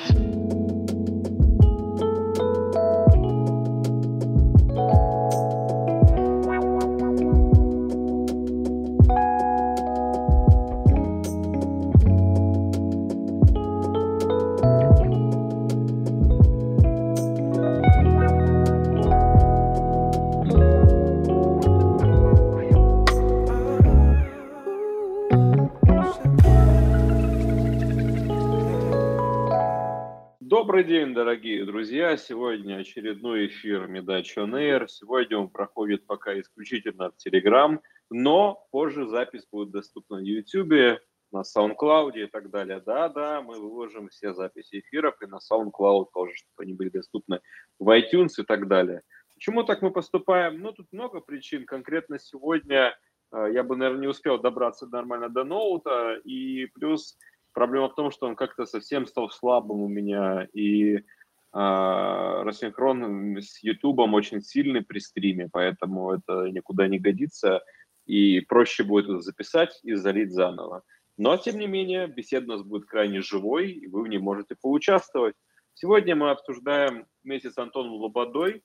Добрый день, дорогие друзья! Сегодня очередной эфир Медача Air. Сегодня он проходит пока исключительно в Telegram, но позже запись будет доступна на YouTube, на SoundCloud и так далее. Да-да, мы выложим все записи эфиров и на SoundCloud тоже, чтобы они были доступны в iTunes и так далее. Почему так мы поступаем? Ну, тут много причин. Конкретно сегодня э, я бы, наверное, не успел добраться нормально до ноута, и плюс Проблема в том, что он как-то совсем стал слабым у меня, и э, рассинхрон с Ютубом очень сильный при стриме, поэтому это никуда не годится, и проще будет это записать и залить заново. Но, тем не менее, беседа у нас будет крайне живой, и вы в ней можете поучаствовать. Сегодня мы обсуждаем вместе с Антоном Лободой,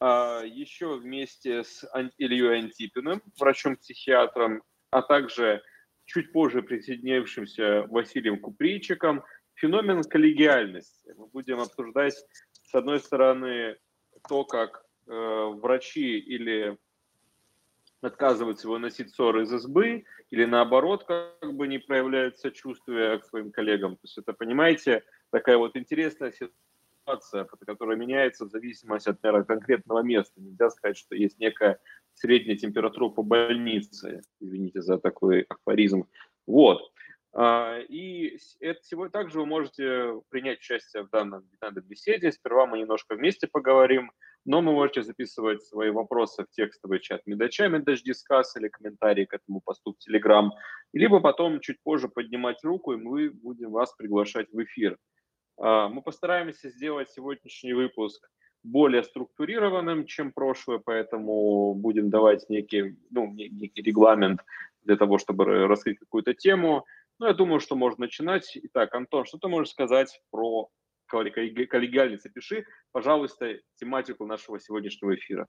а, еще вместе с Ильей Антипиным, врачом-психиатром, а также чуть позже присоединившимся Василием Куприйчиком, феномен коллегиальности. Мы будем обсуждать, с одной стороны, то, как э, врачи или отказываются выносить ссоры из избы, или наоборот, как бы не проявляют сочувствия к своим коллегам. То есть это, понимаете, такая вот интересная ситуация, которая меняется в зависимости от наверное, конкретного места. Нельзя сказать, что есть некая средняя температура по больнице, извините за такой афоризм. Вот. А, и это сегодня также вы можете принять участие в данном, в беседе. Сперва мы немножко вместе поговорим, но вы можете записывать свои вопросы в текстовый чат Медача, Медач Дискас или комментарии к этому посту в Телеграм, либо потом чуть позже поднимать руку, и мы будем вас приглашать в эфир. А, мы постараемся сделать сегодняшний выпуск более структурированным, чем прошлое, поэтому будем давать некий, ну, некий регламент для того, чтобы раскрыть какую-то тему. Ну, я думаю, что можно начинать. Итак, Антон, что ты можешь сказать про коллегиальность? Опиши, пожалуйста, тематику нашего сегодняшнего эфира.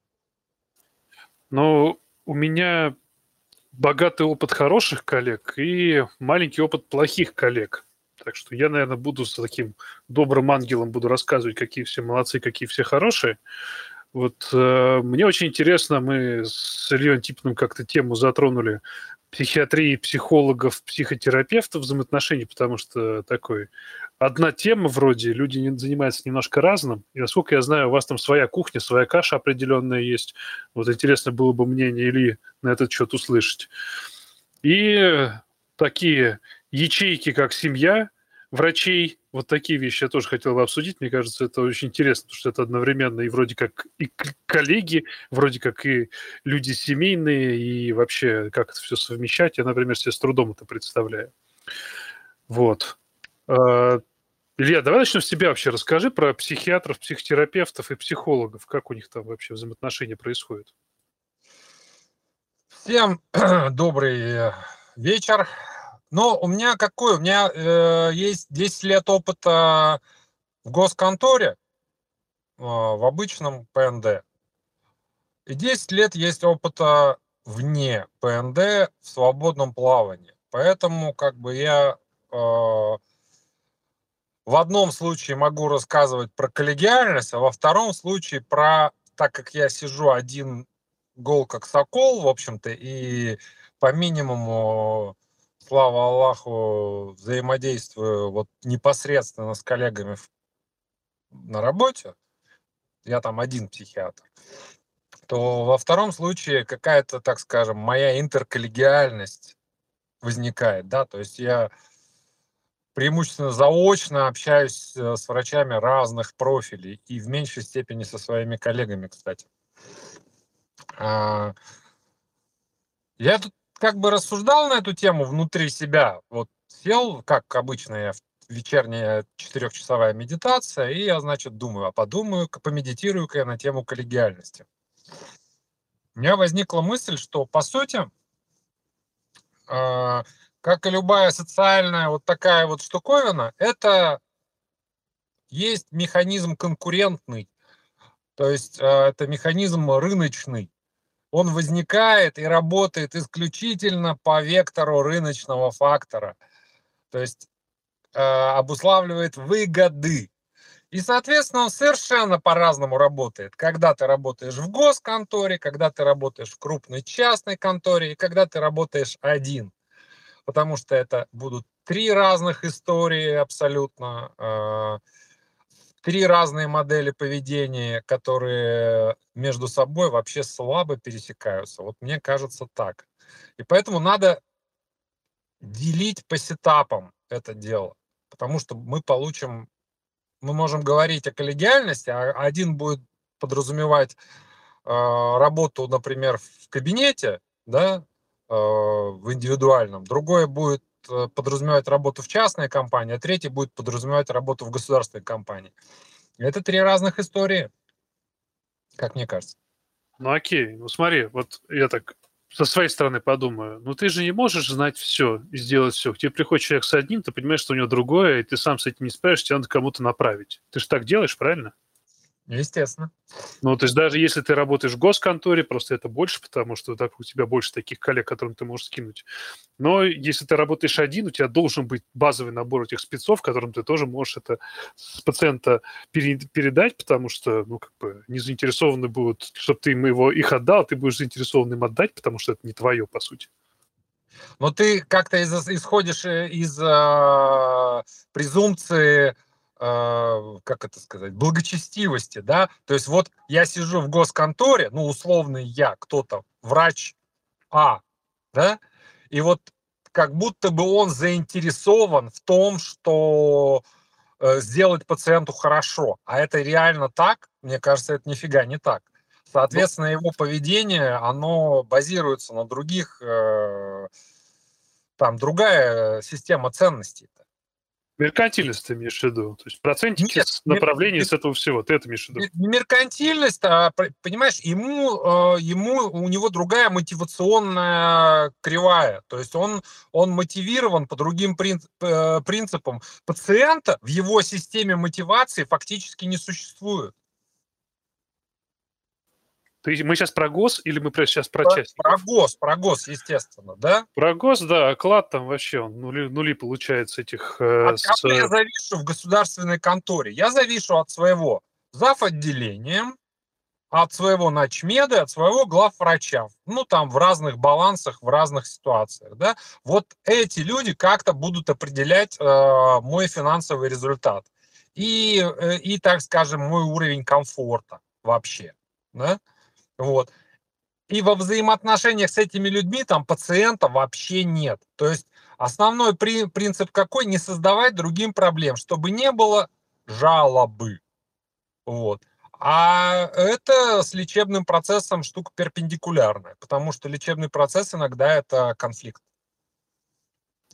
Ну, у меня богатый опыт хороших коллег и маленький опыт плохих коллег. Так что я, наверное, буду с таким добрым ангелом буду рассказывать, какие все молодцы, какие все хорошие. Вот э, мне очень интересно, мы с Ильей Антипиным как-то тему затронули психиатрии, психологов, психотерапевтов взаимоотношений, потому что такой одна тема вроде, люди занимаются немножко разным, и насколько я знаю, у вас там своя кухня, своя каша определенная есть. Вот интересно было бы мнение Ильи на этот счет услышать. И такие ячейки, как семья, врачей, вот такие вещи я тоже хотел бы обсудить. Мне кажется, это очень интересно, потому что это одновременно и вроде как и коллеги, вроде как и люди семейные, и вообще как это все совмещать. Я, например, себе с трудом это представляю. Вот. А, Илья, давай начнем с тебя вообще. Расскажи про психиатров, психотерапевтов и психологов. Как у них там вообще взаимоотношения происходят? Всем добрый вечер. Ну, у меня какой? У меня э, есть 10 лет опыта в госконторе, э, в обычном ПНД. И 10 лет есть опыта вне ПНД в свободном плавании. Поэтому как бы я э, в одном случае могу рассказывать про коллегиальность, а во втором случае про, так как я сижу один гол как сокол, в общем-то, и по минимуму слава Аллаху, взаимодействую вот непосредственно с коллегами на работе, я там один психиатр, то во втором случае какая-то, так скажем, моя интерколлегиальность возникает, да, то есть я преимущественно заочно общаюсь э, с врачами разных профилей и в меньшей степени со своими коллегами, кстати. А, я тут как бы рассуждал на эту тему внутри себя. Вот сел, как обычно, я вечерняя четырехчасовая медитация, и я, значит, думаю, а подумаю, помедитирую-ка я на тему коллегиальности. У меня возникла мысль, что, по сути, э, как и любая социальная вот такая вот штуковина, это есть механизм конкурентный, то есть э, это механизм рыночный. Он возникает и работает исключительно по вектору рыночного фактора. То есть э, обуславливает выгоды. И, соответственно, он совершенно по-разному работает. Когда ты работаешь в госконторе, когда ты работаешь в крупной частной конторе и когда ты работаешь один. Потому что это будут три разных истории абсолютно, э, три разные модели поведения, которые между собой вообще слабо пересекаются. Вот мне кажется так. И поэтому надо делить по сетапам это дело, потому что мы получим, мы можем говорить о коллегиальности, а один будет подразумевать э, работу, например, в кабинете, да, э, в индивидуальном, другое будет подразумевать работу в частной компании, а третий будет подразумевать работу в государственной компании. Это три разных истории, как мне кажется. Ну окей, ну смотри, вот я так со своей стороны подумаю, ну ты же не можешь знать все и сделать все. К тебе приходит человек с одним, ты понимаешь, что у него другое, и ты сам с этим не справишься, тебе надо кому-то направить. Ты же так делаешь, правильно? Естественно. Ну, то есть даже если ты работаешь в госконторе, просто это больше, потому что так, у тебя больше таких коллег, которым ты можешь скинуть. Но если ты работаешь один, у тебя должен быть базовый набор этих спецов, которым ты тоже можешь это с пациента передать, потому что, ну, как бы, не заинтересованы будут, чтобы ты им его, их отдал, ты будешь заинтересован им отдать, потому что это не твое, по сути. Но ты как-то из, исходишь э, из э, презумпции а, как это сказать, благочестивости, да, то есть вот я сижу в госконторе, ну, условный я, кто-то, врач А, да, и вот как будто бы он заинтересован в том, что э, сделать пациенту хорошо, а это реально так, мне кажется, это нифига не так. Соответственно, его поведение, оно базируется на других, э, там другая система ценностей. Меркантильность ты имеешь в виду? То есть процентики Нет, направления мер... с этого всего, ты это имеешь в виду? Не меркантильность, а, понимаешь, ему, э, ему, у него другая мотивационная кривая. То есть он, он мотивирован по другим э, принципам. Пациента в его системе мотивации фактически не существует. Ты, мы сейчас про ГОС или мы сейчас про, про часть? Про ГОС, про ГОС, естественно, да? Про ГОС, да, оклад там вообще нули, нули получается этих... Э, от с... кого я завишу в государственной конторе? Я завишу от своего зав. отделением, от своего начмеда, от своего главврача. Ну, там в разных балансах, в разных ситуациях, да? Вот эти люди как-то будут определять э, мой финансовый результат. И, э, и, так скажем, мой уровень комфорта вообще, да? Вот. И во взаимоотношениях с этими людьми там пациента вообще нет. То есть основной при, принцип какой? Не создавать другим проблем, чтобы не было жалобы. Вот. А это с лечебным процессом штука перпендикулярная, потому что лечебный процесс иногда это конфликт.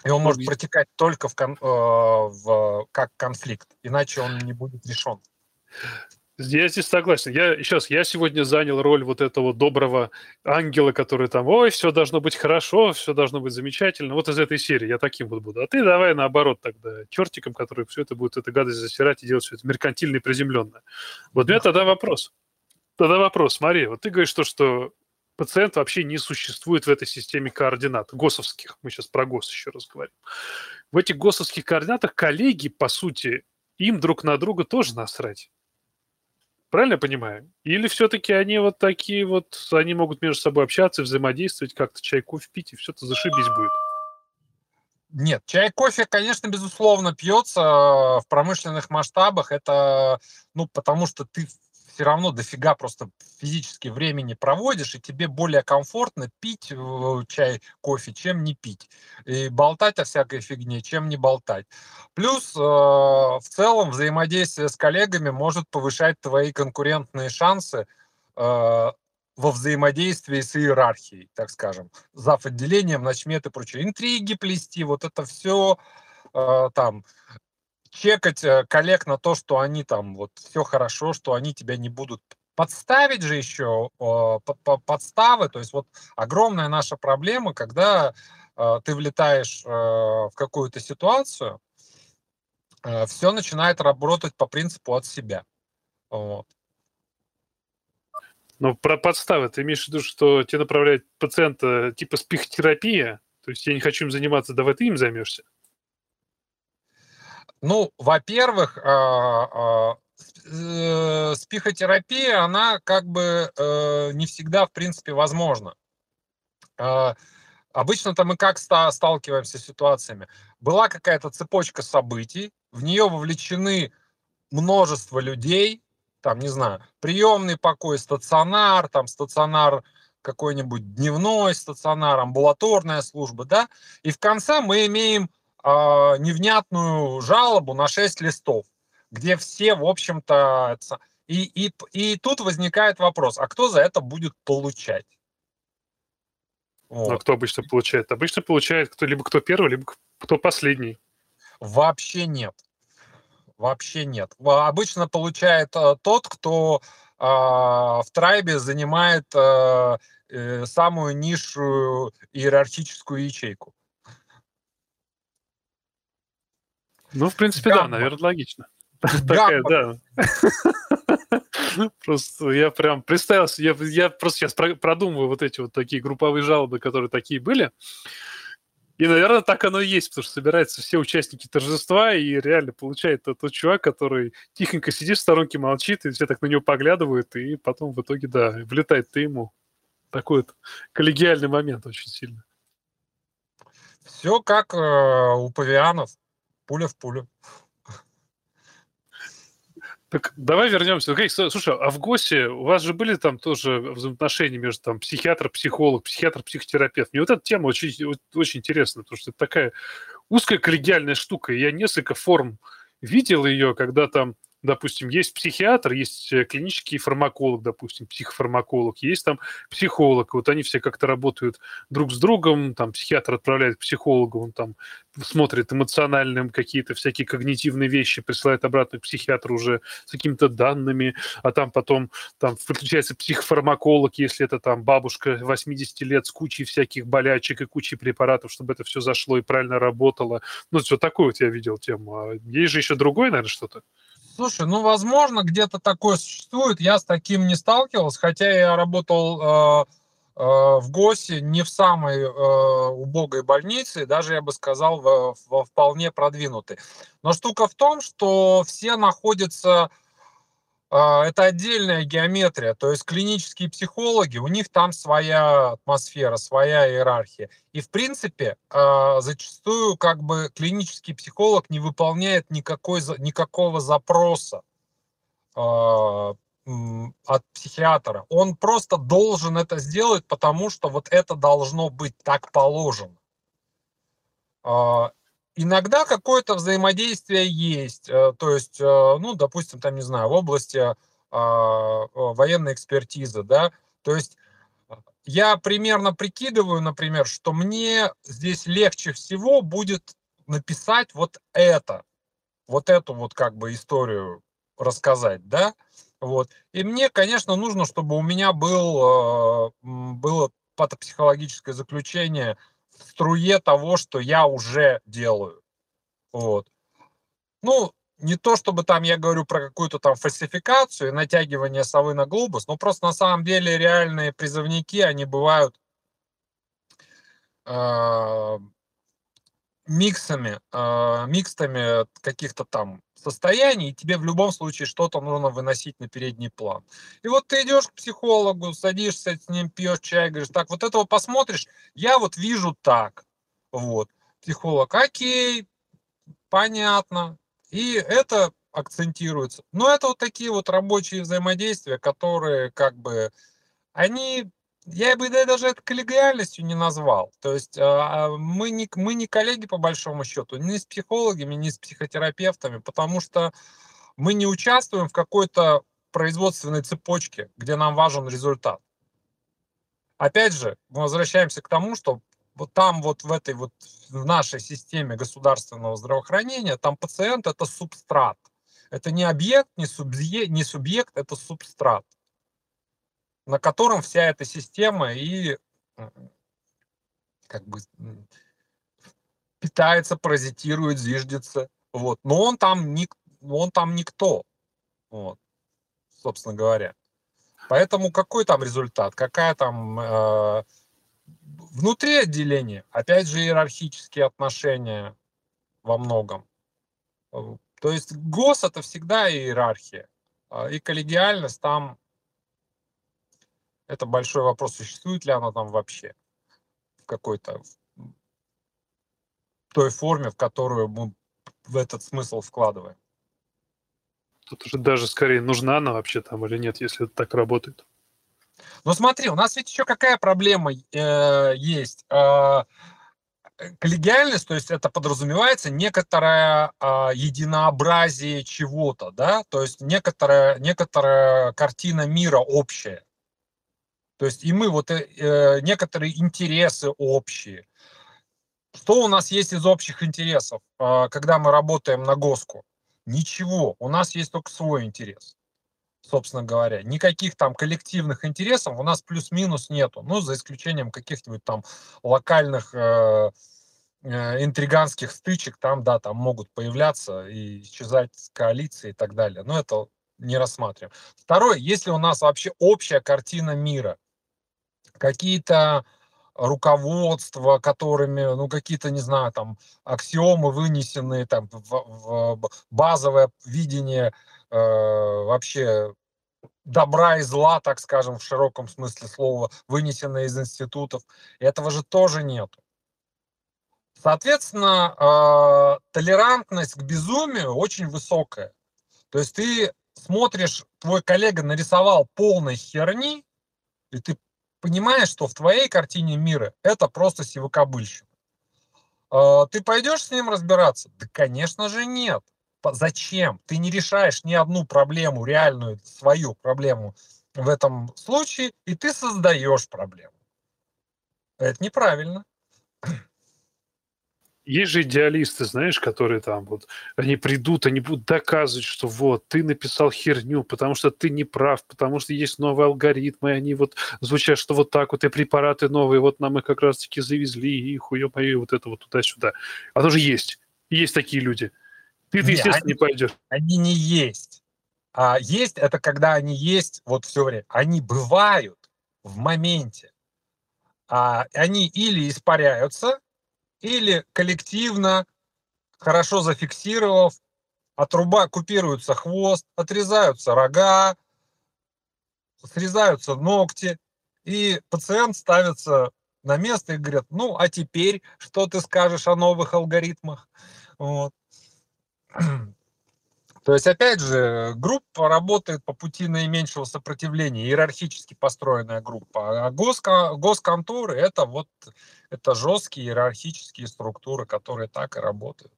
И он может протекать только в, э, в, как конфликт, иначе он не будет решен. Я здесь согласен. Я сейчас я сегодня занял роль вот этого доброго ангела, который там, ой, все должно быть хорошо, все должно быть замечательно. Вот из этой серии я таким вот буду. А ты давай наоборот тогда чертиком, который все это будет, эта гадость засирать и делать все это меркантильно и приземленно. Вот у меня тогда вопрос. Тогда вопрос. Смотри, вот ты говоришь то, что пациент вообще не существует в этой системе координат, ГОСовских. Мы сейчас про ГОС еще раз говорим. В этих ГОСовских координатах коллеги, по сути, им друг на друга тоже насрать. Правильно я понимаю? Или все-таки они вот такие вот, они могут между собой общаться, взаимодействовать, как-то чай, кофе пить, и все это зашибись будет? Нет, чай, кофе, конечно, безусловно, пьется в промышленных масштабах. Это, ну, потому что ты все равно дофига просто физически времени проводишь, и тебе более комфортно пить э, чай, кофе, чем не пить. И болтать о всякой фигне, чем не болтать. Плюс э, в целом взаимодействие с коллегами может повышать твои конкурентные шансы э, во взаимодействии с иерархией, так скажем, зав. отделением, начмет и прочее. Интриги плести, вот это все там чекать э, коллег на то, что они там вот все хорошо, что они тебя не будут подставить же еще подставы. То есть вот огромная наша проблема, когда э, ты влетаешь э, в какую-то ситуацию, все начинает работать по принципу от себя. Вот. Но про подставы ты имеешь в виду, что тебе направляет пациента типа спихотерапия, то есть я не хочу им заниматься, давай ты им займешься? Ну, во-первых, а, а, э, спихотерапия, она как бы э, не всегда, в принципе, возможна. Обычно-то мы как сталкиваемся с ситуациями? Была какая-то цепочка событий, в нее вовлечены множество людей, там, не знаю, приемный покой, стационар, там, стационар какой-нибудь дневной стационар, амбулаторная служба, да, и в конце мы имеем э, невнятную жалобу на 6 листов, где все, в общем-то, и, и, и тут возникает вопрос, а кто за это будет получать? Ну, вот. А кто обычно получает? Обычно получает кто либо кто первый, либо кто последний. Вообще нет. Вообще нет. Обычно получает э, тот, кто э, в трайбе занимает э, э, самую низшую иерархическую ячейку. Ну, в принципе, Гамма. да, наверное, логично. Такая, да. Просто я прям представился, я, я просто сейчас продумываю вот эти вот такие групповые жалобы, которые такие были. И, наверное, так оно и есть, потому что собираются все участники торжества, и реально получает тот, тот чувак, который тихонько сидит в сторонке, молчит, и все так на него поглядывают, и потом в итоге, да, влетает ты ему. Такой вот коллегиальный момент очень сильно. Все как э, у павианов, пуля в пулю. Так давай вернемся. Слушай, а в ГОСе у вас же были там тоже взаимоотношения между там психиатр, психолог, психиатр, психотерапевт. Мне вот эта тема очень, очень интересна, потому что это такая узкая коллегиальная штука. Я несколько форм видел ее, когда там допустим, есть психиатр, есть э, клинический фармаколог, допустим, психофармаколог, есть там психолог, вот они все как-то работают друг с другом, там психиатр отправляет к психологу, он там смотрит эмоциональным какие-то всякие когнитивные вещи, присылает обратно к психиатру уже с какими-то данными, а там потом там подключается психофармаколог, если это там бабушка 80 лет с кучей всяких болячек и кучей препаратов, чтобы это все зашло и правильно работало. Ну, вот такую вот я видел тему. А есть же еще другое, наверное, что-то? Слушай, ну, возможно, где-то такое существует. Я с таким не сталкивался, хотя я работал э, э, в ГОСе не в самой э, убогой больнице, даже, я бы сказал, во, во вполне продвинутой. Но штука в том, что все находятся это отдельная геометрия, то есть клинические психологи, у них там своя атмосфера, своя иерархия. И в принципе а, зачастую как бы клинический психолог не выполняет никакой, никакого запроса а, от психиатра. Он просто должен это сделать, потому что вот это должно быть так положено. Иногда какое-то взаимодействие есть, э, то есть, э, ну, допустим, там, не знаю, в области а, военной экспертизы, да, то есть я примерно прикидываю, например, что мне здесь легче всего будет написать вот это, вот эту вот как бы историю рассказать, да, вот. И мне, конечно, нужно, чтобы у меня был, э, было патопсихологическое заключение струе того, что я уже делаю. Вот. Ну, не то чтобы там я говорю про какую-то там фальсификацию и натягивание совы на глобус, но просто на самом деле реальные призывники, они бывают э, миксами, э, микстами каких-то там состояний, и тебе в любом случае что-то нужно выносить на передний план. И вот ты идешь к психологу, садишься с ним, пьешь чай, говоришь, так, вот этого посмотришь, я вот вижу так. Вот. Психолог, окей, понятно. И это акцентируется. Но это вот такие вот рабочие взаимодействия, которые как бы, они я бы даже это коллегиальностью не назвал. То есть а, а, мы не, мы не коллеги по большому счету, ни с психологами, ни с психотерапевтами, потому что мы не участвуем в какой-то производственной цепочке, где нам важен результат. Опять же, мы возвращаемся к тому, что вот там вот в этой вот в нашей системе государственного здравоохранения, там пациент это субстрат. Это не объект, не субъект, не субъект, это субстрат на котором вся эта система и как бы питается, паразитирует, зиждется. Вот. Но он там, не, он там никто. Вот. Собственно говоря. Поэтому какой там результат? Какая там э, внутри отделения? Опять же, иерархические отношения во многом. То есть ГОС это всегда иерархия. А, и коллегиальность там это большой вопрос, существует ли она там вообще в какой-то той форме, в которую мы в этот смысл вкладываем. Тут уже даже скорее нужна она вообще там или нет, если это так работает. Ну смотри, у нас ведь еще какая проблема э, есть. Э, коллегиальность, то есть это подразумевается некоторое э, единообразие чего-то, да, то есть некоторая, некоторая картина мира общая. То есть и мы вот э, некоторые интересы общие. Что у нас есть из общих интересов, э, когда мы работаем на ГОСКу? Ничего. У нас есть только свой интерес, собственно говоря. Никаких там коллективных интересов у нас плюс-минус нету. Ну, за исключением каких-нибудь там локальных э, э, интриганских стычек, там, да, там могут появляться и исчезать коалиции и так далее. Но это не рассматриваем. Второе, если у нас вообще общая картина мира, какие-то руководства, которыми, ну, какие-то, не знаю, там, аксиомы вынесенные, там, в, в базовое видение э, вообще добра и зла, так скажем, в широком смысле слова, вынесенные из институтов. Этого же тоже нет. Соответственно, э, толерантность к безумию очень высокая. То есть ты смотришь, твой коллега нарисовал полной херни, и ты понимаешь, что в твоей картине мира это просто сивокобыльщина. А, ты пойдешь с ним разбираться? Да, конечно же, нет. Зачем? Ты не решаешь ни одну проблему, реальную свою проблему в этом случае, и ты создаешь проблему. Это неправильно. Есть же идеалисты, знаешь, которые там вот, они придут, они будут доказывать, что вот, ты написал херню, потому что ты не прав, потому что есть новые алгоритмы, и они вот звучат, что вот так вот, и препараты новые, вот нам их как раз-таки завезли, и хуё мое, вот это вот туда-сюда. Оно же есть. Есть такие люди. Ты, ты естественно, они, не пойдешь. Они не есть. А есть это когда они есть вот все время. Они бывают в моменте. А, они или испаряются, или коллективно, хорошо зафиксировав, отруба, купируется хвост, отрезаются рога, срезаются ногти, и пациент ставится на место и говорят, ну, а теперь что ты скажешь о новых алгоритмах? Вот. То есть, опять же, группа работает по пути наименьшего сопротивления, иерархически построенная группа. А госконторы – это вот это жесткие иерархические структуры, которые так и работают.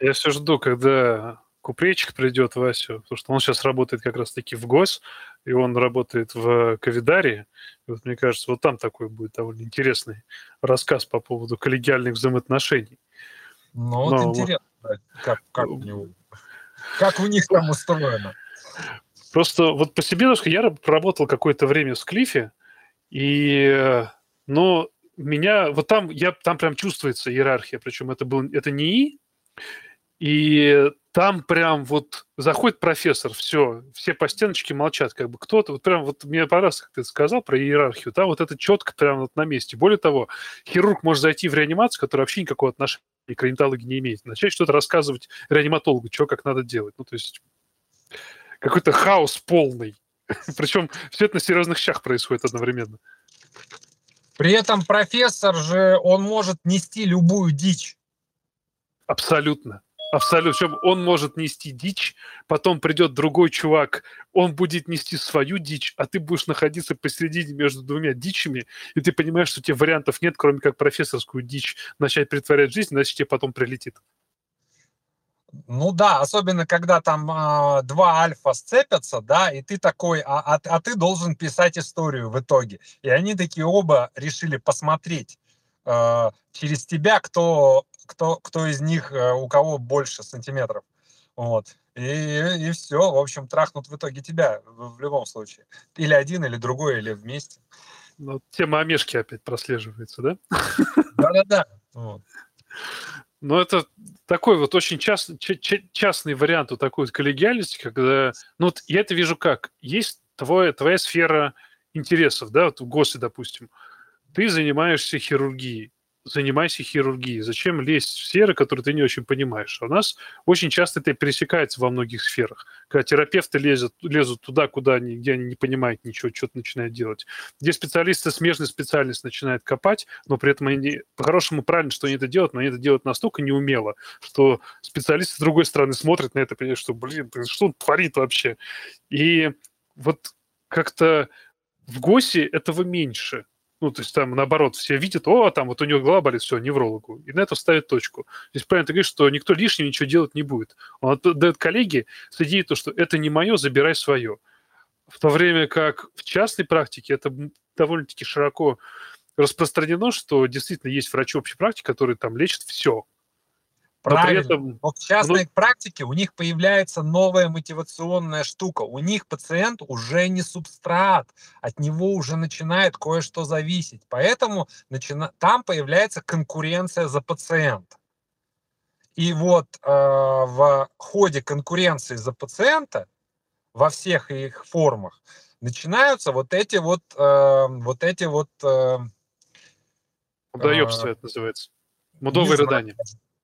Я все жду, когда купречик придет Васю, потому что он сейчас работает как раз-таки в ГОС, и он работает в Ковидаре. И вот мне кажется, вот там такой будет довольно интересный рассказ по поводу коллегиальных взаимоотношений. Ну, вот Но, интересно как, как, у него, как у них там устроено. Просто вот по себе, я проработал какое-то время в Склифе, и, но меня, вот там, я, там прям чувствуется иерархия, причем это был, это не и там прям вот заходит профессор, все, все по стеночке молчат, как бы кто-то, вот прям вот мне понравилось, как ты сказал про иерархию, там вот это четко прям вот на месте. Более того, хирург может зайти в реанимацию, которая вообще никакого отношения к реаниматологии не имеет, начать что-то рассказывать реаниматологу, что как надо делать. Ну, то есть какой-то хаос полный. Причем все это на серьезных щах происходит одновременно. При этом профессор же, он может нести любую дичь. Абсолютно. Абсолютно. Причем он может нести дичь, потом придет другой чувак, он будет нести свою дичь, а ты будешь находиться посередине между двумя дичами, и ты понимаешь, что у тебя вариантов нет, кроме как профессорскую дичь начать притворять жизнь, иначе тебе потом прилетит. Ну да, особенно когда там э, два альфа сцепятся, да, и ты такой, а, а, а ты должен писать историю в итоге. И они такие оба решили посмотреть э, через тебя, кто кто, кто из них, э, у кого больше сантиметров. Вот. И, и все, в общем, трахнут в итоге тебя в, в любом случае. Или один, или другой, или вместе. Ну, тема омешки опять прослеживается, да? Да-да-да. Вот. Ну, это такой вот очень част, частный вариант вот такой вот коллегиальности, когда... Ну, вот я это вижу как. Есть твоя, твоя сфера интересов, да, вот в ГОСе, допустим. Ты занимаешься хирургией занимайся хирургией. Зачем лезть в сферы, которые ты не очень понимаешь? А у нас очень часто это пересекается во многих сферах. Когда терапевты лезут, лезут туда, куда они, где они не понимают ничего, что-то начинают делать. Где специалисты смежной специальность начинают копать, но при этом они по-хорошему правильно, что они это делают, но они это делают настолько неумело, что специалисты с другой стороны смотрят на это, понимают, что, блин, что он творит вообще? И вот как-то в ГОСе этого меньше. Ну, то есть там, наоборот, все видят, о, там вот у него голова болит, все, неврологу. И на это ставят точку. Здесь правильно ты говоришь, что никто лишнего ничего делать не будет. Он дает коллеге с идеей то, что это не мое, забирай свое. В то время как в частной практике это довольно-таки широко распространено, что действительно есть врачи общей практики, которые там лечат все, Правильно. этом... Но в частной ну... практике у них появляется новая мотивационная штука. У них пациент уже не субстрат, от него уже начинает кое-что зависеть. Поэтому начина... там появляется конкуренция за пациента. И вот э, в ходе конкуренции за пациента во всех их формах начинаются вот эти вот э, вот эти вот э, Мудоебство э, это называется. Мудовые рыдания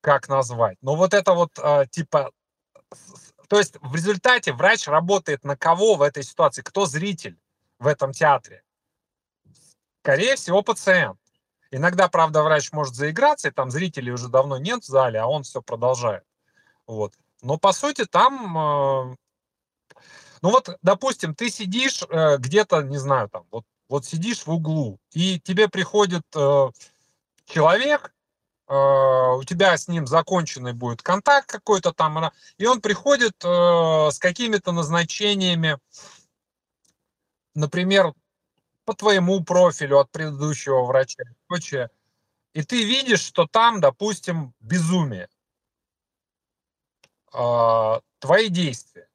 как назвать. Но вот это вот э, типа, то есть в результате врач работает на кого в этой ситуации? Кто зритель в этом театре? Скорее всего, пациент. Иногда, правда, врач может заиграться, и там зрителей уже давно нет в зале, а он все продолжает. Вот. Но по сути там, э, ну вот, допустим, ты сидишь э, где-то, не знаю, там, вот, вот сидишь в углу, и тебе приходит э, человек, у тебя с ним законченный будет контакт какой-то там, и он приходит э, с какими-то назначениями, например, по твоему профилю от предыдущего врача и прочее, и ты видишь, что там, допустим, безумие. Э, твои действия.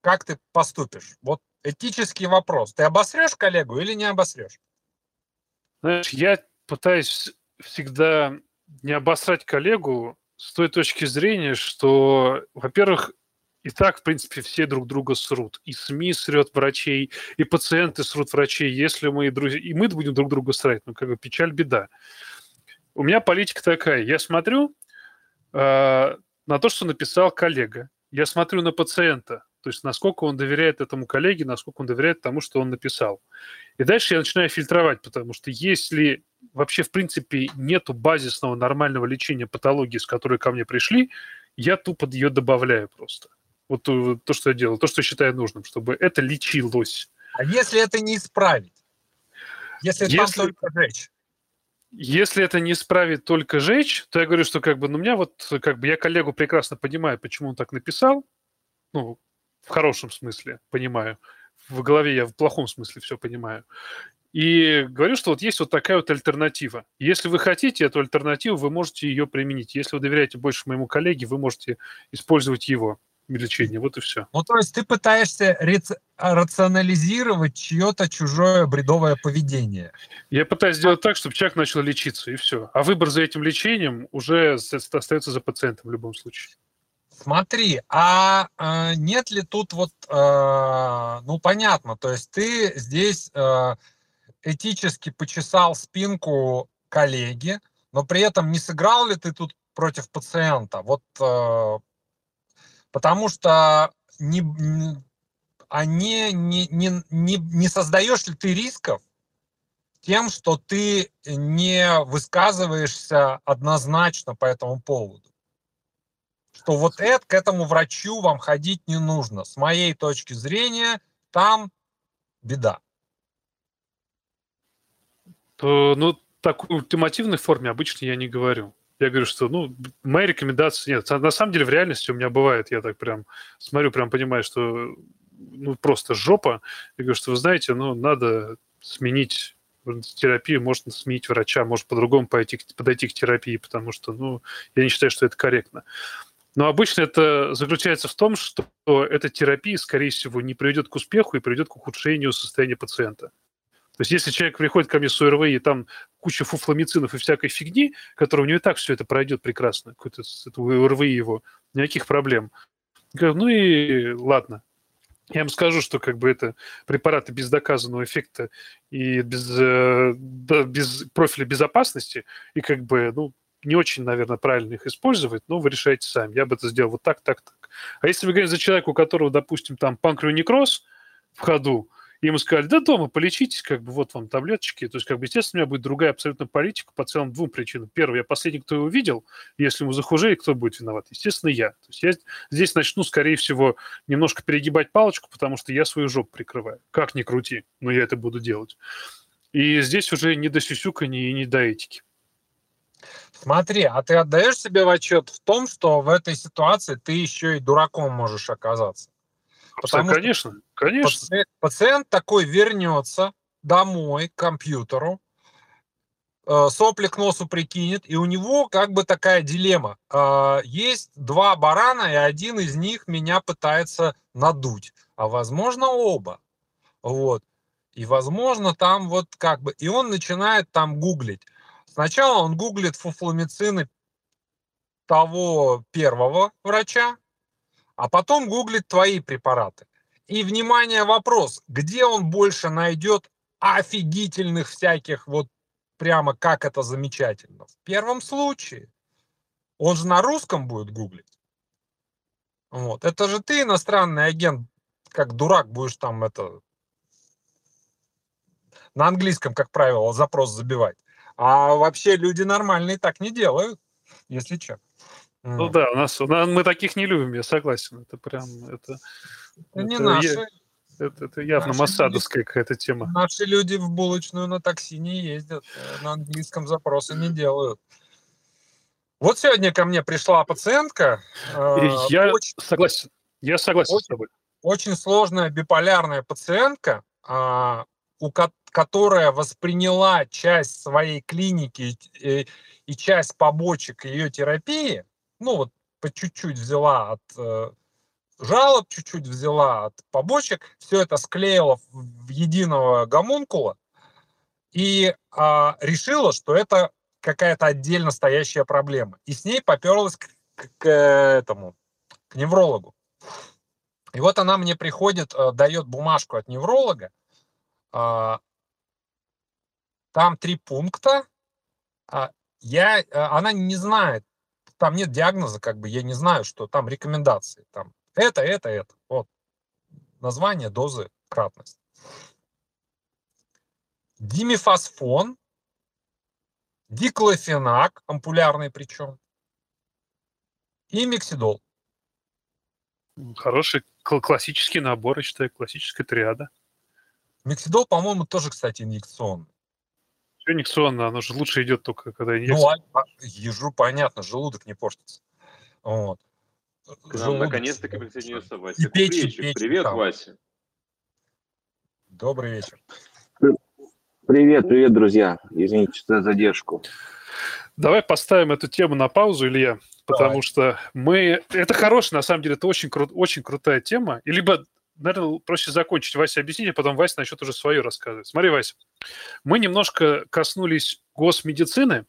Как ты поступишь? Вот этический вопрос. Ты обосрешь коллегу или не обосрешь? Знаешь, я пытаюсь всегда не обосрать коллегу с той точки зрения, что, во-первых, и так, в принципе, все друг друга срут. И СМИ срет врачей, и пациенты срут врачей. Если мы друзья... И мы будем друг друга срать, ну, как бы печаль, беда. У меня политика такая. Я смотрю э, на то, что написал коллега. Я смотрю на пациента. То есть насколько он доверяет этому коллеге, насколько он доверяет тому, что он написал. И дальше я начинаю фильтровать, потому что если вообще, в принципе, нету базисного нормального лечения патологии, с которой ко мне пришли, я тупо ее добавляю просто. Вот то, то, что я делал, то, что считаю нужным, чтобы это лечилось. А если это не исправить? Если, если... там только жечь? Если это не исправит только жечь, то я говорю, что как бы, ну, у меня вот, как бы, я коллегу прекрасно понимаю, почему он так написал, ну, в хорошем смысле понимаю. В голове я в плохом смысле все понимаю. И говорю, что вот есть вот такая вот альтернатива. Если вы хотите эту альтернативу, вы можете ее применить. Если вы доверяете больше моему коллеге, вы можете использовать его лечение. Вот и все. Ну, то есть ты пытаешься рационализировать чье-то чужое бредовое поведение. Я пытаюсь сделать так, чтобы человек начал лечиться, и все. А выбор за этим лечением уже остается за пациентом в любом случае. Смотри, а э, нет ли тут вот, э, ну понятно, то есть ты здесь э, этически почесал спинку коллеги, но при этом не сыграл ли ты тут против пациента? Вот э, потому что не, не, а не, не, не, не, не создаешь ли ты рисков тем, что ты не высказываешься однозначно по этому поводу? что вот это, к этому врачу вам ходить не нужно. С моей точки зрения, там беда. То, ну, так в ультимативной форме обычно я не говорю. Я говорю, что, ну, моя рекомендация нет. На самом деле в реальности у меня бывает, я так прям смотрю, прям понимаю, что ну, просто жопа. Я говорю, что вы знаете, ну, надо сменить терапию, можно сменить врача, может по-другому пойти, подойти к терапии, потому что, ну, я не считаю, что это корректно. Но обычно это заключается в том, что эта терапия, скорее всего, не приведет к успеху и приведет к ухудшению состояния пациента. То есть если человек приходит ко мне с ОРВИ, и там куча фуфламицинов и всякой фигни, которая у него и так все это пройдет прекрасно, какой-то РВИ его, никаких проблем. Ну и ладно, я вам скажу, что как бы это препараты без доказанного эффекта и без, э, без профиля безопасности, и как бы, ну, не очень, наверное, правильно их использовать, но вы решаете сами. Я бы это сделал вот так, так, так. А если вы говорите за человека, у которого, допустим, там панкреонекроз в ходу, и ему сказали, да дома полечитесь, как бы вот вам таблеточки. То есть, как бы, естественно, у меня будет другая абсолютно политика по целым двум причинам. Первое, я последний, кто его видел. Если ему захужели, кто будет виноват? Естественно, я. То есть я здесь начну, скорее всего, немножко перегибать палочку, потому что я свою жопу прикрываю. Как ни крути, но я это буду делать. И здесь уже не до сюсюканья и не до этики. Смотри, а ты отдаешь себе в отчет в том, что в этой ситуации ты еще и дураком можешь оказаться? Потому конечно, что конечно. Пациент, пациент такой вернется домой к компьютеру, э, сопли к носу прикинет, и у него как бы такая дилемма. Э, есть два барана, и один из них меня пытается надуть, а возможно оба. Вот. И возможно там вот как бы... И он начинает там гуглить. Сначала он гуглит фуфломицины того первого врача, а потом гуглит твои препараты. И, внимание, вопрос, где он больше найдет офигительных всяких вот прямо как это замечательно. В первом случае он же на русском будет гуглить. Вот. Это же ты, иностранный агент, как дурак будешь там это на английском, как правило, запрос забивать. А вообще люди нормальные так не делают, если что. Ну да, у нас, у нас мы таких не любим, я согласен. Это прям это. Это, не наши. Это, это явно наши массадовская какая-то тема. Наши люди в булочную на такси не ездят, э, на английском запросы не делают. Вот сегодня ко мне пришла пациентка. Э, я очень, согласен. Я согласен очень, с тобой. Очень сложная биполярная пациентка, а, у которая восприняла часть своей клиники и, и часть побочек ее терапии ну вот по чуть-чуть взяла от э, жалоб, чуть-чуть взяла от побочек, все это склеила в единого гомункула и э, решила, что это какая-то отдельно стоящая проблема. И с ней поперлась к, к, к этому, к неврологу. И вот она мне приходит, э, дает бумажку от невролога, э, там три пункта, а я, э, она не знает, там нет диагноза, как бы я не знаю, что там рекомендации. Там это, это, это. Вот. Название, дозы, кратность. Димифосфон, диклофенак, ампулярный причем, и мексидол. Хороший классический набор, я считаю, классическая триада. Мексидол, по-моему, тоже, кстати, инъекционный. Все инъекционно, оно же лучше идет только когда инъекция. Ну, а, а ежу понятно, желудок не портится. Вот. К нам наконец-таки присоединился Вася. И печень, печень, Привет, там. Вася. Добрый вечер. Привет, привет, друзья. Извините за задержку. Давай поставим эту тему на паузу, Илья, потому Давай. что мы... Это хорошая, на самом деле, это очень, кру... очень крутая тема. И либо наверное, проще закончить Вася объяснить, а потом Вася начнет уже свое рассказывать. Смотри, Вася, мы немножко коснулись госмедицины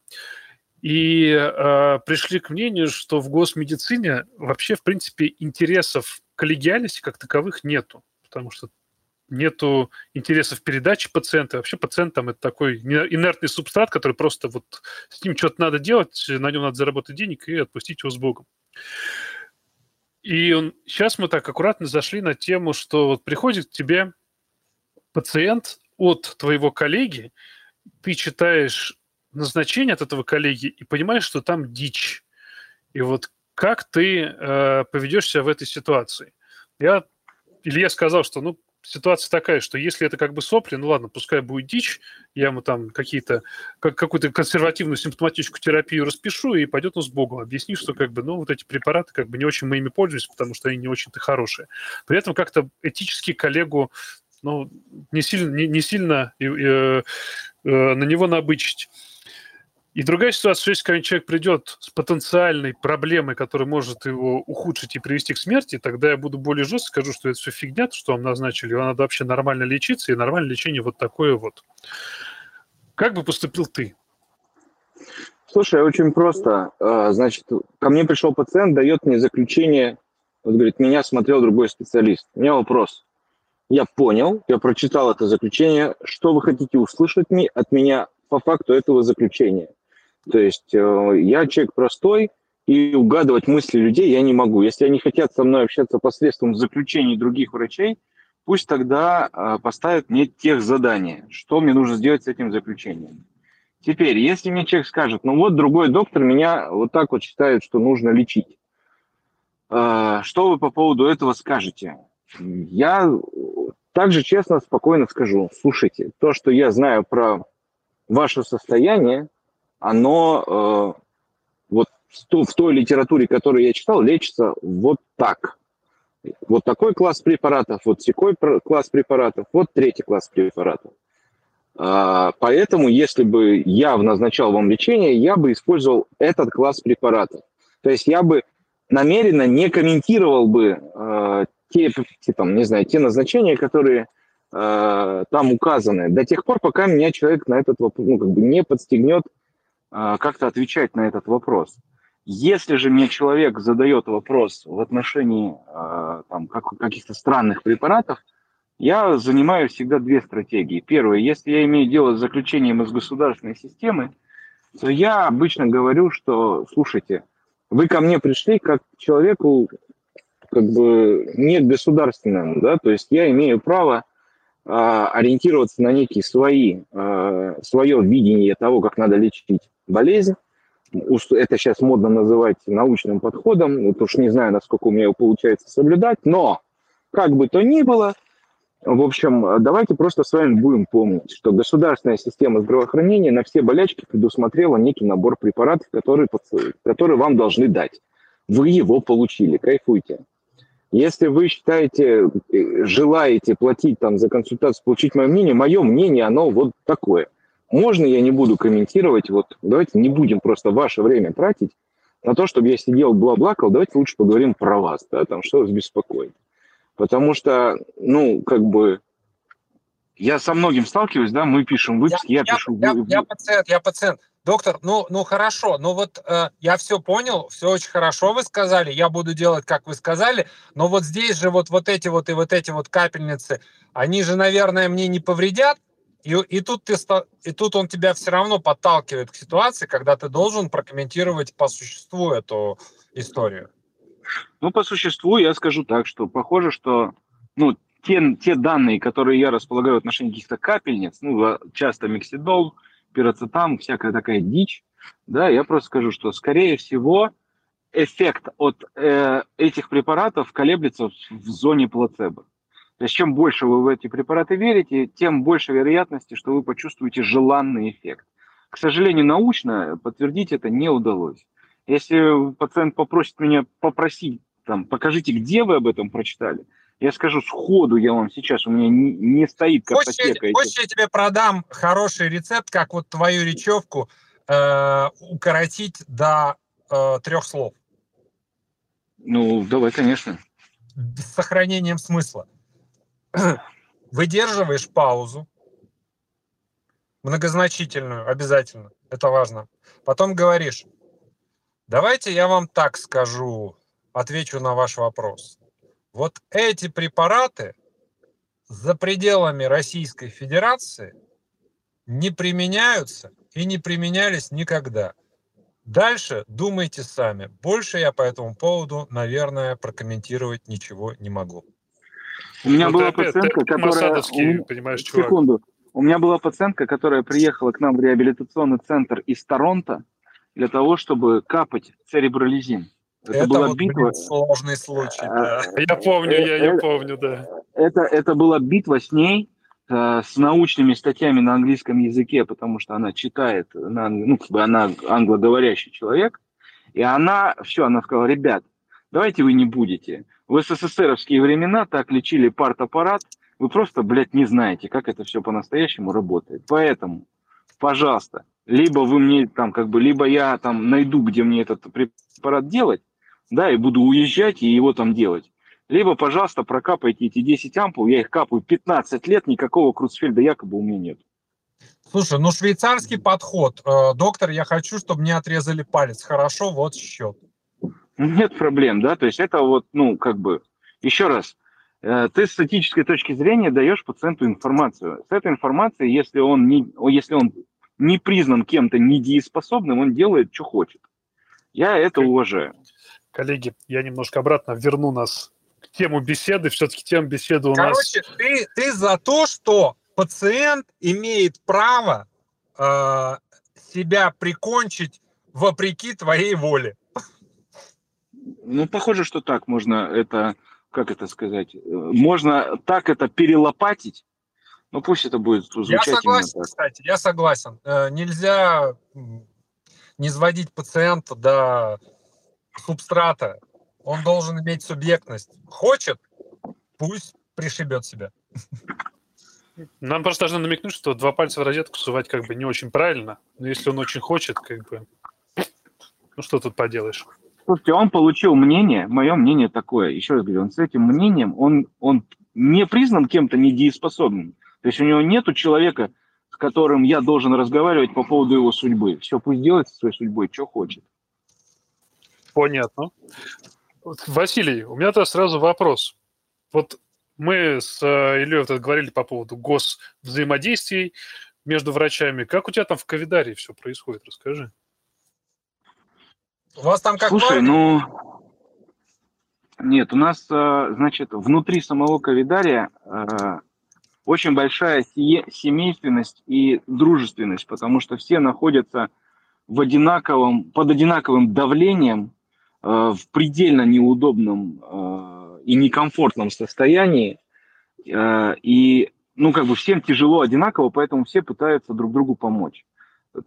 и э, пришли к мнению, что в госмедицине вообще, в принципе, интересов коллегиальности как таковых нету, потому что нету интересов передачи пациента. Вообще пациент там это такой инертный субстрат, который просто вот с ним что-то надо делать, на нем надо заработать денег и отпустить его с Богом. И он, сейчас мы так аккуратно зашли на тему, что вот приходит к тебе пациент от твоего коллеги, ты читаешь назначение от этого коллеги и понимаешь, что там дичь. И вот как ты э, поведешь себя в этой ситуации? Я, Илья сказал, что ну, ситуация такая, что если это как бы сопли, ну ладно, пускай будет дичь, я ему там какие-то, как, какую-то консервативную симптоматическую терапию распишу, и пойдет он с Богом, объяснишь, что как бы, ну, вот эти препараты как бы не очень мы ими пользуемся, потому что они не очень-то хорошие. При этом как-то этически коллегу, ну, не сильно, не, не сильно э, э, на него набычить. И другая ситуация, если когда человек придет с потенциальной проблемой, которая может его ухудшить и привести к смерти, тогда я буду более жестко, скажу, что это все фигня, что вам назначили, его надо вообще нормально лечиться, и нормальное лечение вот такое вот. Как бы поступил ты? Слушай, очень просто. А, значит, ко мне пришел пациент, дает мне заключение, вот говорит, меня смотрел другой специалист. У меня вопрос. Я понял, я прочитал это заключение. Что вы хотите услышать от меня по факту этого заключения? То есть э, я человек простой, и угадывать мысли людей я не могу. Если они хотят со мной общаться посредством заключений других врачей, пусть тогда э, поставят мне тех задания, что мне нужно сделать с этим заключением. Теперь, если мне человек скажет, ну вот другой доктор меня вот так вот считает, что нужно лечить, э, что вы по поводу этого скажете? Я также честно, спокойно скажу, слушайте, то, что я знаю про ваше состояние, оно э, вот в той литературе, которую я читал, лечится вот так. Вот такой класс препаратов, вот такой класс препаратов, вот третий класс препаратов. А, поэтому, если бы я назначал вам лечение, я бы использовал этот класс препаратов. То есть я бы намеренно не комментировал бы э, те, те, там, не знаю, те назначения, которые э, там указаны, до тех пор, пока меня человек на этот вопрос ну, как бы не подстегнет как-то отвечать на этот вопрос. Если же мне человек задает вопрос в отношении э, там, как, каких-то странных препаратов, я занимаю всегда две стратегии. Первое, если я имею дело с заключением из государственной системы, то я обычно говорю, что, слушайте, вы ко мне пришли как к человеку, как бы не государственному, да, то есть я имею право а, ориентироваться на некие свои, а, свое видение того, как надо лечить болезнь. Это сейчас модно называть научным подходом, вот уж не знаю, насколько у меня его получается соблюдать, но как бы то ни было, в общем, давайте просто с вами будем помнить, что государственная система здравоохранения на все болячки предусмотрела некий набор препаратов, которые, которые вам должны дать. Вы его получили, кайфуйте. Если вы считаете, э, желаете платить там за консультацию, получить мое мнение, мое мнение, оно вот такое. Можно я не буду комментировать, вот давайте не будем просто ваше время тратить на то, чтобы я сидел бла-блакал, давайте лучше поговорим про вас, да, там, что вас беспокоит. Потому что, ну, как бы, я со многим сталкиваюсь, да, мы пишем выписки, я, я, я пишу... Я, я пациент, я пациент. Доктор, ну, ну хорошо, ну вот э, я все понял, все очень хорошо вы сказали, я буду делать, как вы сказали, но вот здесь же вот, вот эти вот и вот эти вот капельницы, они же, наверное, мне не повредят, и, и, тут ты, и тут он тебя все равно подталкивает к ситуации, когда ты должен прокомментировать по существу эту историю. Ну, по существу я скажу так, что похоже, что ну, те, те данные, которые я располагаю в отношении каких-то капельниц, ну, часто миксидол, пироцетам, всякая такая дичь, да, я просто скажу, что, скорее всего, эффект от э, этих препаратов колеблется в, в зоне плацебо. То есть чем больше вы в эти препараты верите, тем больше вероятности, что вы почувствуете желанный эффект. К сожалению, научно подтвердить это не удалось. Если пациент попросит меня попросить, там, покажите, где вы об этом прочитали, я скажу сходу, я вам сейчас, у меня не, не стоит картотека. Хочешь, я тебе продам хороший рецепт, как вот твою речевку э, укоротить до э, трех слов? Ну, давай, конечно. С сохранением смысла. Выдерживаешь паузу, многозначительную, обязательно, это важно. Потом говоришь, давайте я вам так скажу, отвечу на ваш вопрос. Вот эти препараты за пределами Российской Федерации не применяются и не применялись никогда. Дальше думайте сами. Больше я по этому поводу, наверное, прокомментировать ничего не могу. У меня была пациентка, которая... понимаешь, чувак. Секунду. У меня была пациентка, которая приехала к нам в реабилитационный центр из Торонто для того, чтобы капать церебролизин. Это, это была вот, битва. Сложный случай. Да. Я помню, я, я помню, да. Это, это была битва с ней, э, с научными статьями на английском языке, потому что она читает, на, ну, как бы она англоговорящий человек, и она, все, она сказала, ребят, давайте вы не будете. В СССРовские времена так лечили партаппарат, вы просто, блядь, не знаете, как это все по-настоящему работает. Поэтому, пожалуйста, либо вы мне там, как бы, либо я там найду, где мне этот препарат делать, да, и буду уезжать и его там делать. Либо, пожалуйста, прокапайте эти 10 ампул, я их капаю 15 лет, никакого Крузфельда якобы у меня нет. Слушай, ну швейцарский подход. Э, доктор, я хочу, чтобы мне отрезали палец. Хорошо, вот счет. Нет проблем, да, то есть это вот, ну, как бы, еще раз, э, ты с статической точки зрения даешь пациенту информацию. С этой информацией, если он не, если он не признан кем-то недееспособным, он делает, что хочет. Я это уважаю. Коллеги, я немножко обратно верну нас к тему беседы. Все-таки тема беседы у Короче, нас... Короче, ты, ты за то, что пациент имеет право э, себя прикончить вопреки твоей воле. Ну, похоже, что так можно это, как это сказать, можно так это перелопатить, но пусть это будет звучать Я согласен, кстати, я согласен. Э, нельзя не сводить пациента до субстрата. Он должен иметь субъектность. Хочет, пусть пришибет себя. Нам просто должны намекнуть, что два пальца в розетку сувать как бы не очень правильно. Но если он очень хочет, как бы... Ну что тут поделаешь? Слушайте, он получил мнение, мое мнение такое, еще раз говорю, он с этим мнением, он, он не признан кем-то недееспособным. То есть у него нету человека, с которым я должен разговаривать по поводу его судьбы. Все, пусть делает со своей судьбой, что хочет. Понятно. Василий, у меня то сразу вопрос. Вот мы с э, Ильей вот говорили по поводу гос взаимодействий между врачами. Как у тебя там в Ковидарии все происходит? Расскажи. У вас там как Слушай, ну... Нет, у нас, э, значит, внутри самого Ковидария э, очень большая семейственность и дружественность, потому что все находятся в одинаковом, под одинаковым давлением, в предельно неудобном и некомфортном состоянии, э, и, ну, как бы всем тяжело одинаково, поэтому все пытаются друг другу помочь.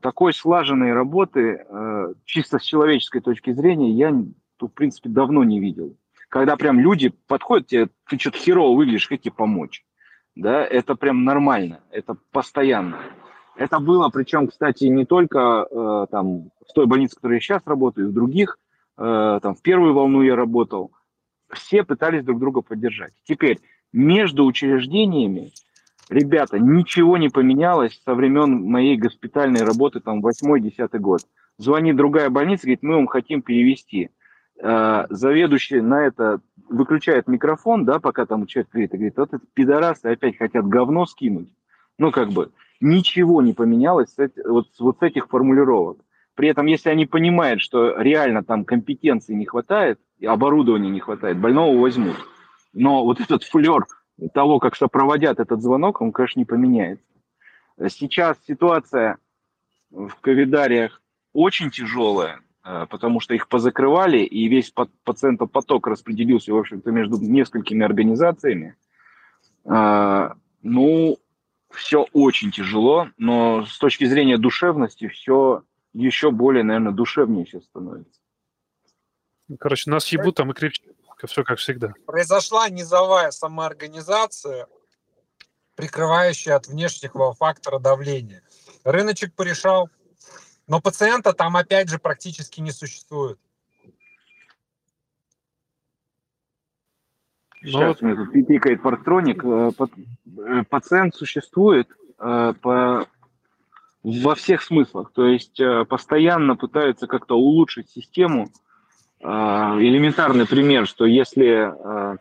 Такой слаженной работы, э, чисто с человеческой точки зрения, я, в принципе, давно не видел. Когда прям люди подходят тебе, ты что-то херово выглядишь, как тебе помочь? Да, это прям нормально, это постоянно. Это было, причем, кстати, не только э, там в той больнице, в которой я сейчас работаю, и в других. Э, там в первую волну я работал все пытались друг друга поддержать. Теперь между учреждениями, ребята, ничего не поменялось со времен моей госпитальной работы, там, 8-10 год. Звонит другая больница, говорит, мы вам хотим перевести. Э, заведующий на это выключает микрофон, да, пока там человек говорит, и говорит, вот это пидорасы опять хотят говно скинуть. Ну, как бы, ничего не поменялось с, вот, вот с этих формулировок. При этом, если они понимают, что реально там компетенции не хватает, оборудования не хватает, больного возьмут. Но вот этот флер того, как сопроводят этот звонок, он, конечно, не поменяется. Сейчас ситуация в ковидариях очень тяжелая, э, потому что их позакрывали, и весь пациентопоток распределился, в общем-то, между несколькими организациями. Э, ну, все очень тяжело, но с точки зрения душевности все еще более, наверное, душевнее сейчас становится. Короче, нас ебут, там и кричат. Все как всегда. Произошла низовая самоорганизация, прикрывающая от внешнего фактора давления. Рыночек порешал, но пациента там опять же практически не существует. Сейчас ну, мне тут пикает парктроник. Э, э, пациент существует э, по, во всех смыслах. То есть постоянно пытаются как-то улучшить систему, а, элементарный пример, что если, а,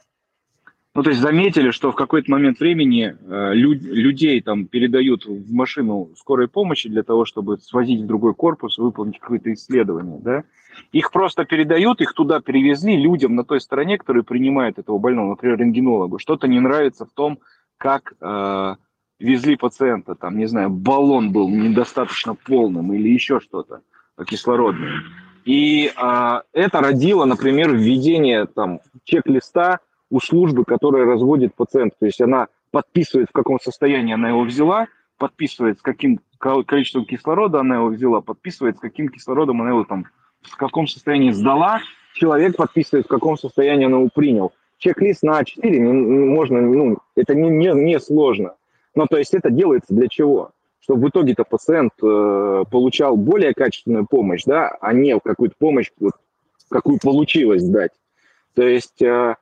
ну то есть заметили, что в какой-то момент времени люд, людей там передают в машину скорой помощи для того, чтобы свозить в другой корпус, выполнить какое-то исследование, да, их просто передают, их туда перевезли людям на той стороне, которые принимают этого больного, например, рентгенологу. Что-то не нравится в том, как э, везли пациента, там, не знаю, баллон был недостаточно полным или еще что-то кислородное. И а, это родило, например, введение там чек-листа у службы, которая разводит пациента. То есть она подписывает, в каком состоянии она его взяла, подписывает, с каким количеством кислорода она его взяла, подписывает, с каким кислородом она его там, в каком состоянии сдала, человек подписывает, в каком состоянии она его принял. Чек-лист на А4 можно, ну, это не, не, не сложно. Но то есть это делается для чего? чтобы в итоге-то пациент э, получал более качественную помощь, да, а не какую-то помощь, вот, какую получилось дать. То есть, э,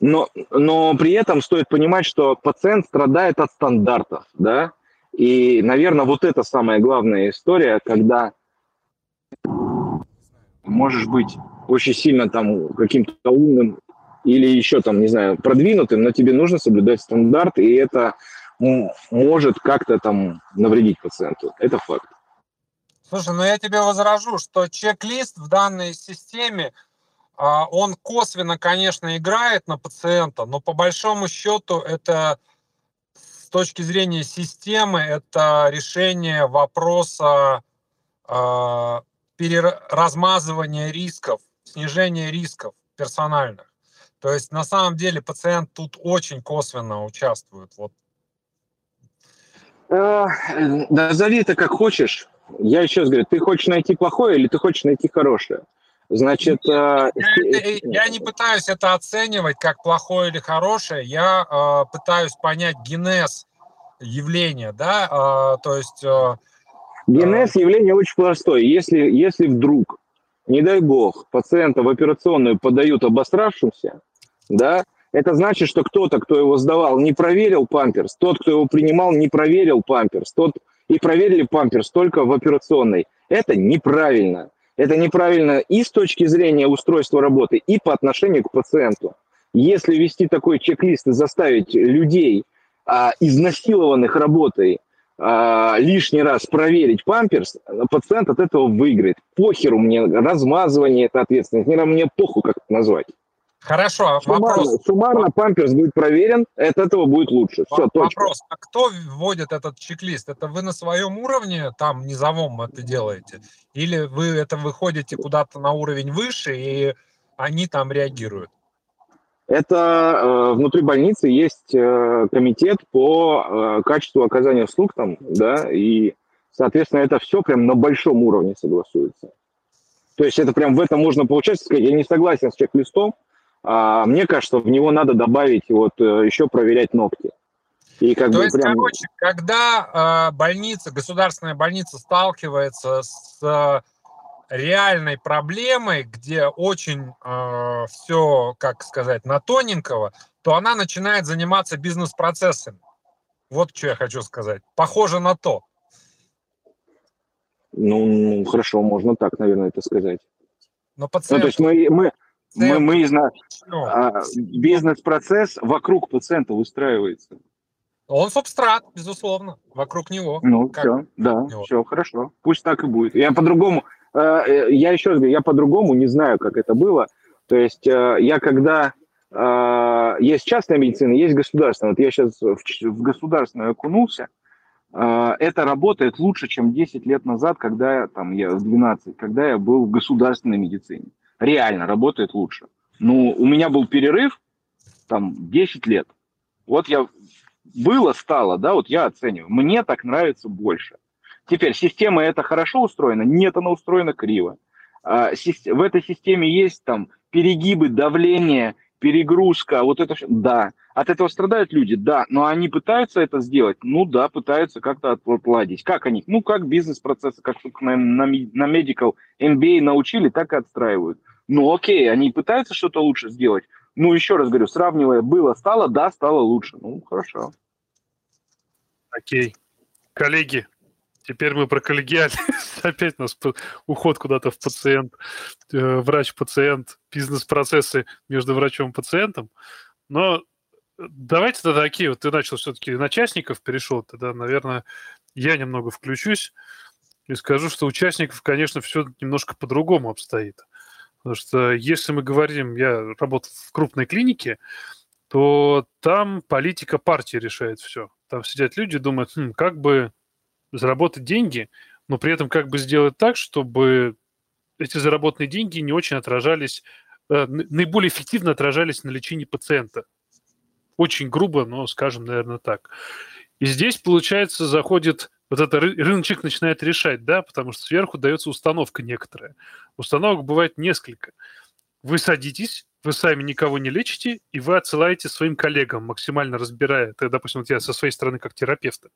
но, но при этом стоит понимать, что пациент страдает от стандартов, да, И, наверное, вот это самая главная история, когда можешь быть очень сильно там каким-то умным или еще там, не знаю, продвинутым, но тебе нужно соблюдать стандарт, и это может как-то там навредить пациенту. Это факт. Слушай, ну я тебе возражу, что чек-лист в данной системе, а, он косвенно, конечно, играет на пациента, но по большому счету это с точки зрения системы, это решение вопроса а, размазывания рисков, снижения рисков персональных. То есть на самом деле пациент тут очень косвенно участвует. Вот. Э, назови это как хочешь. Я еще раз говорю, ты хочешь найти плохое или ты хочешь найти хорошее? Значит, я, э, я, я не пытаюсь это оценивать как плохое или хорошее. Я э, пытаюсь понять генез явления, да, э, то есть. Э, генез э, явления очень простой. Если если вдруг, не дай бог, пациента в операционную подают обостравшимся, да, это значит, что кто-то, кто его сдавал, не проверил памперс, тот, кто его принимал, не проверил памперс, тот и проверили памперс только в операционной. Это неправильно. Это неправильно и с точки зрения устройства работы, и по отношению к пациенту. Если вести такой чек-лист и заставить людей, а, изнасилованных работой, а, лишний раз проверить памперс, пациент от этого выиграет. Похеру мне размазывание, это ответственность. Мне похуй, как это назвать. Хорошо, суммарно, вопрос. Суммарно памперс будет проверен, от этого будет лучше. Все, точка. Вопрос, а кто вводит этот чек-лист? Это вы на своем уровне, там, низовом это делаете? Или вы это выходите куда-то на уровень выше, и они там реагируют? Это э, внутри больницы есть э, комитет по э, качеству оказания услуг там, да, и, соответственно, это все прям на большом уровне согласуется. То есть это прям в этом можно получать, сказать, я не согласен с чек-листом, а мне кажется, в него надо добавить вот э, еще проверять ногти. И как То бы есть, прям... короче, когда э, больница, государственная больница сталкивается с э, реальной проблемой, где очень э, все, как сказать, на тоненького, то она начинает заниматься бизнес-процессами. Вот что я хочу сказать. Похоже на то. Ну, ну хорошо, можно так, наверное, это сказать. Но пациент... Ну, то есть мы, мы, мы, мы зна... а, бизнес-процесс вокруг пациента выстраивается. Он субстрат, безусловно, вокруг него. Ну, как все, да, него. все, хорошо. Пусть так и будет. Я по-другому, э, э, я еще раз говорю, я по-другому не знаю, как это было. То есть э, я когда... Э, есть частная медицина, есть государственная. Вот я сейчас в, в государственную окунулся. Э, это работает лучше, чем 10 лет назад, когда там, я в 12, когда я был в государственной медицине реально работает лучше. Ну, у меня был перерыв, там, 10 лет. Вот я, было, стало, да, вот я оцениваю. Мне так нравится больше. Теперь, система это хорошо устроена? Нет, она устроена криво. А, в этой системе есть там перегибы, давление, перегрузка, вот это да. От этого страдают люди, да, но они пытаются это сделать, ну да, пытаются как-то отладить. Как они? Ну, как бизнес-процессы, как на, на, на Medical MBA научили, так и отстраивают. Ну окей, они пытаются что-то лучше сделать. Ну, еще раз говорю, сравнивая, было, стало, да, стало лучше. Ну, хорошо. Окей. Коллеги, теперь мы про коллегиальность. Опять у нас уход куда-то в пациент, э, врач-пациент, бизнес-процессы между врачом и пациентом. Но давайте тогда такие, вот ты начал все-таки на частников перешел, тогда, наверное, я немного включусь и скажу, что участников, конечно, все немножко по-другому обстоит. Потому что если мы говорим, я работал в крупной клинике, то там политика партии решает все. Там сидят люди, думают, хм, как бы заработать деньги, но при этом как бы сделать так, чтобы эти заработанные деньги не очень отражались, э, наиболее эффективно отражались на лечении пациента. Очень грубо, но скажем, наверное, так. И здесь, получается, заходит вот это рыночек начинает решать, да, потому что сверху дается установка некоторая. Установок бывает несколько. Вы садитесь, вы сами никого не лечите, и вы отсылаете своим коллегам, максимально разбирая. Это, допустим, вот я со своей стороны как терапевта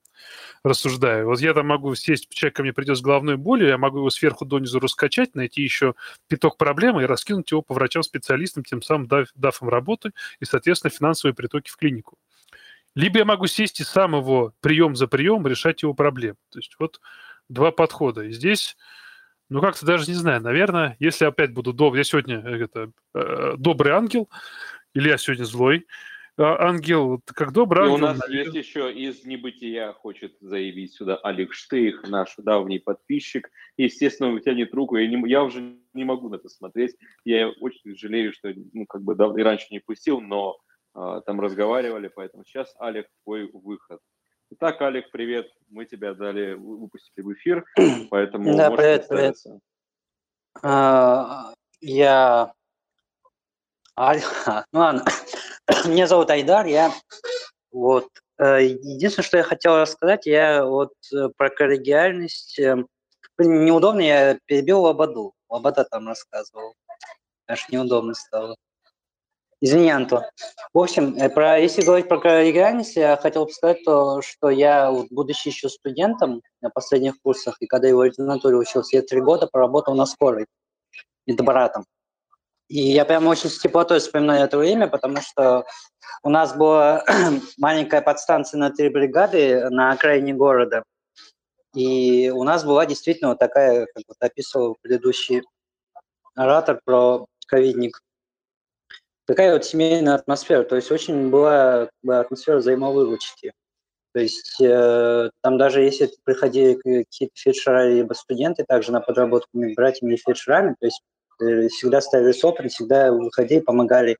рассуждаю. Вот я там могу сесть, человек ко мне придет с головной болью, я могу его сверху донизу раскачать, найти еще пяток проблем и раскинуть его по врачам-специалистам, тем самым дав, дав им работу и, соответственно, финансовые притоки в клинику. либо я могу сесть и сам его прием за прием решать его проблемы. То есть вот два подхода. И здесь, ну как-то даже не знаю, наверное, если опять буду добрый, я сегодня э, это, э, добрый ангел, или я сегодня злой, а, ангел, как добрый ангел. И у нас наверное... есть еще из небытия хочет заявить сюда Олег Штейх, наш давний подписчик. Естественно, он тянет руку, я, не, я уже не могу на это смотреть. Я очень жалею, что ну, как бы и раньше не пустил, но а, там разговаривали, поэтому сейчас, Олег, твой выход. Итак, Олег, привет. Мы тебя дали, выпустили в эфир, поэтому да, привет, привет. А, я... А, ну ладно. Меня зовут Айдар, я вот э, единственное, что я хотел рассказать, я вот э, про коллегиальность. Э, неудобно, я перебил Лободу. Лобода там рассказывал. Аж неудобно стало. Извини, Антон. В общем, э, про, если говорить про коллегиальность, я хотел бы сказать то, что я, будучи еще студентом на последних курсах, и когда я в ординатуре учился, я три года проработал на скорой медбратом. И я прям очень с теплотой вспоминаю это время, потому что у нас была маленькая подстанция на три бригады на окраине города. И у нас была действительно вот такая, как вот описывал предыдущий оратор про ковидник, такая вот семейная атмосфера, то есть очень была как бы, атмосфера взаимовыручки. То есть э, там даже если приходили какие-то фельдшера либо студенты также на подработку братьями и фельдшерами, то есть э, всегда ставили сопли, всегда выходили, помогали.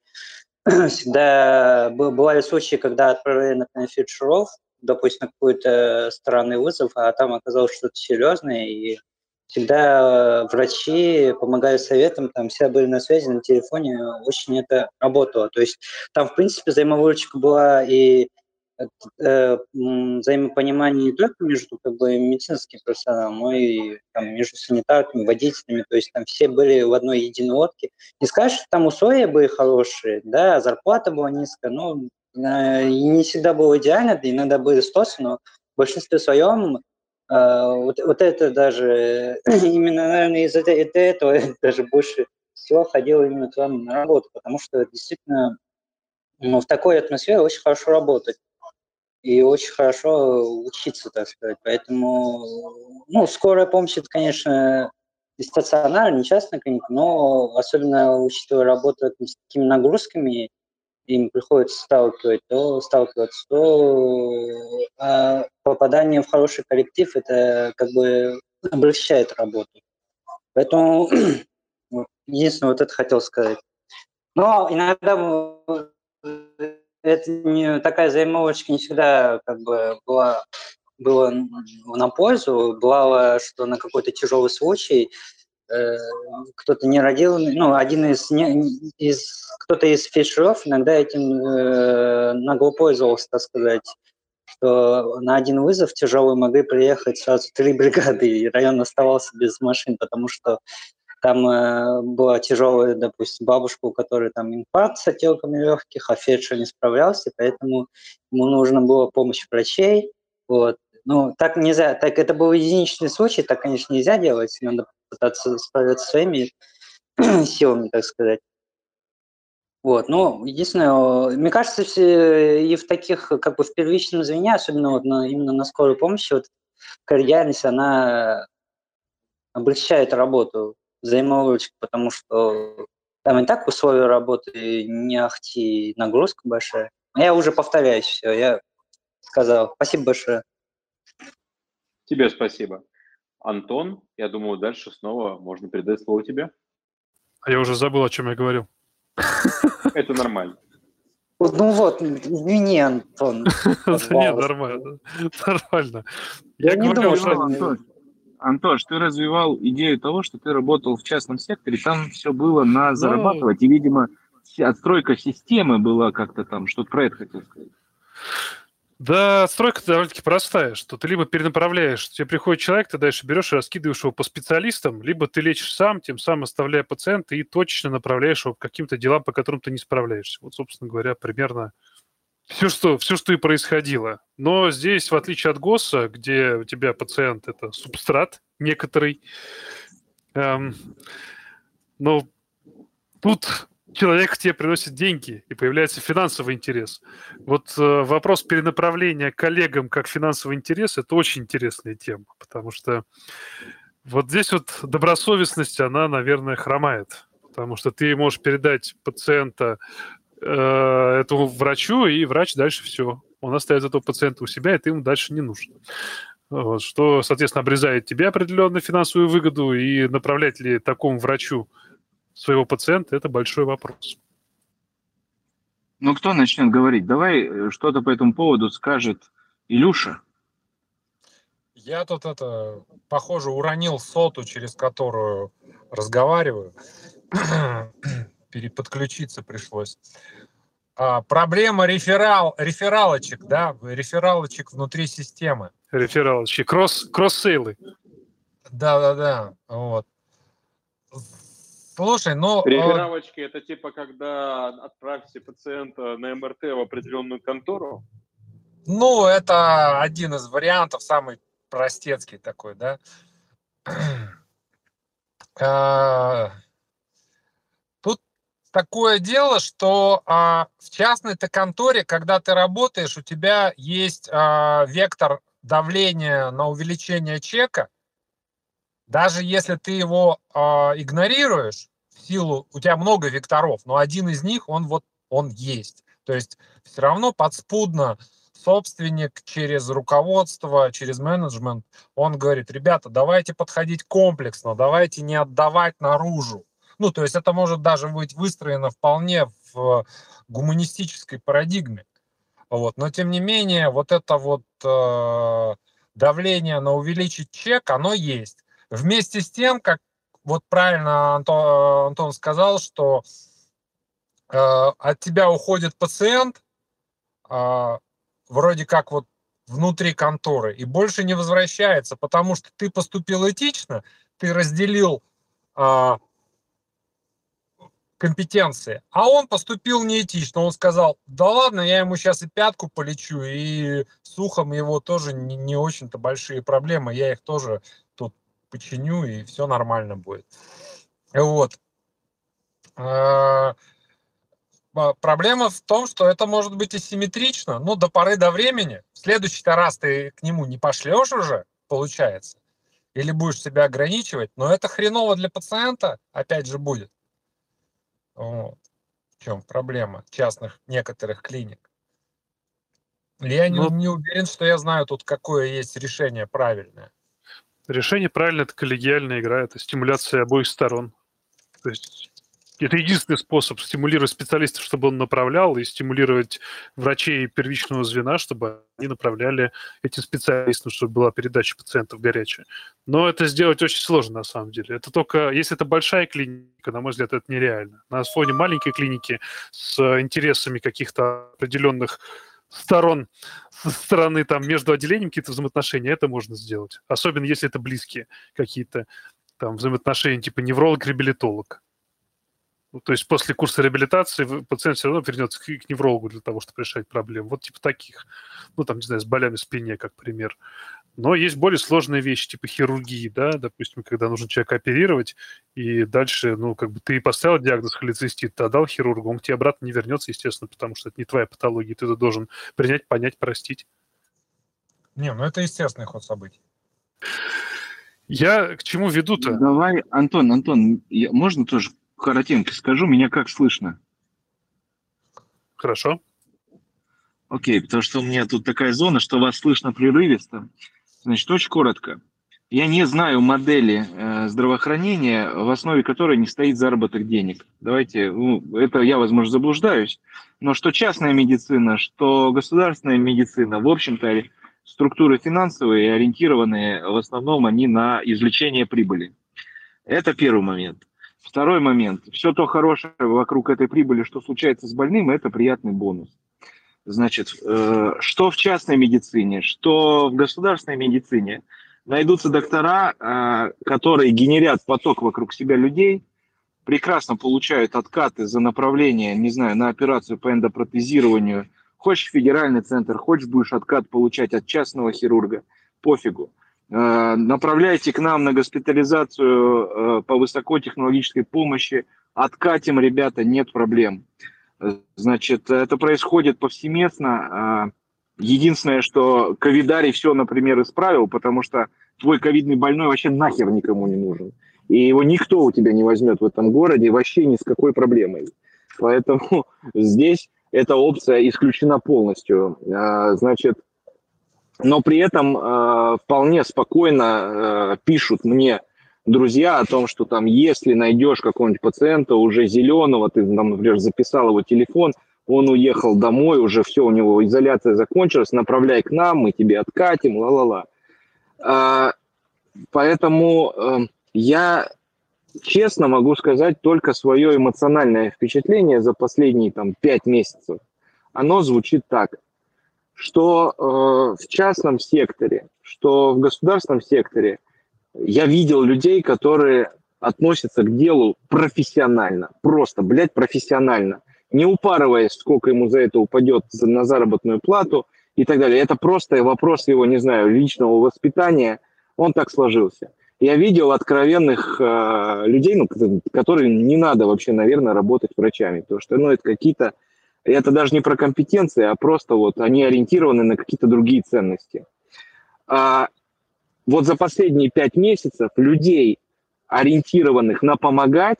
всегда бывали случаи, когда отправляли, например, фельдшеров, допустим, на какой-то странный вызов, а там оказалось что-то серьезное, и всегда э, врачи помогали советам, там все были на связи, на телефоне, очень это работало. То есть там, в принципе, взаимовыручка была и э, взаимопонимание не только между как бы, медицинским персоналом, но и там, между санитарами, водителями, то есть там все были в одной единой лодке. Не скажешь, что там условия были хорошие, да, зарплата была низкая, но э, не всегда было идеально, иногда были стосы, но в большинстве своем вот, вот это даже, именно, наверное, из-за этого даже больше всего ходил именно туда на работу, потому что действительно ну, в такой атмосфере очень хорошо работать и очень хорошо учиться, так сказать. Поэтому, ну, скорая помощь, это, конечно, и стационар, не частная клиника, но особенно учитывая работу с такими нагрузками, им приходится сталкивать, то сталкиваться, то а попадание в хороший коллектив это как бы облегчает работу. Поэтому единственное, вот это хотел сказать. Но иногда это не, такая взаимовочка не всегда как бы была, была на пользу. Бывало, что на какой-то тяжелый случай кто-то не родил, ну, один из, не, из кто-то из фишеров иногда этим э, нагло пользовался, так сказать, что на один вызов тяжелый могли приехать сразу три бригады, и район оставался без машин, потому что там э, была тяжелая, допустим, бабушка, у которой там инфаркт с отеками легких, а фельдшер не справлялся, поэтому ему нужна была помощь врачей. Вот. Ну, так нельзя, так это был единичный случай, так, конечно, нельзя делать, надо пытаться справиться своими силами, так сказать. Вот, ну, единственное, мне кажется, и в таких, как бы в первичном звене, особенно вот на, именно на скорой помощи, вот коллегиальность, она облегчает работу, взаимовыручку, потому что там и так условия работы не ахти, нагрузка большая. Я уже повторяюсь, все, я сказал. Спасибо большое. Тебе спасибо. Антон, я думаю, дальше снова можно передать слово тебе. А я уже забыл, о чем я говорил. Это нормально. Ну вот, извини, Антон. Нет, нормально. Нормально. Я не думаю, что... Антош, ты развивал идею того, что ты работал в частном секторе, там все было на ну, зарабатывать, и, видимо, отстройка системы была как-то там, что про это хотел сказать. Да, стройка довольно-таки простая, что ты либо перенаправляешь, тебе приходит человек, ты дальше берешь и раскидываешь его по специалистам, либо ты лечишь сам, тем самым оставляя пациента и точечно направляешь его к каким-то делам, по которым ты не справляешься. Вот, собственно говоря, примерно все, что, все, что и происходило. Но здесь, в отличие от ГОСа, где у тебя пациент – это субстрат некоторый, эм, но тут человек тебе приносит деньги, и появляется финансовый интерес. Вот э, вопрос перенаправления коллегам как финансовый интерес – это очень интересная тема, потому что вот здесь вот добросовестность, она, наверное, хромает, потому что ты можешь передать пациента э, этому врачу, и врач дальше все. Он оставит этого пациента у себя, и ты ему дальше не нужен. Вот, что, соответственно, обрезает тебе определенную финансовую выгоду, и направлять ли такому врачу своего пациента, это большой вопрос. Ну, кто начнет говорить? Давай э, что-то по этому поводу скажет Илюша. Я тут это, похоже, уронил соту, через которую разговариваю. Переподключиться пришлось. А, проблема реферал, рефералочек, да, рефералочек внутри системы. Рефералочки, кросс, кросс-сейлы. Да-да-да, вот. Слушай, ну... А, Реферавочки – это типа, когда отправьте пациента на МРТ в определенную контору? Ну, это один из вариантов, самый простецкий такой, да. А, тут такое дело, что а, в частной-то конторе, когда ты работаешь, у тебя есть вектор давления на увеличение чека, даже если ты его э, игнорируешь, в силу, у тебя много векторов, но один из них, он вот, он есть. То есть все равно подспудно собственник через руководство, через менеджмент, он говорит, ребята, давайте подходить комплексно, давайте не отдавать наружу. Ну, то есть это может даже быть выстроено вполне в гуманистической парадигме. Вот. Но тем не менее, вот это вот э, давление на увеличить чек, оно есть. Вместе с тем, как вот правильно Антон, Антон сказал, что э, от тебя уходит пациент, э, вроде как вот внутри конторы, и больше не возвращается, потому что ты поступил этично, ты разделил э, компетенции, а он поступил неэтично, он сказал, да ладно, я ему сейчас и пятку полечу, и с ухом его тоже не, не очень-то большие проблемы, я их тоже починю, и все нормально будет. Вот. А, проблема в том, что это может быть асимметрично, ну, до поры до времени. В следующий раз ты к нему не пошлешь уже, получается, или будешь себя ограничивать, но это хреново для пациента, опять же, будет. Вот. В чем проблема частных некоторых клиник. Я не, ну не уверен, что я знаю тут, какое есть решение правильное. Решение правильно, это коллегиальная игра, это стимуляция обоих сторон. То есть это единственный способ стимулировать специалиста, чтобы он направлял, и стимулировать врачей первичного звена, чтобы они направляли этим специалистам, чтобы была передача пациентов горячая. Но это сделать очень сложно на самом деле. Это только, если это большая клиника, на мой взгляд, это нереально. На фоне маленькой клиники с интересами каких-то определенных сторон со стороны там между отделением какие-то взаимоотношения, это можно сделать. Особенно если это близкие какие-то там взаимоотношения, типа невролог-реабилитолог. Ну, то есть после курса реабилитации пациент все равно вернется к, к неврологу для того, чтобы решать проблемы. Вот типа таких. Ну, там, не знаю, с болями в спине, как пример. Но есть более сложные вещи, типа хирургии, да, допустим, когда нужно человека оперировать, и дальше, ну, как бы ты поставил диагноз холецистит, ты отдал хирургу, он к тебе обратно не вернется, естественно, потому что это не твоя патология, ты это должен принять, понять, простить. Не, ну это естественный ход событий. Я к чему веду-то? Давай, Антон, Антон, я, можно тоже коротенько скажу, меня как слышно? Хорошо. Окей, потому что у меня тут такая зона, что вас слышно прерывисто. Значит, очень коротко. Я не знаю модели э, здравоохранения, в основе которой не стоит заработок денег. Давайте, ну, это я, возможно, заблуждаюсь, но что частная медицина, что государственная медицина, в общем-то, структуры финансовые, ориентированные в основном они на извлечение прибыли. Это первый момент. Второй момент. Все то хорошее вокруг этой прибыли, что случается с больным, это приятный бонус. Значит, э, что в частной медицине, что в государственной медицине найдутся доктора, э, которые генерят поток вокруг себя людей, прекрасно получают откаты за направление, не знаю, на операцию по эндопротезированию. Хочешь федеральный центр, хочешь будешь откат получать от частного хирурга, пофигу. Э, направляйте к нам на госпитализацию по высокотехнологической помощи, откатим, ребята, нет проблем. Значит, это происходит повсеместно. А, единственное, что ковидарий все, например, исправил, потому что твой ковидный больной вообще нахер никому не нужен. И его никто у тебя не возьмет в этом городе вообще ни с какой проблемой. Поэтому здесь эта опция исключена полностью. А, значит, но при этом э, вполне спокойно пишут мне друзья о том, что там, если найдешь какого-нибудь пациента уже зеленого, ты там, например, записал его телефон, он уехал домой, уже все, у него изоляция закончилась, направляй к нам, мы тебе откатим, ла-ла-ла. А, поэтому э, я честно могу сказать только свое эмоциональное впечатление за последние там пять месяцев. Оно звучит так что э, в частном секторе, что в государственном секторе я видел людей, которые относятся к делу профессионально, просто, блядь, профессионально, не упарываясь, сколько ему за это упадет на заработную плату и так далее. Это просто вопрос его, не знаю, личного воспитания, он так сложился. Я видел откровенных э, людей, ну, которые не надо вообще, наверное, работать врачами, потому что, ну, это какие-то это даже не про компетенции, а просто вот они ориентированы на какие-то другие ценности. А вот за последние пять месяцев людей, ориентированных на помогать,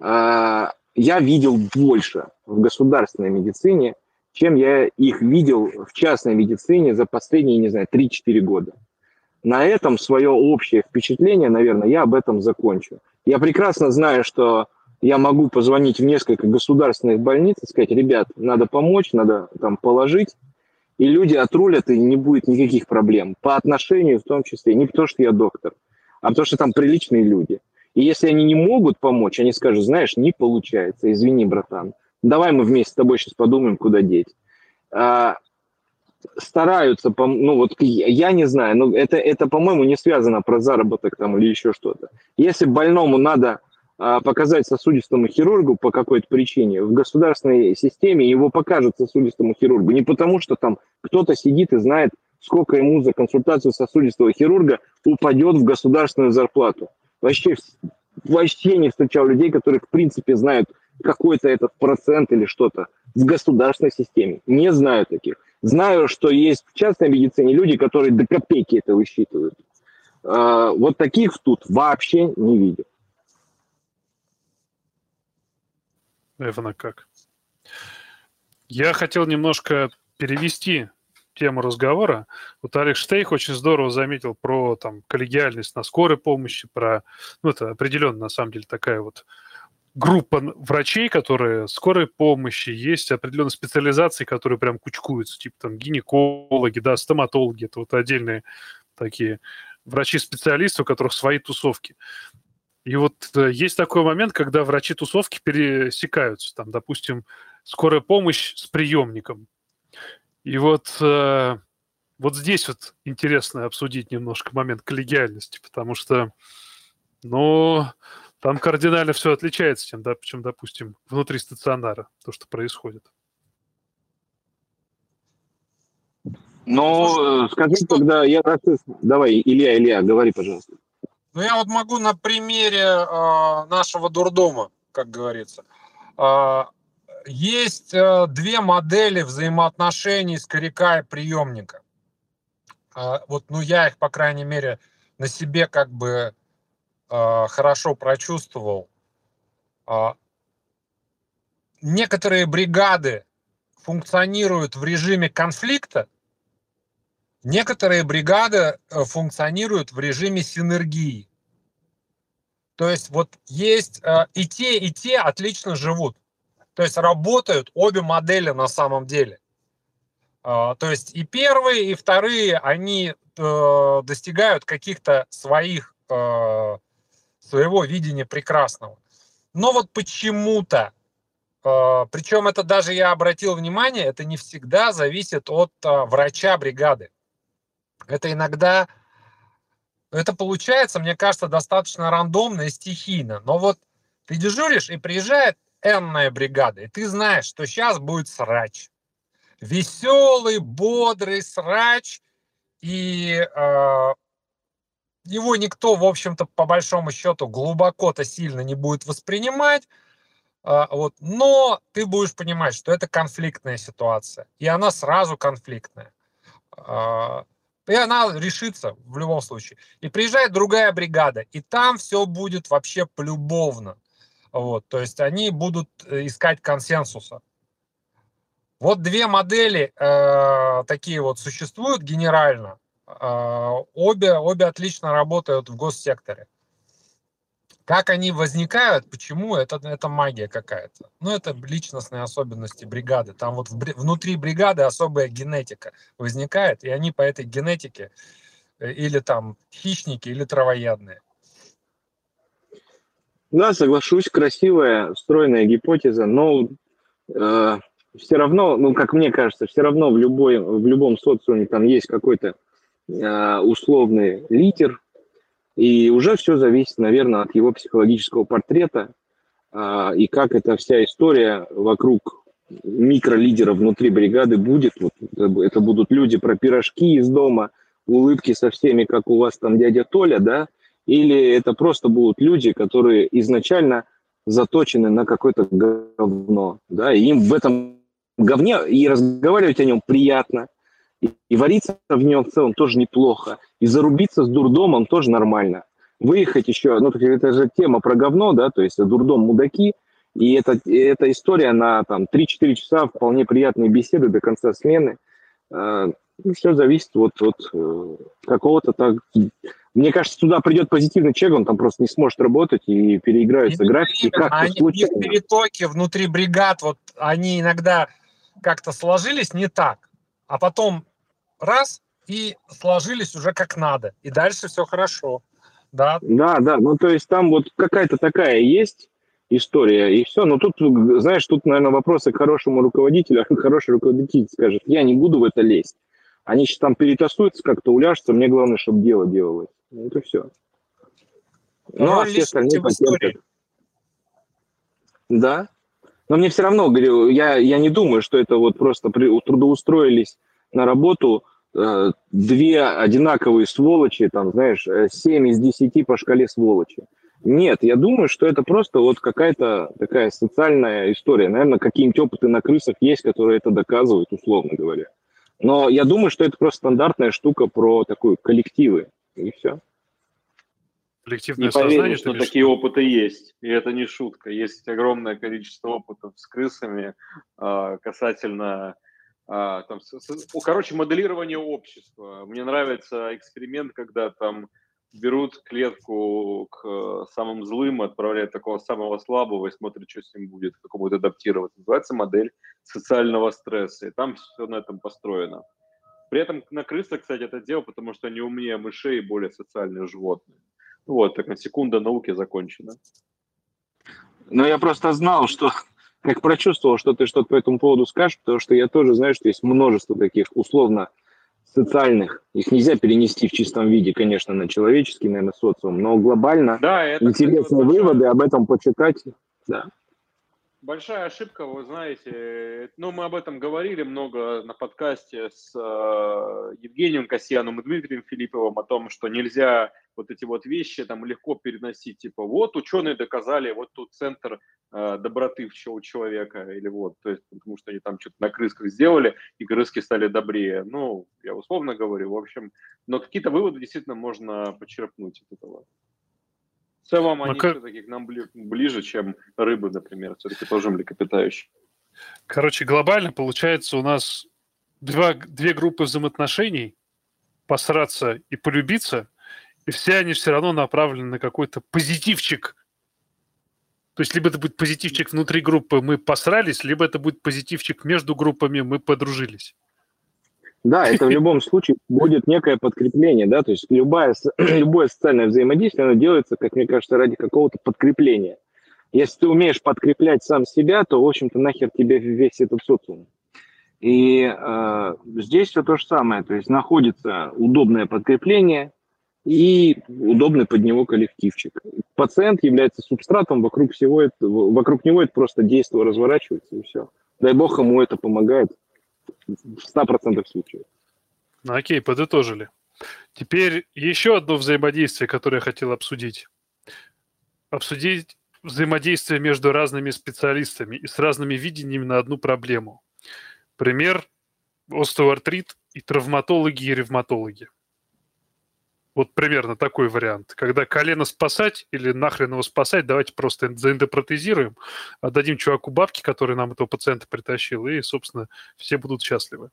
а, я видел больше в государственной медицине, чем я их видел в частной медицине за последние, не знаю, 3-4 года. На этом свое общее впечатление, наверное, я об этом закончу. Я прекрасно знаю, что я могу позвонить в несколько государственных больниц и сказать, ребят, надо помочь, надо там положить, и люди отрулят, и не будет никаких проблем. По отношению в том числе, не потому что я доктор, а потому что там приличные люди. И если они не могут помочь, они скажут, знаешь, не получается, извини, братан, давай мы вместе с тобой сейчас подумаем, куда деть. А, стараются, ну вот я не знаю, но это, это по-моему, не связано про заработок там или еще что-то. Если больному надо показать сосудистому хирургу по какой-то причине, в государственной системе его покажут сосудистому хирургу. Не потому, что там кто-то сидит и знает, сколько ему за консультацию сосудистого хирурга упадет в государственную зарплату. Вообще, вообще не встречал людей, которые в принципе знают какой-то этот процент или что-то в государственной системе. Не знаю таких. Знаю, что есть в частной медицине люди, которые до копейки это высчитывают. А, вот таких тут вообще не видел. Эвана как. Я хотел немножко перевести тему разговора. Вот Алекс Штейх очень здорово заметил про там, коллегиальность на скорой помощи, про... Ну, это определенно, на самом деле, такая вот группа врачей, которые скорой помощи, есть определенные специализации, которые прям кучкуются, типа там гинекологи, да, стоматологи, это вот отдельные такие врачи-специалисты, у которых свои тусовки. И вот э, есть такой момент, когда врачи тусовки пересекаются. Там, допустим, скорая помощь с приемником. И вот, э, вот здесь вот интересно обсудить немножко момент коллегиальности, потому что, ну, там кардинально все отличается, чем, да, чем, допустим, внутри стационара, то, что происходит. Ну, скажи тогда, я. Давай, Илья, Илья, говори, пожалуйста. Ну, я вот могу на примере э, нашего дурдома, как говорится. Э, есть э, две модели взаимоотношений скоряка и приемника. Э, вот, ну, я их, по крайней мере, на себе как бы э, хорошо прочувствовал. Э, некоторые бригады функционируют в режиме конфликта, Некоторые бригады э, функционируют в режиме синергии. То есть вот есть э, и те, и те отлично живут. То есть работают обе модели на самом деле. А, то есть и первые, и вторые, они э, достигают каких-то своих, своего видения прекрасного. Но вот почему-то, причем это даже я обратил внимание, это не всегда зависит от врача бригады. Это иногда, это получается, мне кажется, достаточно рандомно и стихийно. Но вот ты дежуришь, и приезжает энная бригада, и ты знаешь, что сейчас будет срач. Веселый, бодрый срач, и э, его никто, в общем-то, по большому счету, глубоко-то сильно не будет воспринимать, а, вот, но ты будешь понимать, что это конфликтная ситуация, и она сразу конфликтная. А, и она решится в любом случае. И приезжает другая бригада, и там все будет вообще полюбовно. Вот, то есть они будут э, искать консенсуса. Вот две модели э, такие вот существуют генерально. Э, обе, обе отлично работают в госсекторе. Как они возникают, почему, это, это магия какая-то. Ну, это личностные особенности бригады. Там вот в, внутри бригады особая генетика возникает, и они по этой генетике э, или там хищники, или травоядные. Да, соглашусь, красивая, стройная гипотеза, но э, все равно, ну, как мне кажется, все равно в, любой, в любом социуме там есть какой-то э, условный лидер, и уже все зависит, наверное, от его психологического портрета а, и как эта вся история вокруг микролидера внутри бригады будет. Вот это будут люди про пирожки из дома, улыбки со всеми, как у вас там дядя Толя, да? Или это просто будут люди, которые изначально заточены на какое-то говно, да, и им в этом говне и разговаривать о нем приятно, и, и вариться в нем в целом тоже неплохо. И зарубиться с дурдомом тоже нормально. Выехать еще, ну, это же тема про говно, да, то есть дурдом мудаки, и это, эта история на там 3-4 часа вполне приятные беседы до конца смены. А, ну, все зависит вот от э, какого-то так... Мне кажется, туда придет позитивный человек, он там просто не сможет работать и переиграются и графики. Как они, случайно. перетоки внутри бригад, вот они иногда как-то сложились не так а потом раз и сложились уже как надо, и дальше все хорошо. Да, да, да. Ну, то есть там вот какая-то такая есть история, и все. Но тут, знаешь, тут, наверное, вопросы к хорошему руководителю. Хороший руководитель скажет, я не буду в это лезть. Они сейчас там перетасуются, как-то уляжутся, мне главное, чтобы дело делалось. Ну, это все. Ну, а все остальные потерпят. Да, но мне все равно, говорю, я, я не думаю, что это вот просто при, трудоустроились на работу э, две одинаковые сволочи, там, знаешь, 7 э, из 10 по шкале сволочи. Нет, я думаю, что это просто вот какая-то такая социальная история. Наверное, какие-нибудь опыты на крысах есть, которые это доказывают, условно говоря. Но я думаю, что это просто стандартная штука про такую коллективы, и все коллективное не сознание. Поверишь, что такие опыты есть, и это не шутка. Есть огромное количество опытов с крысами э, касательно э, там, с, с, короче, моделирования общества. Мне нравится эксперимент, когда там берут клетку к самым злым, отправляют такого самого слабого и смотрят, что с ним будет, как он будет адаптироваться. Называется модель социального стресса, и там все на этом построено. При этом на крысах, кстати, это дело, потому что они умнее мышей и более социальные животные. Вот, так на секунда науки закончена. Но я просто знал, что как прочувствовал, что ты что-то по этому поводу скажешь, потому что я тоже знаю, что есть множество таких условно социальных, их нельзя перенести в чистом виде, конечно, на человеческий, наверное, социум, но глобально да, это, интересные кстати, выводы об этом почитать. Да. Большая ошибка, вы знаете, ну, мы об этом говорили много на подкасте с э, Евгением Касьяном и Дмитрием Филипповым о том, что нельзя вот эти вот вещи там легко переносить, типа вот ученые доказали, вот тут центр э, доброты у человека, или вот, то есть потому что они там что-то на крысках сделали, и крыски стали добрее. Ну, я условно говорю, в общем, но какие-то выводы действительно можно почерпнуть от этого. В целом они как... все-таки к нам ближе, чем рыбы, например, все-таки тоже млекопитающие. Короче, глобально получается у нас два, две группы взаимоотношений, посраться и полюбиться, и все они все равно направлены на какой-то позитивчик. То есть либо это будет позитивчик внутри группы, мы посрались, либо это будет позитивчик между группами, мы подружились. Да, это в любом случае будет некое подкрепление, да, то есть любая, любое социальное взаимодействие, оно делается, как мне кажется, ради какого-то подкрепления. Если ты умеешь подкреплять сам себя, то, в общем-то, нахер тебе весь этот социум. И э, здесь все то же самое, то есть находится удобное подкрепление, и удобный под него коллективчик. Пациент является субстратом, вокруг всего этого, вокруг него это просто действие разворачивается, и все. Дай бог ему это помогает в 100% случаев. Ну окей, подытожили. Теперь еще одно взаимодействие, которое я хотел обсудить. Обсудить взаимодействие между разными специалистами и с разными видениями на одну проблему. Пример – остеоартрит и травматологи и ревматологи. Вот примерно такой вариант. Когда колено спасать или нахрен его спасать, давайте просто заэндопротезируем, отдадим чуваку бабки, который нам этого пациента притащил, и, собственно, все будут счастливы.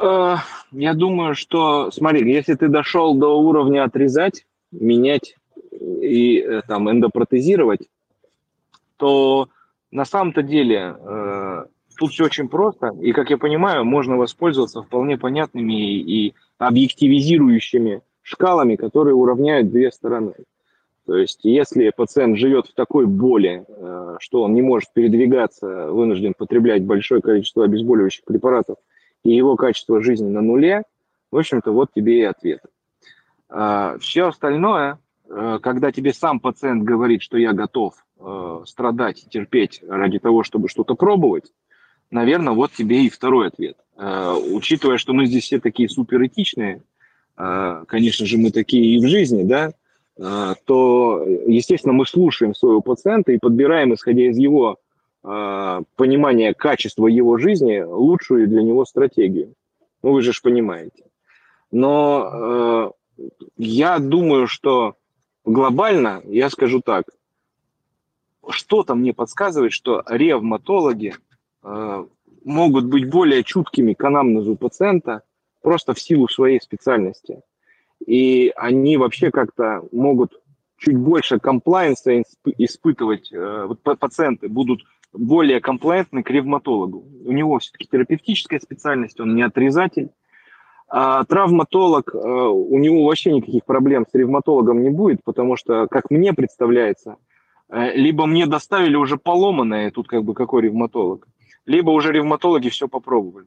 Э, я думаю, что, смотри, если ты дошел до уровня отрезать, менять и э, там эндопротезировать, то на самом-то деле э, Тут все очень просто, и, как я понимаю, можно воспользоваться вполне понятными и объективизирующими шкалами, которые уравняют две стороны. То есть, если пациент живет в такой боли, э, что он не может передвигаться, вынужден потреблять большое количество обезболивающих препаратов, и его качество жизни на нуле, в общем-то, вот тебе и ответ. А, все остальное, э, когда тебе сам пациент говорит, что я готов э, страдать, терпеть ради того, чтобы что-то пробовать, наверное, вот тебе и второй ответ. Э, учитывая, что мы здесь все такие суперэтичные, э, конечно же, мы такие и в жизни, да, э, то, естественно, мы слушаем своего пациента и подбираем, исходя из его понимания качества его жизни, лучшую для него стратегию. Ну, вы же ж понимаете. Но я думаю, что глобально, я скажу так, что-то мне подсказывает, что ревматологи Э, могут быть более чуткими к анамнезу пациента просто в силу своей специальности. И они вообще как-то могут чуть больше комплайенса испытывать, э, вот пациенты будут более комплайентны к ревматологу. У него все-таки терапевтическая специальность, он не отрезатель. А травматолог, э, у него вообще никаких проблем с ревматологом не будет, потому что, как мне представляется, либо мне доставили уже поломанное, тут как бы какой ревматолог, либо уже ревматологи все попробовали.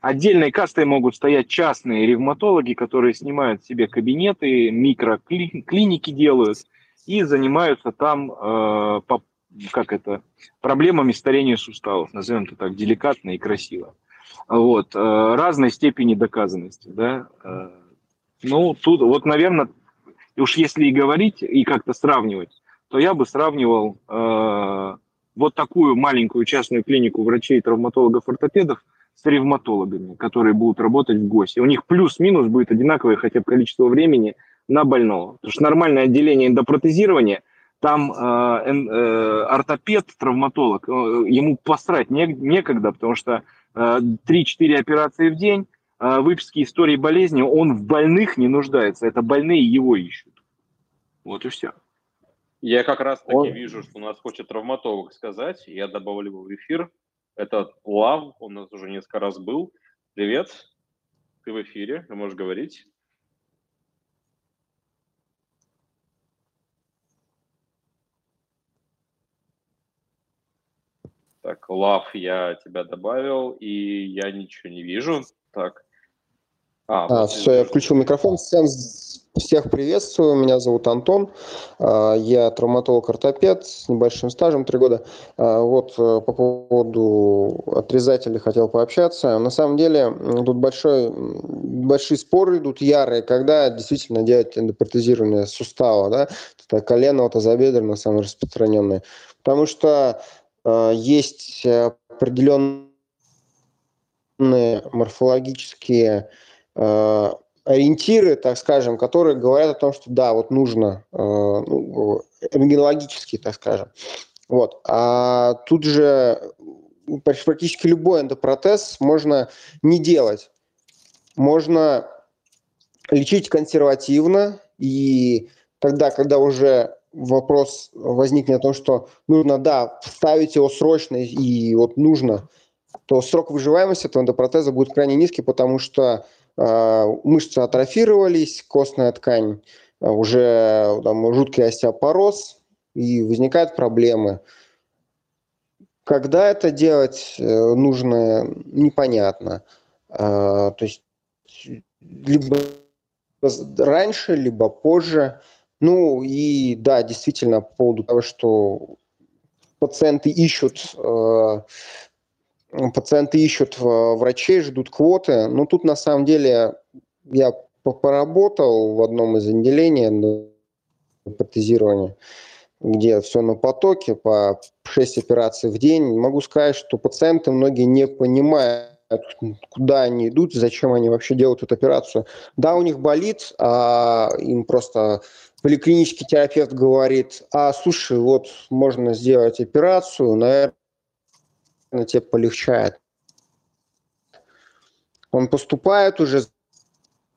Отдельной кастой могут стоять частные ревматологи, которые снимают себе кабинеты, микроклиники делают и занимаются там э, по, как это, проблемами старения суставов, назовем это так деликатно и красиво. Вот, э, разной степени доказанности. Да? Э, ну, тут вот, наверное, уж если и говорить, и как-то сравнивать, то я бы сравнивал э, вот такую маленькую частную клинику врачей, травматологов, ортопедов с ревматологами, которые будут работать в ГОСе. У них плюс-минус будет одинаковое хотя бы количество времени на больного. Потому что нормальное отделение эндопротезирования, там э, э, ортопед, травматолог, э, ему посрать не, некогда, потому что э, 3-4 операции в день, э, выписки истории болезни, он в больных не нуждается, это больные его ищут. Вот и все. Я как раз таки он... вижу, что у нас хочет травматолог сказать. Я добавлю его в эфир. Это Лав, он у нас уже несколько раз был. Привет, ты в эфире, ты можешь говорить. Так, Лав, я тебя добавил, и я ничего не вижу. Так. А, а все, я включил микрофон. Всем всех приветствую, меня зовут Антон, а, я травматолог-ортопед с небольшим стажем, три года. А, вот э, по поводу отрезателей хотел пообщаться. На самом деле тут большой, большие споры идут ярые, когда действительно делать эндопротезирование сустава, да, это колено, тазобедренное, самое распространенное. Потому что э, есть определенные морфологические ориентиры, так скажем, которые говорят о том, что да, вот нужно, э, ну, рентгенологически, так скажем. Вот. А тут же практически любой эндопротез можно не делать. Можно лечить консервативно, и тогда, когда уже вопрос возникнет о том, что нужно, да, ставить его срочно и вот нужно, то срок выживаемости этого эндопротеза будет крайне низкий, потому что мышцы атрофировались, костная ткань а, уже там, жуткий остеопороз, и возникают проблемы. Когда это делать э, нужно, непонятно. А, то есть либо раньше, либо позже. Ну и да, действительно, по поводу того, что пациенты ищут пациенты ищут врачей, ждут квоты. Но тут на самом деле я поработал в одном из отделений протезирования, где все на потоке, по 6 операций в день. Могу сказать, что пациенты многие не понимают, куда они идут, зачем они вообще делают эту операцию. Да, у них болит, а им просто поликлинический терапевт говорит, а слушай, вот можно сделать операцию, наверное, тебе полегчает. Он поступает уже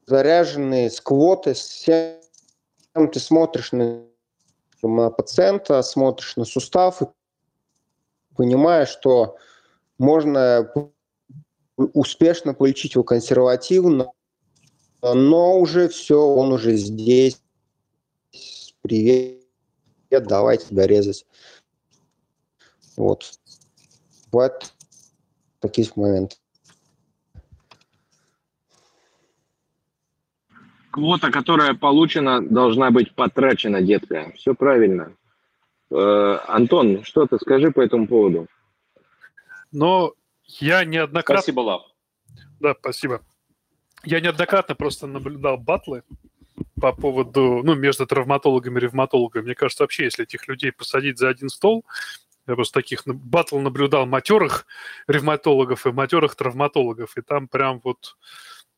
заряженный с с всем ты смотришь на, на пациента, смотришь на сустав и понимаешь, что можно успешно полечить его консервативно, но уже все, он уже здесь. Привет, давай тебя резать. Вот. Вот такие моменты. Квота, которая получена, должна быть потрачена, детка. Все правильно. Э, Антон, что ты скажи по этому поводу? Но я неоднократно... Спасибо, Лав. Да, спасибо. Я неоднократно просто наблюдал батлы по поводу, ну, между травматологами и ревматологами. Мне кажется, вообще, если этих людей посадить за один стол, я просто таких батл наблюдал матерых ревматологов и матерых травматологов, и там прям вот,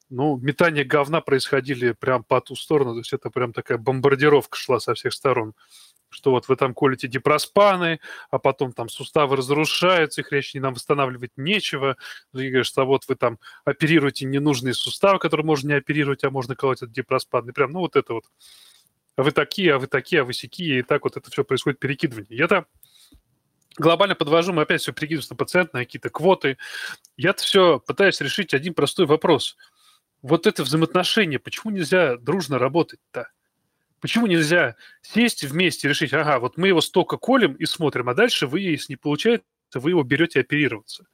ну, метание говна происходили прям по ту сторону, то есть это прям такая бомбардировка шла со всех сторон что вот вы там колите дипроспаны, а потом там суставы разрушаются, их речь нам восстанавливать нечего. И говоришь, что вот вы там оперируете ненужные суставы, которые можно не оперировать, а можно колоть этот дипроспан. Прям, ну вот это вот. А вы такие, а вы такие, а вы сякие, и так вот это все происходит перекидывание. И это глобально подвожу, мы опять все перекидываем на пациент, на какие-то квоты. Я-то все пытаюсь решить один простой вопрос. Вот это взаимоотношение, почему нельзя дружно работать-то? Почему нельзя сесть вместе и решить, ага, вот мы его столько колем и смотрим, а дальше вы, если не получается, вы его берете оперироваться.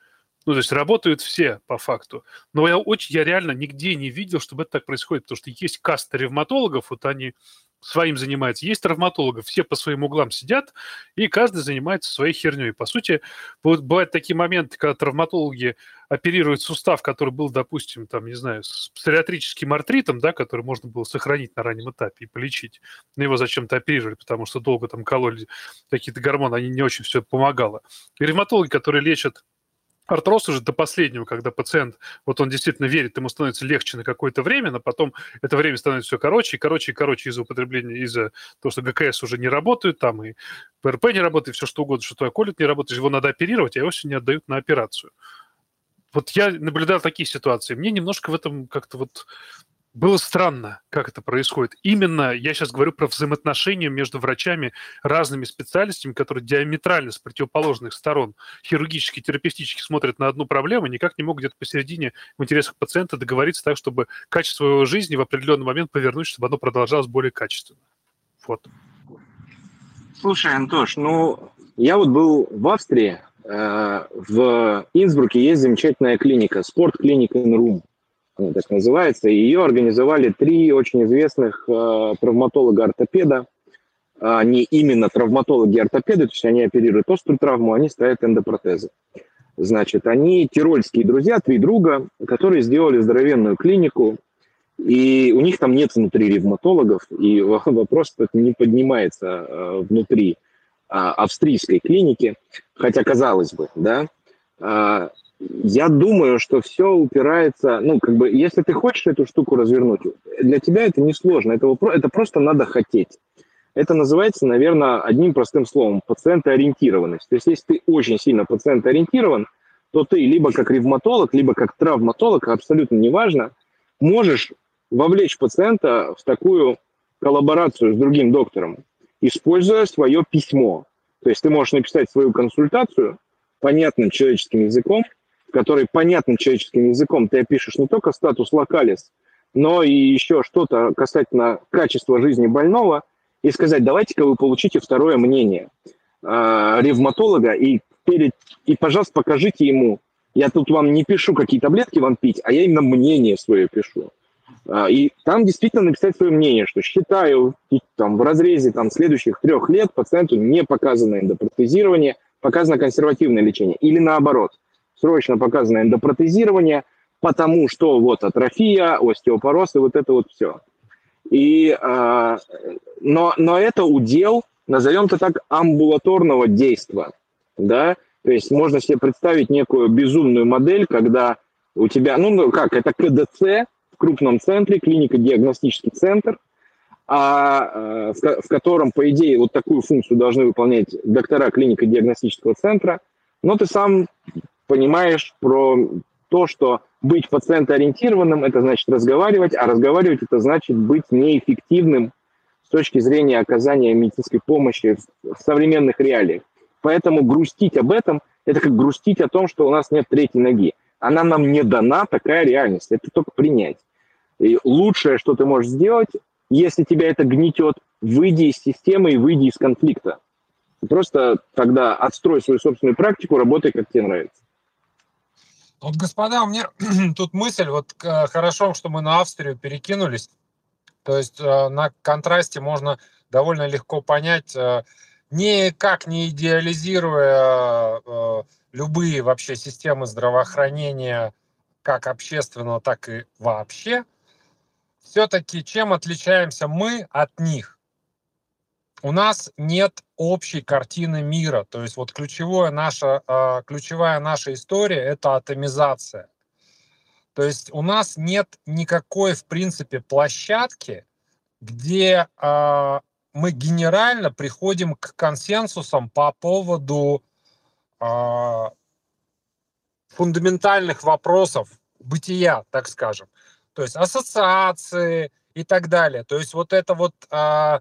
Ну, то есть работают все по факту. Но я, очень, я реально нигде не видел, чтобы это так происходит, потому что есть каста ревматологов, вот они своим занимается. Есть травматологов, все по своим углам сидят, и каждый занимается своей херней. По сути, бывают такие моменты, когда травматологи оперируют сустав, который был, допустим, там, не знаю, с псориатрическим артритом, да, который можно было сохранить на раннем этапе и полечить. Но его зачем-то оперировали, потому что долго там кололи какие-то гормоны, они не очень все помогало. И ревматологи, которые лечат Артроз уже до последнего, когда пациент, вот он действительно верит, ему становится легче на какое-то время, но потом это время становится все короче и короче и короче из-за употребления, из-за того, что ГКС уже не работает, там и ПРП не работает, все что угодно, что твой колит не работает, его надо оперировать, а его все не отдают на операцию. Вот я наблюдал такие ситуации. Мне немножко в этом как-то вот было странно, как это происходит. Именно я сейчас говорю про взаимоотношения между врачами, разными специальностями, которые диаметрально с противоположных сторон хирургически, терапевтически смотрят на одну проблему, никак не могут где-то посередине в интересах пациента договориться так, чтобы качество его жизни в определенный момент повернуть, чтобы оно продолжалось более качественно. Вот. Слушай, Антош, ну, я вот был в Австрии, э, в Инсбруке есть замечательная клиника, спорт-клиника Инрум она так называется. Ее организовали три очень известных э, травматолога-ортопеда. Они именно травматологи-ортопеды, то есть они оперируют острую травму, они ставят эндопротезы. Значит, они тирольские друзья, три друга, которые сделали здоровенную клинику, и у них там нет внутри ревматологов, и вопрос не поднимается э, внутри а, австрийской клиники, хотя казалось бы, да, а, я думаю, что все упирается, ну, как бы, если ты хочешь эту штуку развернуть, для тебя это несложно, это, это просто надо хотеть. Это называется, наверное, одним простым словом – пациентоориентированность. То есть, если ты очень сильно пациентоориентирован, то ты либо как ревматолог, либо как травматолог, абсолютно неважно, можешь вовлечь пациента в такую коллаборацию с другим доктором, используя свое письмо. То есть ты можешь написать свою консультацию понятным человеческим языком, который понятным человеческим языком ты опишешь не только статус локалис, но и еще что-то касательно качества жизни больного, и сказать, давайте-ка вы получите второе мнение э, ревматолога, и, перед, и, пожалуйста, покажите ему, я тут вам не пишу, какие таблетки вам пить, а я именно мнение свое пишу. Э, и там действительно написать свое мнение, что считаю там, в разрезе там, следующих трех лет пациенту не показано эндопротезирование, показано консервативное лечение. Или наоборот – срочно показано эндопротезирование, потому что вот атрофия, остеопороз и вот это вот все. И, э, но, но это удел, назовем это так, амбулаторного действия. Да? То есть можно себе представить некую безумную модель, когда у тебя, ну, ну как, это КДЦ в крупном центре, клинико-диагностический центр, а, э, в, в котором, по идее, вот такую функцию должны выполнять доктора клинико-диагностического центра, но ты сам понимаешь про то, что быть пациентоориентированным – это значит разговаривать, а разговаривать – это значит быть неэффективным с точки зрения оказания медицинской помощи в современных реалиях. Поэтому грустить об этом – это как грустить о том, что у нас нет третьей ноги. Она нам не дана, такая реальность. Это только принять. И лучшее, что ты можешь сделать, если тебя это гнетет, выйди из системы и выйди из конфликта. Просто тогда отстрой свою собственную практику, работай, как тебе нравится. Вот, господа, у меня тут мысль, вот хорошо, что мы на Австрию перекинулись. То есть э, на контрасте можно довольно легко понять, э, никак не идеализируя э, любые вообще системы здравоохранения, как общественного, так и вообще, все-таки чем отличаемся мы от них? У нас нет общей картины мира. То есть вот ключевое наша, а, ключевая наша история – это атомизация. То есть у нас нет никакой, в принципе, площадки, где э, мы генерально приходим к консенсусам по поводу э, фундаментальных вопросов бытия, так скажем. То есть ассоциации и так далее. То есть вот это вот э,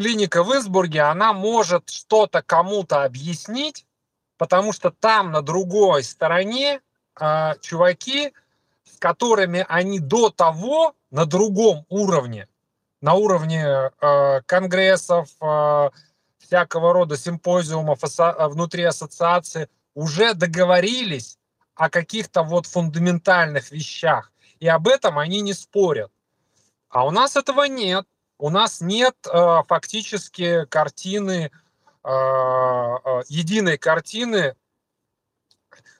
клиника в Избурге, она может что-то кому-то объяснить, потому что там на другой стороне э, чуваки, с которыми они до того на другом уровне, на уровне э, конгрессов, э, всякого рода симпозиумов асо- внутри ассоциации, уже договорились о каких-то вот фундаментальных вещах. И об этом они не спорят. А у нас этого нет у нас нет э, фактически картины, э, э, единой картины,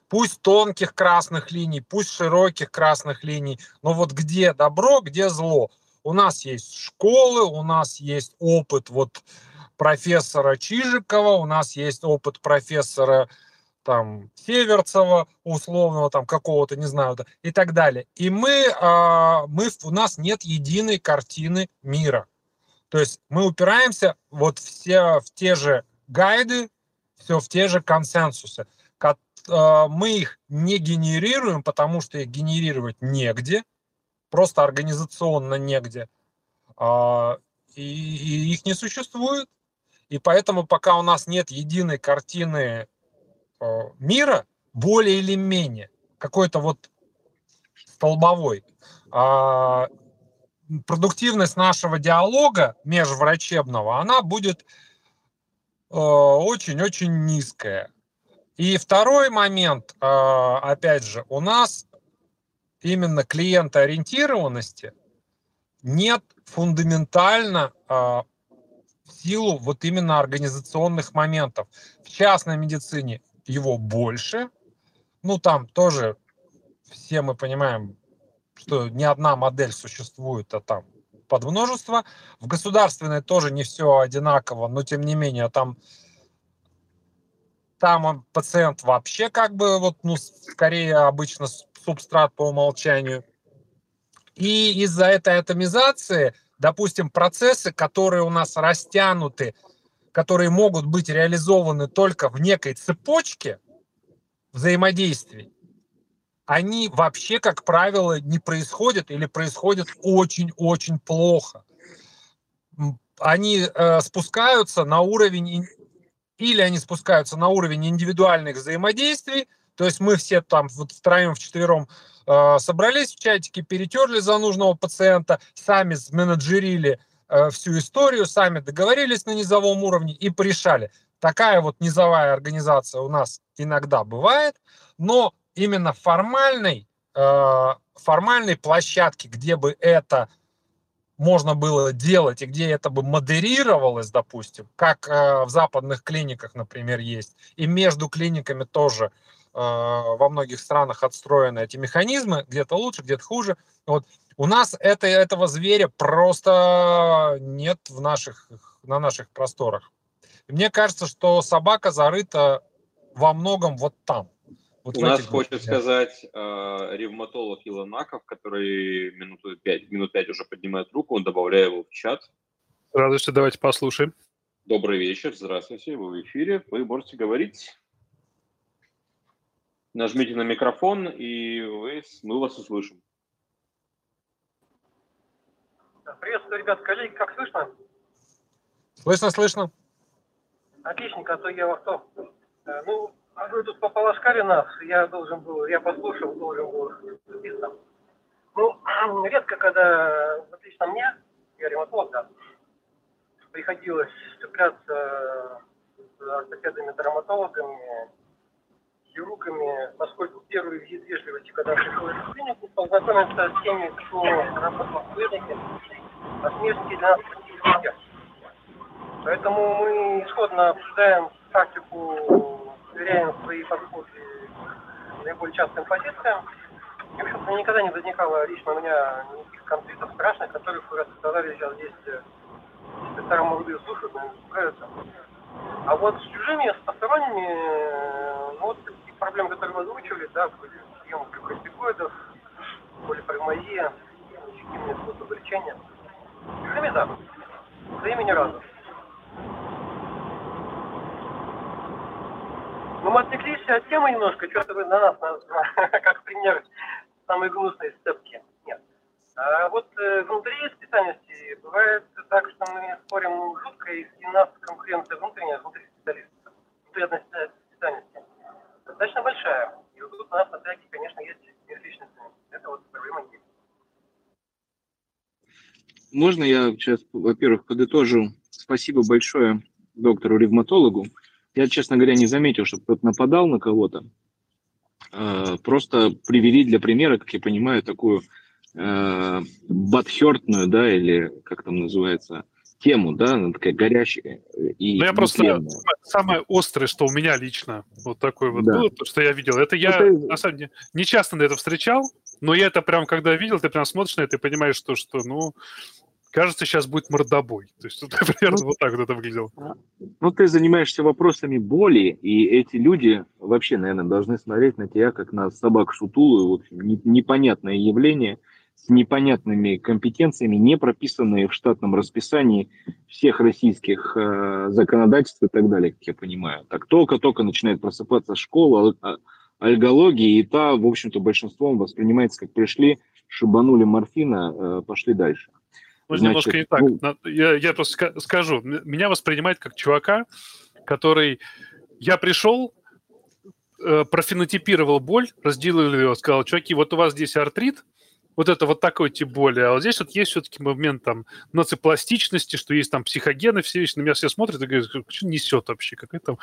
пусть тонких красных линий, пусть широких красных линий, но вот где добро, где зло. У нас есть школы, у нас есть опыт вот профессора Чижикова, у нас есть опыт профессора там Северцева, условного там какого-то, не знаю, и так далее. И мы, а, мы, у нас нет единой картины мира. То есть мы упираемся вот все в те же гайды, все в те же консенсусы. А, мы их не генерируем, потому что их генерировать негде, просто организационно негде. А, и, их не существует. И поэтому пока у нас нет единой картины а, мира, более или менее, какой-то вот столбовой, продуктивность нашего диалога межврачебного, она будет э, очень-очень низкая. И второй момент, э, опять же, у нас именно клиентоориентированности нет фундаментально э, в силу вот именно организационных моментов. В частной медицине его больше, ну там тоже все мы понимаем, что не одна модель существует, а там под множество. В государственной тоже не все одинаково, но тем не менее там там пациент вообще как бы вот, ну, скорее обычно субстрат по умолчанию. И из-за этой атомизации, допустим, процессы, которые у нас растянуты, которые могут быть реализованы только в некой цепочке взаимодействий, они вообще, как правило, не происходят или происходят очень-очень плохо. Они э, спускаются на уровень, или они спускаются на уровень индивидуальных взаимодействий, то есть мы все там вот втроем, вчетвером э, собрались в чатике, перетерли за нужного пациента, сами менеджерили э, всю историю, сами договорились на низовом уровне и порешали. Такая вот низовая организация у нас иногда бывает, но именно формальной, э, формальной площадки, где бы это можно было делать и где это бы модерировалось, допустим, как э, в западных клиниках, например, есть, и между клиниками тоже э, во многих странах отстроены эти механизмы, где-то лучше, где-то хуже. Вот у нас это, этого зверя просто нет в наших, на наших просторах. Мне кажется, что собака зарыта во многом вот там. Вот У нас хочет сказать э, ревматолог Илонаков, который минуту пять, минут пять уже поднимает руку, он добавляет его в чат. Радостью давайте послушаем. Добрый вечер, здравствуйте, вы в эфире, вы можете говорить. Нажмите на микрофон, и вы, мы вас услышим. Приветствую, ребят, коллеги, как слышно? Слышно, слышно. Отличненько, а то я в авто. Э, ну, а вы тут пополоскали нас, я должен был, я послушал, должен был записаться. Ну, редко, когда, вот лично мне, я ремонтолог, да, приходилось цепляться с ортопедами, травматологами, хирургами, поскольку первый визит вежливости, когда пришел в клинику, познакомиться с теми, кто работал в клинике, а смертности для нас практически Поэтому мы исходно обсуждаем практику проверяем свои подходы наиболее частым позициям. И, в общем-то, никогда не возникало лично у меня никаких конфликтов страшных, которых вы рассказали сейчас здесь. Инспектора молодые слушают, наверное, справятся. А вот с чужими, с посторонними, ну вот такие проблемы, которые вы озвучивали, да, были приемы глюкостикоидов, полипармазия, эффективные способы лечения. С чужими, да. Своими ни разу. Ну, мы отвлеклись от темы немножко, что-то вы на нас, на, как пример самой гнусной сцепки. Нет. А вот э, внутри специальности бывает так, что мы спорим жутко, и у нас конкуренция внутренняя, внутри специалистов, внутри одной специальности, достаточно большая. И вот тут у нас на тряке, конечно, есть между личностями. Это вот проблема есть. Можно я сейчас, во-первых, подытожу? Спасибо большое доктору-ревматологу я, честно говоря, не заметил, что кто-то нападал на кого-то. А, просто привели для примера, как я понимаю, такую э, батхертную, да, или как там называется, тему, да, она такая горячая. И ну, я просто самое, самое острое, что у меня лично вот такое вот да. было, то, что я видел, это я, это... на самом деле, не часто на это встречал, но я это прям, когда видел, ты прям смотришь на это и понимаешь, что, что ну, кажется, сейчас будет мордобой. То есть, это примерно ну, вот так вот это выглядело. Ну, ты занимаешься вопросами боли, и эти люди вообще, наверное, должны смотреть на тебя как на собак-шутулу, в общем, непонятное явление с непонятными компетенциями, не прописанные в штатном расписании всех российских э, законодательств и так далее, как я понимаю. Так только-только начинает просыпаться школа, а, альгологии, и та, в общем-то, большинством воспринимается как пришли, шибанули морфина, э, пошли дальше. Ну, Значит, немножко не так. Ну... Я, я просто скажу. Меня воспринимает как чувака, который... Я пришел, э, профенотипировал боль, разделил ее, сказал, чуваки, вот у вас здесь артрит, вот это вот такой тип боли. А вот здесь вот есть все-таки момент там нацепластичности, что есть там психогены, все на меня все смотрят и говорят, что несет вообще, какая там,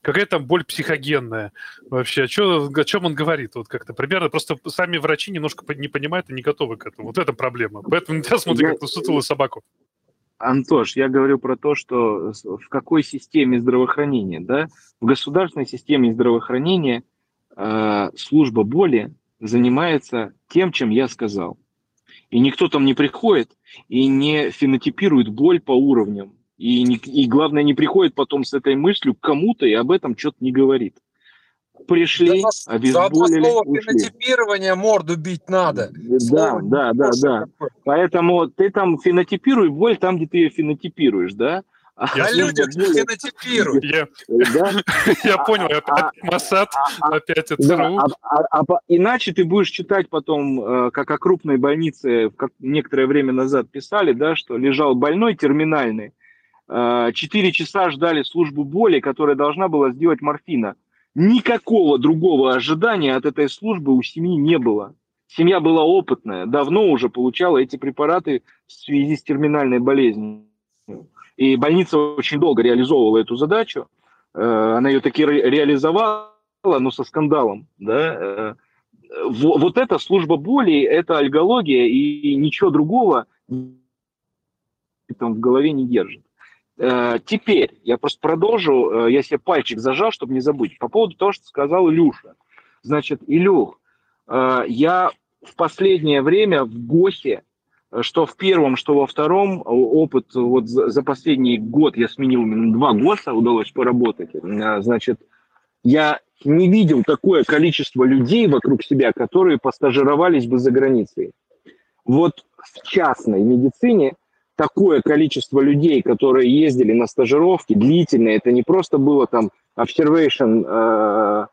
какая там боль психогенная вообще, о, чё, о чем он говорит, вот как-то примерно, просто сами врачи немножко не понимают и не готовы к этому, вот это проблема, поэтому на тебя смотрят как на сутулую собаку. Антош, я говорю про то, что в какой системе здравоохранения, да, в государственной системе здравоохранения э, служба боли занимается тем, чем я сказал. И никто там не приходит и не фенотипирует боль по уровням. И, не, и главное, не приходит потом с этой мыслью к кому-то и об этом что-то не говорит. Пришли, за, обезболили, за слово ушли. фенотипирование морду бить надо. Да, слово да, да, да. Поэтому ты там фенотипируй боль там, где ты ее фенотипируешь, да? А я люди фенотипируют. Я, я понял, опять а, Масад, а, опять ЦРУ. Иначе ты будешь читать потом, э, как о крупной больнице некоторое время назад писали, да, что лежал больной терминальный, э, четыре часа ждали службу боли, которая должна была сделать морфина. Никакого другого ожидания от этой службы у семьи не было. Семья была опытная, давно уже получала эти препараты в связи с терминальной болезнью. И больница очень долго реализовывала эту задачу. Э, она ее таки реализовала, но со скандалом. Да? Э, вот эта служба боли, это альгология, и ничего другого в голове не держит. Э, теперь я просто продолжу, я себе пальчик зажал, чтобы не забыть, по поводу того, что сказал Илюша. Значит, Илюх, я в последнее время в ГОСе, что в первом, что во втором, опыт вот за последний год я сменил именно два ГОСа, удалось поработать. Значит, я не видел такое количество людей вокруг себя, которые постажировались бы за границей. Вот в частной медицине такое количество людей, которые ездили на стажировки длительные, это не просто было там observation э,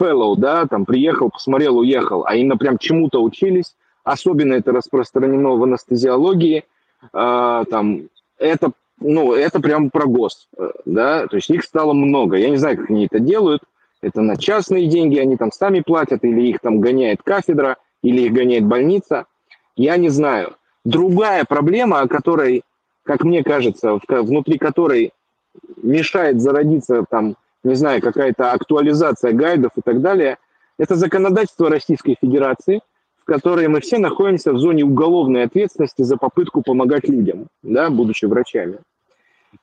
fellow, да, там приехал, посмотрел, уехал, а именно прям чему-то учились. Особенно это распространено в анестезиологии. Э, там, это, ну, это прям про ГОС, э, да, то есть их стало много. Я не знаю, как они это делают. Это на частные деньги, они там сами платят, или их там гоняет кафедра, или их гоняет больница. Я не знаю. Другая проблема, о которой, как мне кажется, внутри которой мешает зародиться там, не знаю, какая-то актуализация гайдов и так далее, это законодательство Российской Федерации, в которой мы все находимся в зоне уголовной ответственности за попытку помогать людям, да, будучи врачами.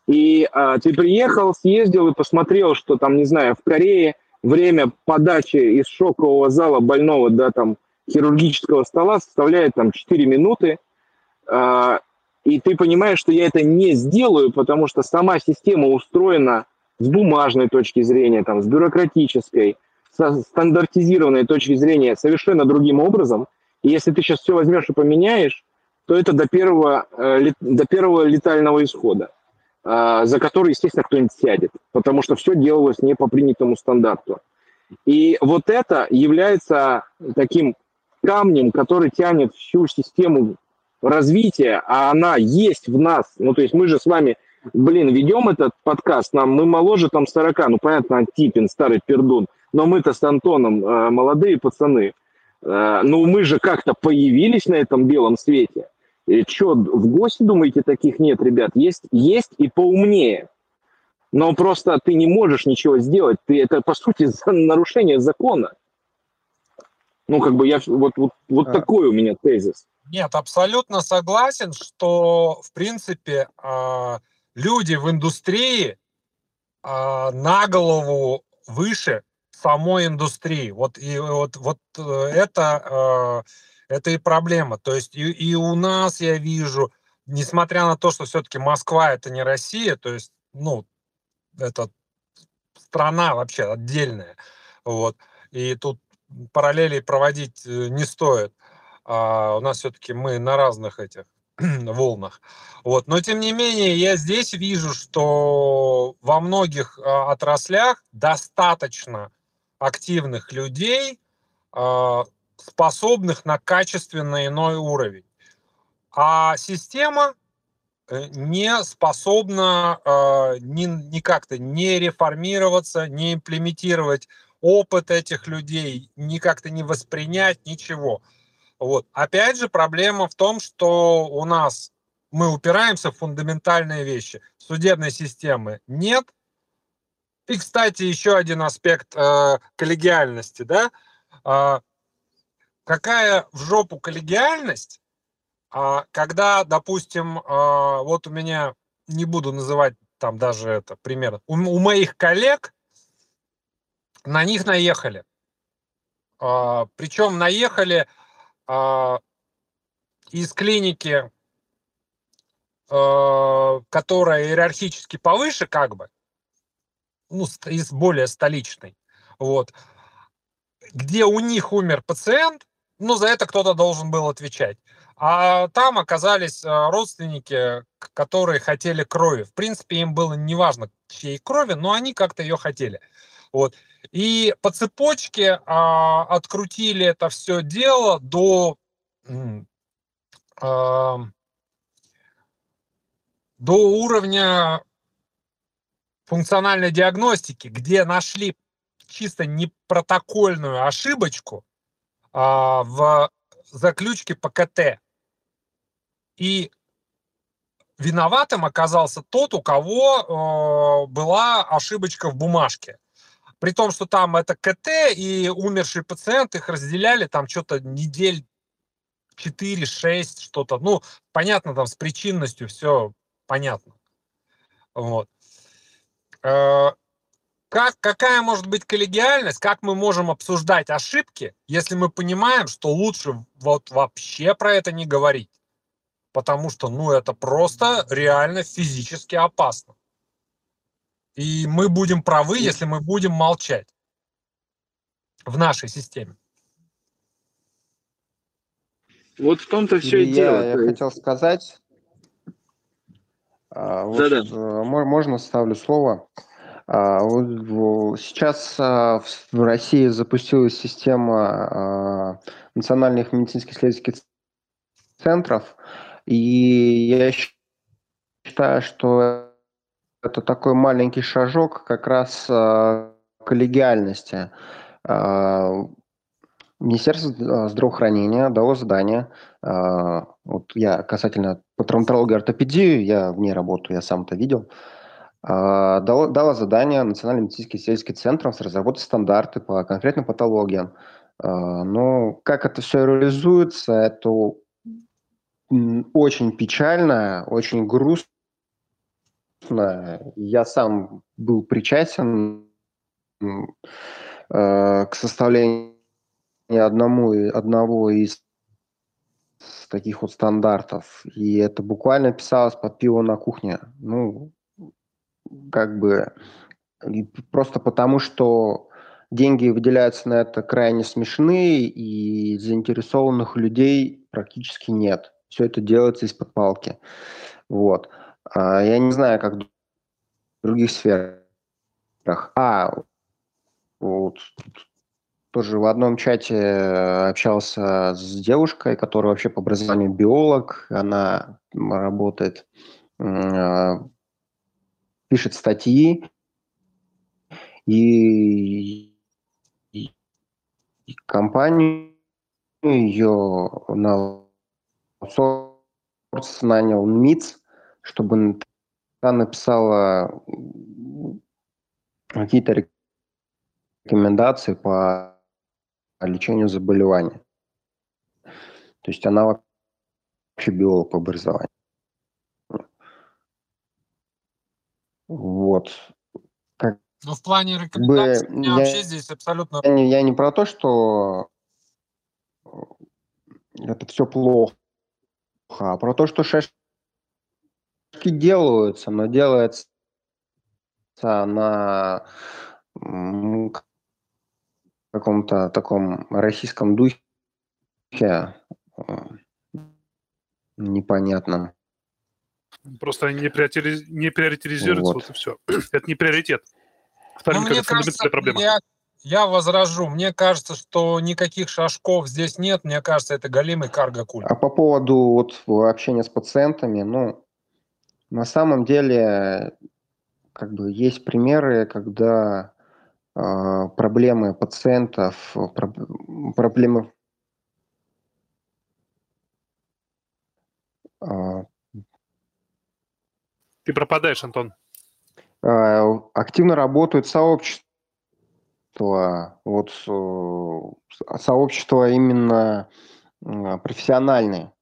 И а, ты приехал, съездил и посмотрел, что там, не знаю, в Корее время подачи из шокового зала больного до там хирургического стола составляет там 4 минуты, а, и ты понимаешь, что я это не сделаю, потому что сама система устроена с бумажной точки зрения, там, с бюрократической, стандартизированной точки зрения совершенно другим образом. И если ты сейчас все возьмешь и поменяешь, то это до первого, э, до первого летального исхода, а, за который, естественно, кто-нибудь сядет, потому что все делалось не по принятому стандарту. И вот это является таким камнем, который тянет всю систему развития, а она есть в нас. Ну, то есть мы же с вами, блин, ведем этот подкаст, нам мы моложе там 40, ну, понятно, Антипин, старый пердун, но мы-то с Антоном э, молодые пацаны. Э, ну, мы же как-то появились на этом белом свете. И что, в гости, думаете, таких нет, ребят? Есть, есть и поумнее. Но просто ты не можешь ничего сделать. Ты, это, по сути, нарушение закона. Ну, как бы я вот, вот, вот а. такой у меня тезис. Нет, абсолютно согласен, что, в принципе, а, люди в индустрии а, на голову выше самой индустрии. Вот и вот, вот э, это, это и проблема. То есть и, и у нас я вижу, несмотря на то, что все-таки Москва это не Россия, то есть, ну, это страна вообще отдельная. Вот. И тут параллелей проводить э, не стоит. А у нас все-таки мы на разных этих волнах. Вот. Но тем не менее, я здесь вижу, что во многих а, отраслях достаточно активных людей, а, способных на качественно иной уровень. А система э, не способна э, ни как-то не реформироваться, не имплементировать опыт этих людей, ни как-то не воспринять ничего. Вот. Опять же, проблема в том, что у нас мы упираемся в фундаментальные вещи. Судебной системы нет. И, кстати, еще один аспект э, коллегиальности, да? Э, какая в жопу коллегиальность, э, когда, допустим, э, вот у меня, не буду называть там даже это пример, у, у моих коллег на них наехали. А, причем наехали а, из клиники, а, которая иерархически повыше, как бы, ну, из более столичной, вот, где у них умер пациент, ну, за это кто-то должен был отвечать. А там оказались родственники, которые хотели крови. В принципе, им было неважно, чьей крови, но они как-то ее хотели. Вот. И по цепочке а, открутили это все дело до, а, до уровня функциональной диагностики, где нашли чисто не протокольную ошибочку а, в заключке по КТ. И виноватым оказался тот, у кого э, была ошибочка в бумажке. При том, что там это КТ и умерший пациент, их разделяли там что-то недель 4-6, что-то. Ну, понятно, там с причинностью все понятно. Вот. Э, как, какая может быть коллегиальность, как мы можем обсуждать ошибки, если мы понимаем, что лучше вот вообще про это не говорить? Потому что, ну, это просто реально физически опасно. И мы будем правы, если мы будем молчать в нашей системе. Вот в том-то все и я, дело. Я есть- хотел сказать, вот, Да-да. э, мо- можно ставлю слово. А, Сейчас а, в России запустилась система а, национальных медицинских исследовательских центров, и я считаю, что это такой маленький шажок как раз а, коллегиальности. Министерство э, здравоохранения дало задание, а, вот я касательно по травматологии и ортопедии, я в ней работаю, я сам это видел, а, дало, дало задание Национальным медицинским исследовательским центрам разработать стандарты по конкретным патологиям. Но как это все реализуется, это очень печально, очень грустно. Я сам был причастен э, к составлению одному, и- одного из таких вот стандартов. И это буквально писалось под пиво на кухне. Ну, как бы просто потому, что деньги выделяются на это крайне смешные, и заинтересованных людей практически нет. Все это делается из-под палки. Вот. А я не знаю, как в других сферах. А, вот тоже в одном чате э, общался с девушкой, которая вообще по образованию биолог. Она работает, э, пишет статьи. И, и- компанию ее на аутсорс нанял МИЦ, чтобы она написала какие-то рекомендации по лечению заболевания. То есть она вообще биолог по образованию. Вот. Но в плане рекомендаций меня я- вообще здесь абсолютно... Я не, я не про то, что это все плохо, а про то, что шашки делаются, но делается на каком-то таком российском духе э, непонятном. Просто они не, приоритизи- не приоритизируются, Вот. вот. и все. Это не приоритет. Ну, Вторым, мне как кажется, проблема. я, я возражу. Мне кажется, что никаких шажков здесь нет. Мне кажется, это голимый карго-культ. А по поводу вот общения с пациентами, ну, на самом деле, как бы есть примеры, когда проблемы пациентов, э, проб- проблемы э, Ты пропадаешь, Антон. э, активно работают сообщества, вот э, сообщества именно профессиональные.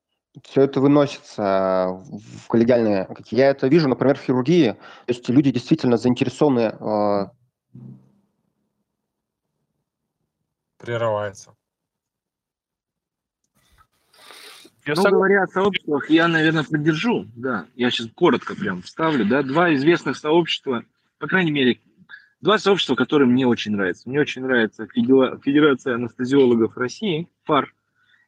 Все это выносится в коллегиальные. Я это вижу, например, в хирургии. То есть люди действительно заинтересованы Прерывается. Я ну, говоря о сообществах, я, наверное, поддержу, да. Я сейчас коротко прям вставлю, да. Два известных сообщества, по крайней мере, два сообщества, которые мне очень нравятся. Мне очень нравится Федерация анестезиологов России, ФАР.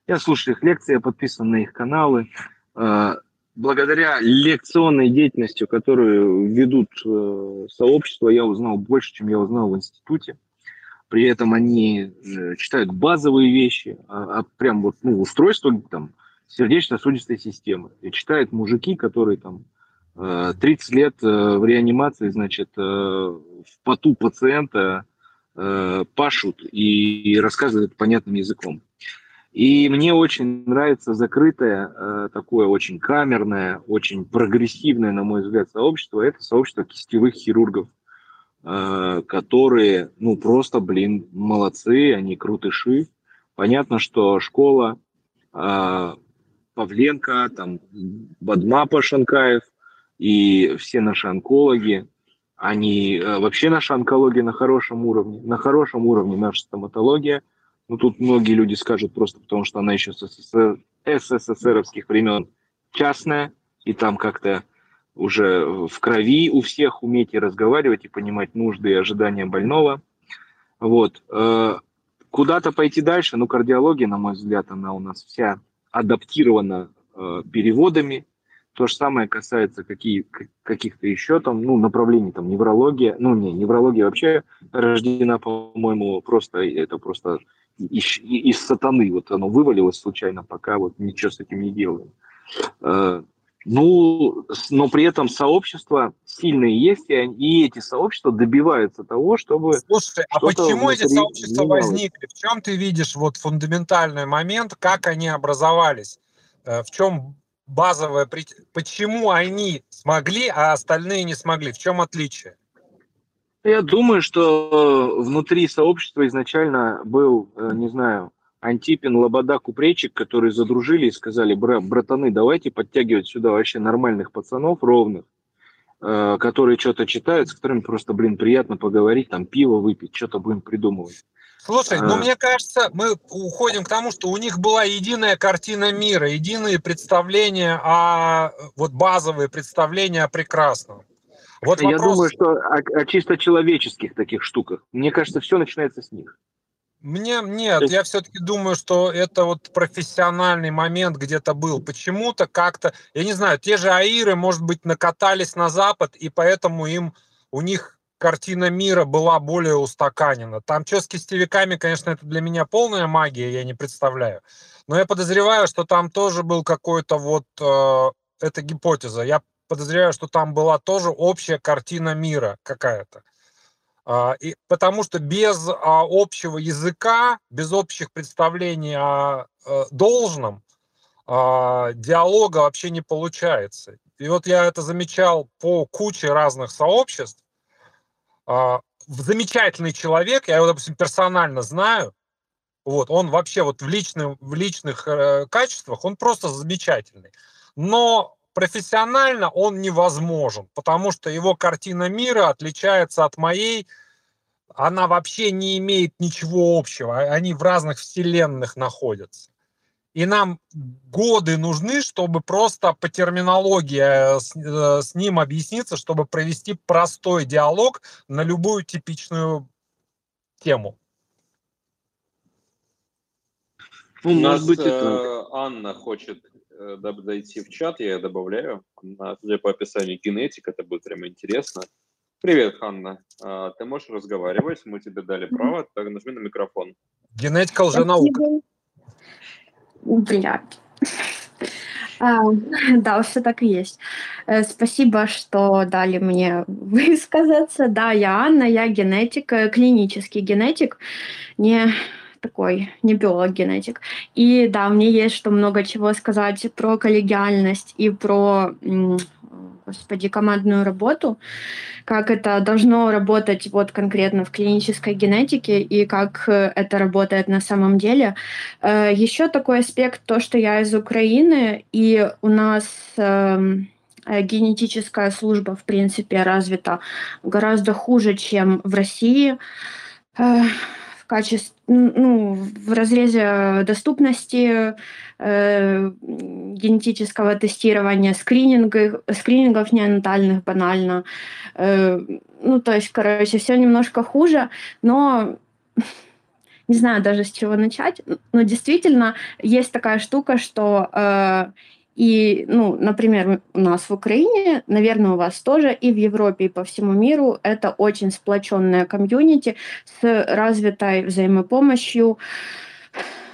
Я слушаю их лекции, я подписан на их каналы. Э, Благодаря лекционной деятельности, которую ведут э, сообщества, я узнал больше, чем я узнал в институте. При этом они э, читают базовые вещи, а, а прям вот ну, устройство там, сердечно-сосудистой системы. И читают мужики, которые там э, 30 лет э, в реанимации, значит, э, в поту пациента э, пашут и, рассказывают понятным языком. И мне очень нравится закрытое, э, такое очень камерное, очень прогрессивное, на мой взгляд, сообщество. Это сообщество кистевых хирургов, э, которые, ну, просто, блин, молодцы, они крутыши. Понятно, что школа э, Павленко, там, Бадмапа Шанкаев, и все наши онкологи, они э, вообще наша онкология на хорошем уровне, на хорошем уровне наша стоматология. Ну, тут многие люди скажут просто потому, что она еще с СССР, СССРовских времен частная, и там как-то уже в крови у всех уметь и разговаривать, и понимать нужды и ожидания больного. Вот. Э, куда-то пойти дальше, ну, кардиология, на мой взгляд, она у нас вся адаптирована э, переводами, то же самое касается какие, каких-то еще там, ну, направлений, там, неврология. Ну, не, неврология вообще рождена, по-моему, просто, это просто из, из сатаны. Вот оно вывалилось случайно, пока вот ничего с этим не делаем. Ну, но при этом сообщества сильные есть, и, они, и эти сообщества добиваются того, чтобы... Слушай, а почему эти сообщества менялось? возникли? В чем ты видишь вот фундаментальный момент, как они образовались? Э, в чем базовая... Почему они смогли, а остальные не смогли? В чем отличие? Я думаю, что внутри сообщества изначально был, э, не знаю, Антипин, Лобода, Купречик, которые задружили и сказали, Бра, братаны, давайте подтягивать сюда вообще нормальных пацанов, ровных, э, которые что-то читают, с которыми просто, блин, приятно поговорить, там пиво выпить, что-то будем придумывать. Слушай, ну мне кажется, мы уходим к тому, что у них была единая картина мира, единые представления о вот базовые представления о прекрасном. Вот вопрос... Я думаю, что о, о чисто человеческих таких штуках. Мне кажется, все начинается с них. Мне нет, я все-таки думаю, что это вот профессиональный момент где-то был. Почему-то как-то, я не знаю, те же аиры, может быть, накатались на Запад, и поэтому им у них картина мира была более устаканена. Там что с кистевиками, конечно, это для меня полная магия, я не представляю. Но я подозреваю, что там тоже был какой-то вот, э, это гипотеза, я подозреваю, что там была тоже общая картина мира какая-то. Э, и, потому что без э, общего языка, без общих представлений о э, должном, э, диалога вообще не получается. И вот я это замечал по куче разных сообществ, а, замечательный человек, я его, допустим, персонально знаю, вот, он вообще вот в, личном, в личных э, качествах, он просто замечательный. Но профессионально он невозможен, потому что его картина мира отличается от моей, она вообще не имеет ничего общего, а, они в разных вселенных находятся. И нам годы нужны, чтобы просто по терминологии э, с, э, с ним объясниться, чтобы провести простой диалог на любую типичную тему. Ну, У нас быть, э, Анна хочет э, дойти в чат, я добавляю. Судя по описанию генетик, это будет прямо интересно. Привет, Ханна. А, ты можешь разговаривать, мы тебе дали право, так нажми на микрофон. Генетика лженаука. Спасибо. Блядь. А, да, все так и есть. Э, спасибо, что дали мне высказаться. Да, я Анна, я генетик, э, клинический генетик, не такой, не биолог-генетик. И да, мне есть что много чего сказать про коллегиальность и про господи, командную работу, как это должно работать вот конкретно в клинической генетике и как э, это работает на самом деле. Э, Еще такой аспект, то, что я из Украины, и у нас эм, э, генетическая служба, в принципе, развита гораздо хуже, чем в России качестве, ну, в разрезе доступности э, генетического тестирования, скрининга, скринингов неонатальных банально. Э, ну, то есть, короче, все немножко хуже, но не знаю даже с чего начать. Но действительно есть такая штука, что э, и, ну, например, у нас в Украине, наверное, у вас тоже, и в Европе, и по всему миру это очень сплоченная комьюнити с развитой взаимопомощью,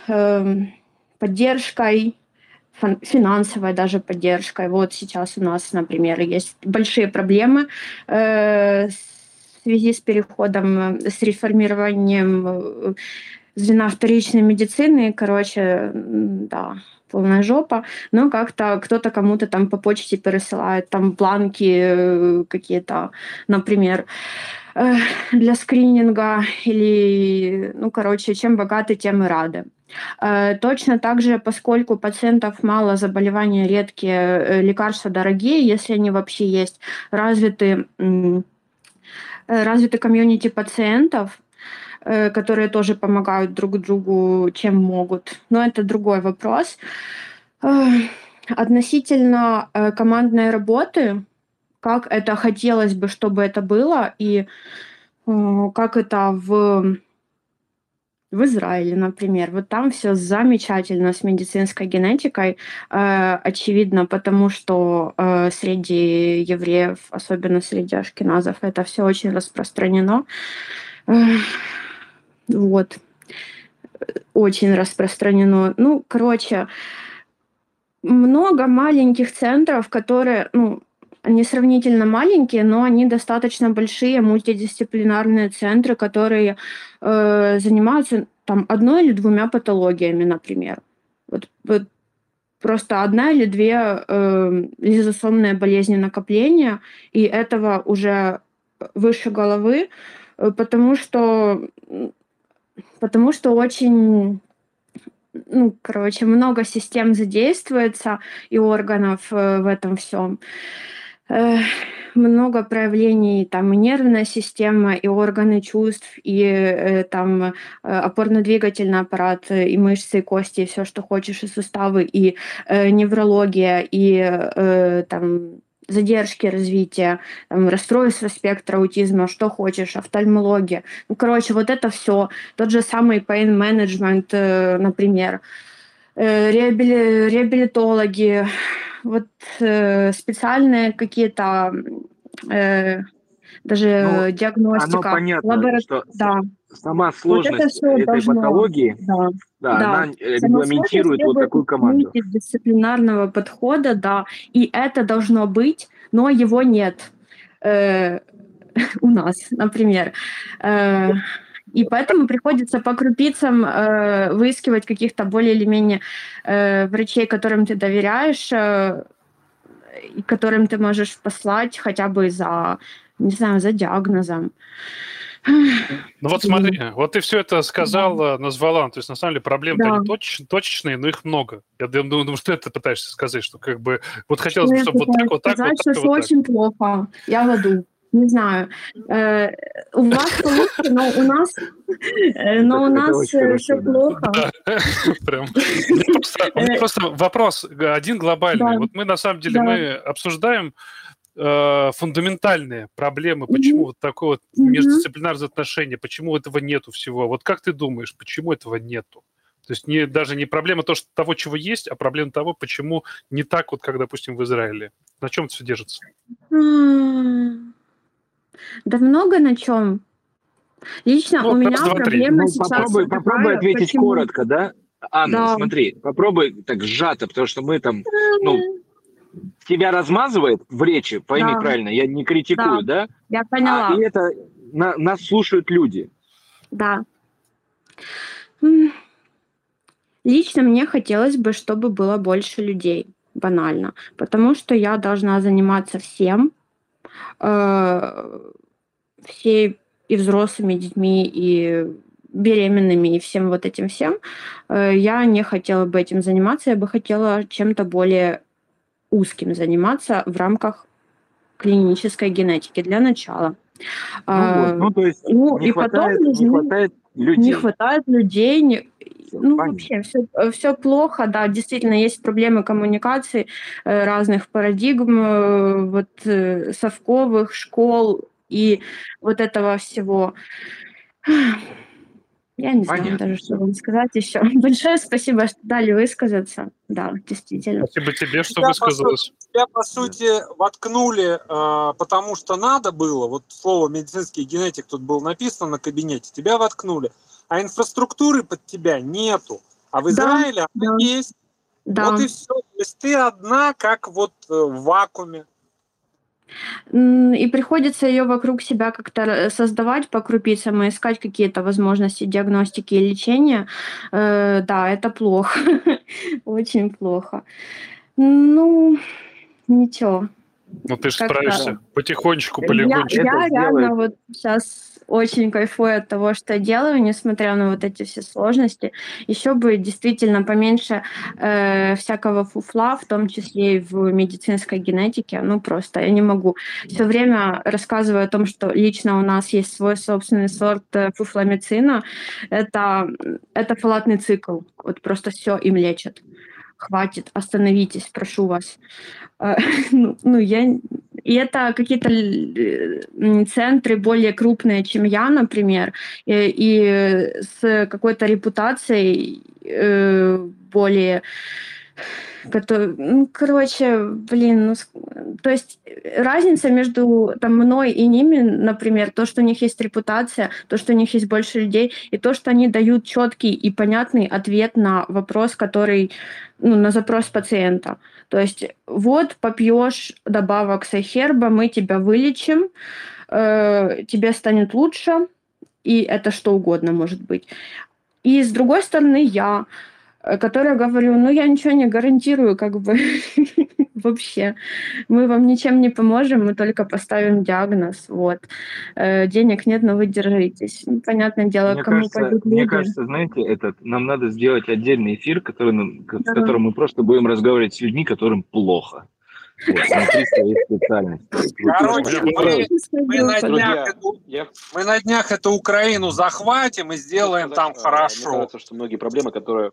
э, поддержкой, финансовой даже поддержкой. Вот сейчас у нас, например, есть большие проблемы э, в связи с переходом, с реформированием э, звена вторичной медицины. Короче, да, полная жопа, но как-то кто-то кому-то там по почте пересылает там бланки э, какие-то, например, э, для скрининга или, ну, короче, чем богаты, тем и рады. Э, точно так же, поскольку пациентов мало, заболевания редкие, лекарства дорогие, если они вообще есть, развиты, развиты комьюнити пациентов, которые тоже помогают друг другу, чем могут. Но это другой вопрос. Относительно командной работы, как это хотелось бы, чтобы это было, и как это в в Израиле, например. Вот там все замечательно с медицинской генетикой, э, очевидно, потому что э, среди евреев, особенно среди ашкеназов, это все очень распространено. Э, вот. Очень распространено. Ну, короче, много маленьких центров, которые, ну, они сравнительно маленькие, но они достаточно большие мультидисциплинарные центры, которые э, занимаются там одной или двумя патологиями, например. Вот, вот просто одна или две э, лизосомные болезни накопления, и этого уже выше головы, э, потому что потому что очень ну, короче, много систем задействуется и органов э, в этом всем много проявлений, там и нервная система, и органы чувств, и э, там э, опорно-двигательный аппарат, и мышцы, и кости, и все, что хочешь, и суставы, и неврология, и там задержки развития, там, расстройство спектра аутизма, что хочешь, офтальмология. Ну, короче, вот это все. Тот же самый pain management, э, например, э, реабили, реабилитологи, вот э, специальные какие-то даже ну, диагностика. Оно понятно, лабора... что да. Сама сложность вот этой должно... патологии, да, да, да. она э, регламентирует вот такую команду. Дисциплинарного подхода, да, и это должно быть, но его нет э, у нас, например. Э, и поэтому приходится по крупицам э, выискивать каких-то более или менее э, врачей, которым ты доверяешь, э, и которым ты можешь послать хотя бы за, не знаю, за диагнозом. Ну вот смотри, вот ты все это сказала, да. назвала, то есть на самом деле проблемы да. они точ, точечные, но их много. Я думаю, что ты пытаешься сказать, что как бы вот хотелось бы, чтобы вот так, вот так, сказать, вот так, что вот очень так. плохо. Я в аду не знаю, э, у вас получится, но у нас, э, но у нас э, все плохо. Прям. Просто вопрос один глобальный. Вот мы на самом деле мы обсуждаем фундаментальные проблемы, почему вот такое вот междисциплинарное отношение, почему этого нету всего. Вот как ты думаешь, почему этого нету? То есть не, даже не проблема то, что, того, чего есть, а проблема того, почему не так, вот как, допустим, в Израиле. На чем это все держится? Да много на чем. Лично ну, у меня раз, проблема ну, сейчас... Попробуй, попробуй ответить почему... коротко, да? Анна, да. смотри, попробуй так сжато, потому что мы там, ну, тебя размазывает в речи, пойми да. правильно, я не критикую, да? да? Я поняла. А, и это на, нас слушают люди. Да. Лично мне хотелось бы, чтобы было больше людей, банально, потому что я должна заниматься всем, э, всей и взрослыми детьми, и беременными, и всем вот этим всем, э, я не хотела бы этим заниматься, я бы хотела чем-то более узким заниматься в рамках клинической генетики для начала. Ну, вот, ну то есть ну, не, и хватает, потом не хватает людей. Не хватает людей, не, ну, Понятно. вообще все, все плохо, да, действительно есть проблемы коммуникации э, разных парадигм, э, вот совковых школ, и вот этого всего. Я не Понятно. знаю даже, что вам сказать еще. Большое спасибо, что дали высказаться. Да, действительно. Спасибо тебе, что тебя высказалась. По, тебя, по сути, воткнули, э, потому что надо было. Вот слово медицинский генетик тут было написано на кабинете. Тебя воткнули. А инфраструктуры под тебя нету. А в Израиле да, она да. есть. Да. Вот и все. То есть ты одна, как вот э, в вакууме. И приходится ее вокруг себя как-то создавать по крупицам и искать какие-то возможности диагностики и лечения. Э, да, это плохо. Очень плохо. Ну, ничего. Ну, ты же справишься потихонечку, полигончику. Я, я реально вот сейчас очень кайфую от того, что делаю, несмотря на вот эти все сложности. Еще бы действительно поменьше э, всякого фуфла, в том числе и в медицинской генетике. Ну просто я не могу. Все время рассказываю о том, что лично у нас есть свой собственный сорт э, фуфломицина. Это, это фалатный цикл. Вот просто все им лечат хватит, остановитесь, прошу вас. А, ну, ну, я... И это какие-то э, центры более крупные, чем я, например, и, и с какой-то репутацией э, более ну, короче, блин, ну, то есть разница между там мной и ними, например, то, что у них есть репутация, то, что у них есть больше людей, и то, что они дают четкий и понятный ответ на вопрос, который, ну, на запрос пациента. То есть вот попьешь добавок сайхерба, мы тебя вылечим, э, тебе станет лучше, и это что угодно может быть. И с другой стороны, я Э, которая говорю, ну я ничего не гарантирую, как бы вообще. Мы вам ничем не поможем, мы только поставим диагноз. Вот. Э, денег нет, но вы держитесь. Ну, понятное дело, мне кому кажется, пойдут люди. Мне кажется, знаете, этот, нам надо сделать отдельный эфир, который, да. в котором мы просто будем разговаривать с людьми, которым плохо. Вот, Короче, мы, мы, на днях эту, мы на днях эту Украину захватим и сделаем там хорошо. Мне кажется, что многие проблемы, которые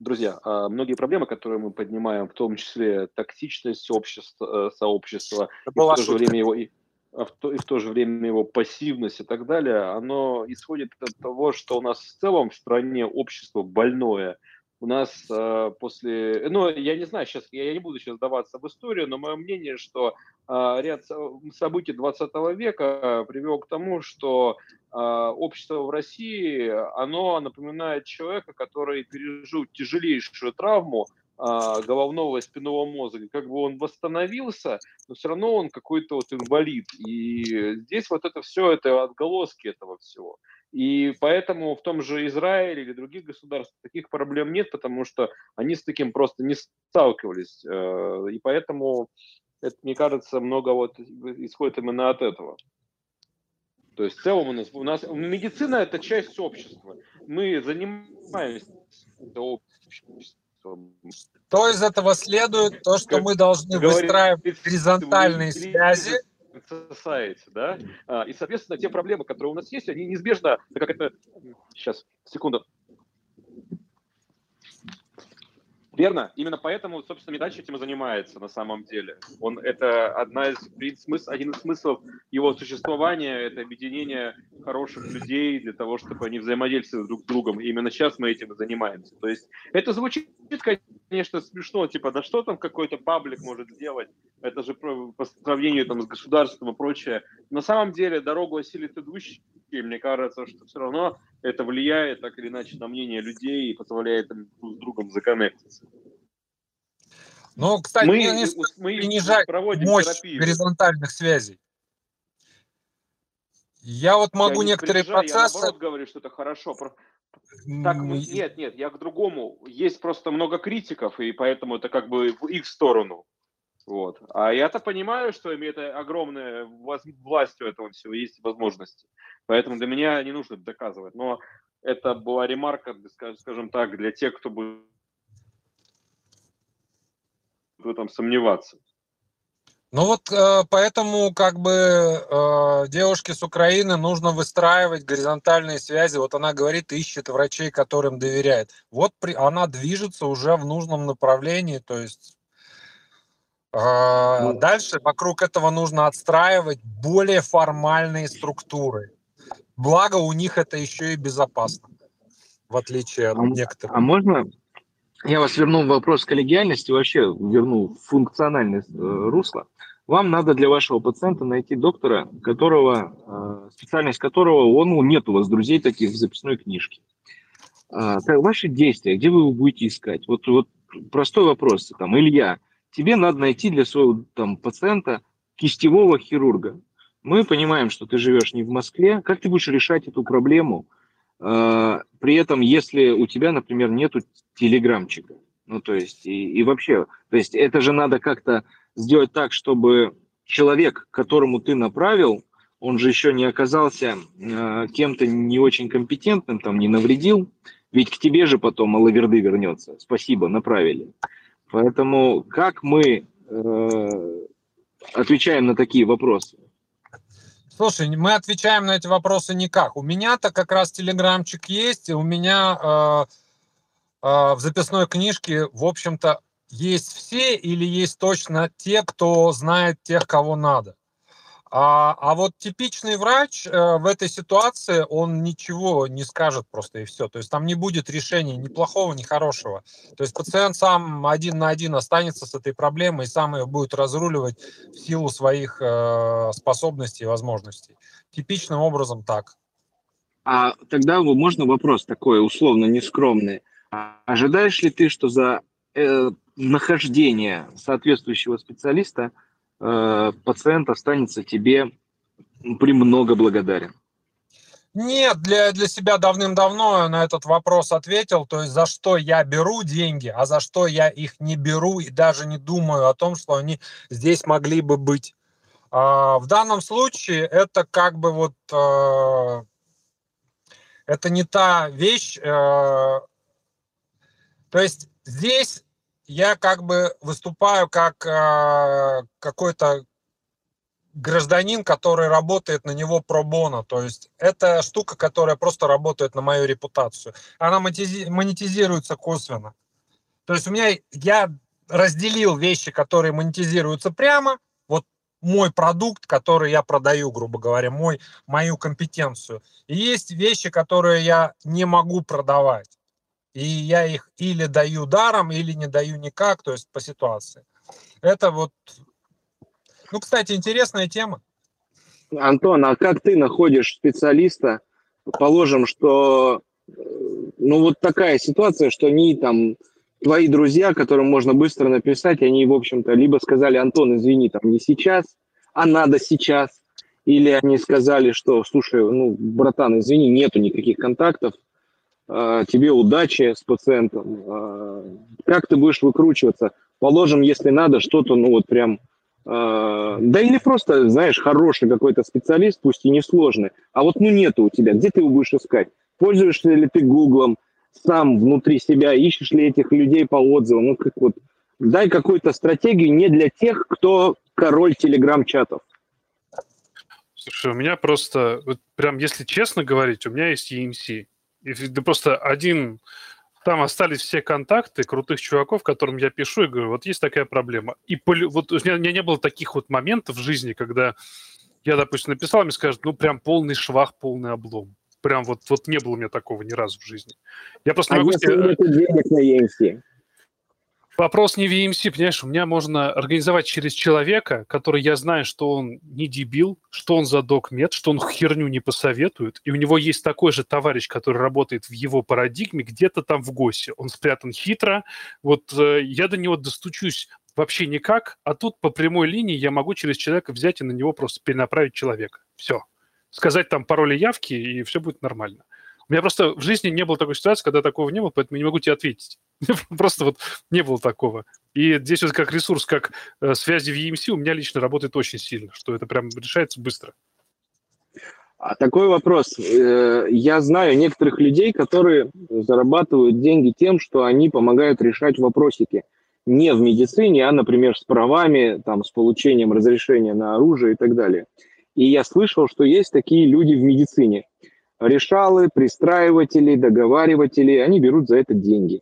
Друзья, а, многие проблемы, которые мы поднимаем, в том числе токсичность общества, э, сообщества, и в то же время его и, а в то, и в то же время его пассивность и так далее, оно исходит от того, что у нас в целом в стране общество больное. У нас э, после, ну, я не знаю, сейчас я, не буду сейчас сдаваться в историю, но мое мнение, что э, ряд событий 20 века привел к тому, что а, общество в России, оно напоминает человека, который пережил тяжелейшую травму а, головного и спинного мозга. Как бы он восстановился, но все равно он какой-то вот инвалид. И здесь вот это все, это отголоски этого всего. И поэтому в том же Израиле или других государствах таких проблем нет, потому что они с таким просто не сталкивались. Э, и поэтому, это, мне кажется, много вот исходит именно от этого. То есть в целом у нас, у нас медицина это часть общества. Мы занимаемся обществом. То из этого следует то, что как мы должны выстраивать горизонтальные связи. Society, да? А, и, соответственно, те проблемы, которые у нас есть, они неизбежно, как это... Сейчас, секунду. Верно. Именно поэтому, собственно, Медач этим и занимается на самом деле. Он это одна из смысл, один из смыслов его существования это объединение хороших людей для того, чтобы они взаимодействовали друг с другом. И именно сейчас мы этим и занимаемся. То есть это звучит, конечно, смешно, типа, да что там какой-то паблик может сделать? Это же по сравнению там с государством и прочее. На самом деле дорогу осилит идущий. И мне кажется, что все равно это влияет так или иначе на мнение людей и позволяет им друг с другом законнектиться. Ну, кстати, мы, не, мы принижать мощь терапию. горизонтальных связей. Я вот могу я некоторые не процессы... Я наоборот говорю, что это хорошо. Так, нет, нет, я к другому. Есть просто много критиков, и поэтому это как бы в их сторону. Вот. А я-то понимаю, что имеет огромная власть у этого всего, есть возможности. Поэтому для меня не нужно доказывать. Но это была ремарка, скажем так, для тех, кто будет в этом сомневаться. Ну вот э, поэтому как бы э, девушке с Украины нужно выстраивать горизонтальные связи. Вот она говорит, ищет врачей, которым доверяет. Вот при, она движется уже в нужном направлении, то есть э, ну, дальше вокруг этого нужно отстраивать более формальные структуры. Благо у них это еще и безопасно, в отличие от а, некоторых. А можно я вас верну в вопрос коллегиальности, вообще верну в функциональное э, русло. Вам надо для вашего пациента найти доктора, которого, э, специальность которого он, нет у вас друзей таких в записной книжке. А, ваши действия, где вы его будете искать? Вот, вот простой вопрос. Там, Илья, тебе надо найти для своего там, пациента кистевого хирурга. Мы понимаем, что ты живешь не в Москве. Как ты будешь решать эту проблему? А, при этом, если у тебя, например, нету телеграмчика, ну, то есть, и, и вообще, то есть, это же надо как-то сделать так, чтобы человек, которому ты направил, он же еще не оказался э, кем-то не очень компетентным, там не навредил, ведь к тебе же потом Алаверды вернется. Спасибо, направили. Поэтому как мы э, отвечаем на такие вопросы? Слушай, мы отвечаем на эти вопросы никак. У меня-то как раз телеграмчик есть, и у меня э, э, в записной книжке, в общем-то, есть все или есть точно те, кто знает тех, кого надо. А, а вот типичный врач э, в этой ситуации, он ничего не скажет просто и все. То есть там не будет решения ни плохого, ни хорошего. То есть пациент сам один на один останется с этой проблемой и сам ее будет разруливать в силу своих э, способностей и возможностей. Типичным образом так. А тогда можно вопрос такой условно нескромный. Ожидаешь ли ты, что за э, нахождение соответствующего специалиста – Э, пациент останется тебе премного благодарен? Нет, для, для себя давным-давно на этот вопрос ответил, то есть за что я беру деньги, а за что я их не беру и даже не думаю о том, что они здесь могли бы быть. А, в данном случае это как бы вот э, это не та вещь, э, то есть здесь я как бы выступаю как э, какой-то гражданин, который работает на него пробона. То есть это штука, которая просто работает на мою репутацию. Она монетизируется косвенно. То есть у меня я разделил вещи, которые монетизируются прямо, вот мой продукт, который я продаю, грубо говоря, мой, мою компетенцию. И есть вещи, которые я не могу продавать. И я их или даю даром, или не даю никак, то есть по ситуации. Это вот, ну, кстати, интересная тема. Антон, а как ты находишь специалиста? Положим, что, ну, вот такая ситуация, что они там, твои друзья, которым можно быстро написать, они, в общем-то, либо сказали, Антон, извини, там не сейчас, а надо сейчас, или они сказали, что, слушай, ну, братан, извини, нету никаких контактов, тебе удачи с пациентом, а, как ты будешь выкручиваться. Положим, если надо, что-то, ну вот прям, а, да или просто, знаешь, хороший какой-то специалист, пусть и несложный, а вот ну нету у тебя, где ты его будешь искать? Пользуешься ли ты Гуглом, сам внутри себя, ищешь ли этих людей по отзывам, ну как вот, дай какую-то стратегию не для тех, кто король телеграм-чатов. Слушай, у меня просто, вот прям если честно говорить, у меня есть EMC. Да просто один... Там остались все контакты крутых чуваков, которым я пишу и говорю, вот есть такая проблема. И поли... вот у меня, у меня не было таких вот моментов в жизни, когда я, допустим, написал, мне скажут, ну, прям полный швах, полный облом. Прям вот, вот не было у меня такого ни разу в жизни. Я просто а могу если себе... нет денег на EMC? Вопрос не в EMC, понимаешь, у меня можно организовать через человека, который я знаю, что он не дебил, что он за докмет, что он херню не посоветует, и у него есть такой же товарищ, который работает в его парадигме где-то там в ГОСе. Он спрятан хитро, вот э, я до него достучусь вообще никак, а тут по прямой линии я могу через человека взять и на него просто перенаправить человека. Все. Сказать там пароли явки, и все будет нормально. У меня просто в жизни не было такой ситуации, когда такого не было, поэтому не могу тебе ответить. Просто вот не было такого. И здесь вот как ресурс, как э, связи в EMC у меня лично работает очень сильно, что это прям решается быстро. А такой вопрос. Э, я знаю некоторых людей, которые зарабатывают деньги тем, что они помогают решать вопросики не в медицине, а, например, с правами, там, с получением разрешения на оружие и так далее. И я слышал, что есть такие люди в медицине решалы, пристраиватели, договариватели, они берут за это деньги.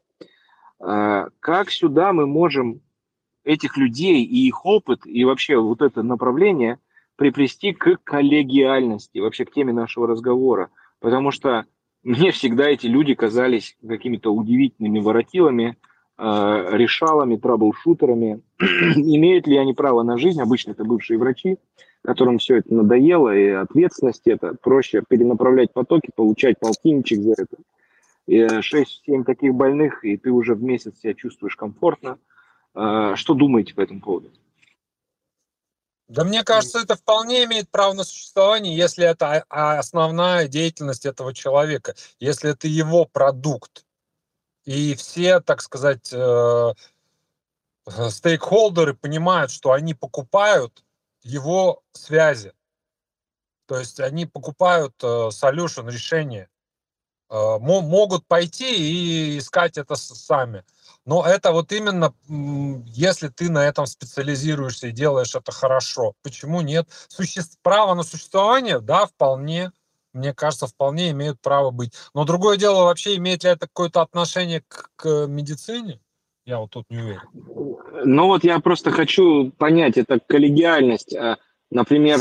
А, как сюда мы можем этих людей и их опыт, и вообще вот это направление приплести к коллегиальности, вообще к теме нашего разговора? Потому что мне всегда эти люди казались какими-то удивительными воротилами, а, решалами, траблшутерами. Имеют ли они право на жизнь? Обычно это бывшие врачи, которым все это надоело, и ответственность это, проще перенаправлять потоки, получать полтинничек за это. 6-7 таких больных, и ты уже в месяц себя чувствуешь комфортно. А, что думаете по этому поводу? Да мне кажется, это вполне имеет право на существование, если это основная деятельность этого человека, если это его продукт. И все, так сказать, э, стейкхолдеры понимают, что они покупают его связи. То есть они покупают э, solution, решение. Э, могут пойти и искать это сами. Но это вот именно, если ты на этом специализируешься и делаешь это хорошо. Почему нет? Суще... Право на существование, да, вполне, мне кажется, вполне имеют право быть. Но другое дело, вообще имеет ли это какое-то отношение к, к медицине? Я вот тут не уверен. Ну вот я просто хочу понять, это коллегиальность. А, например,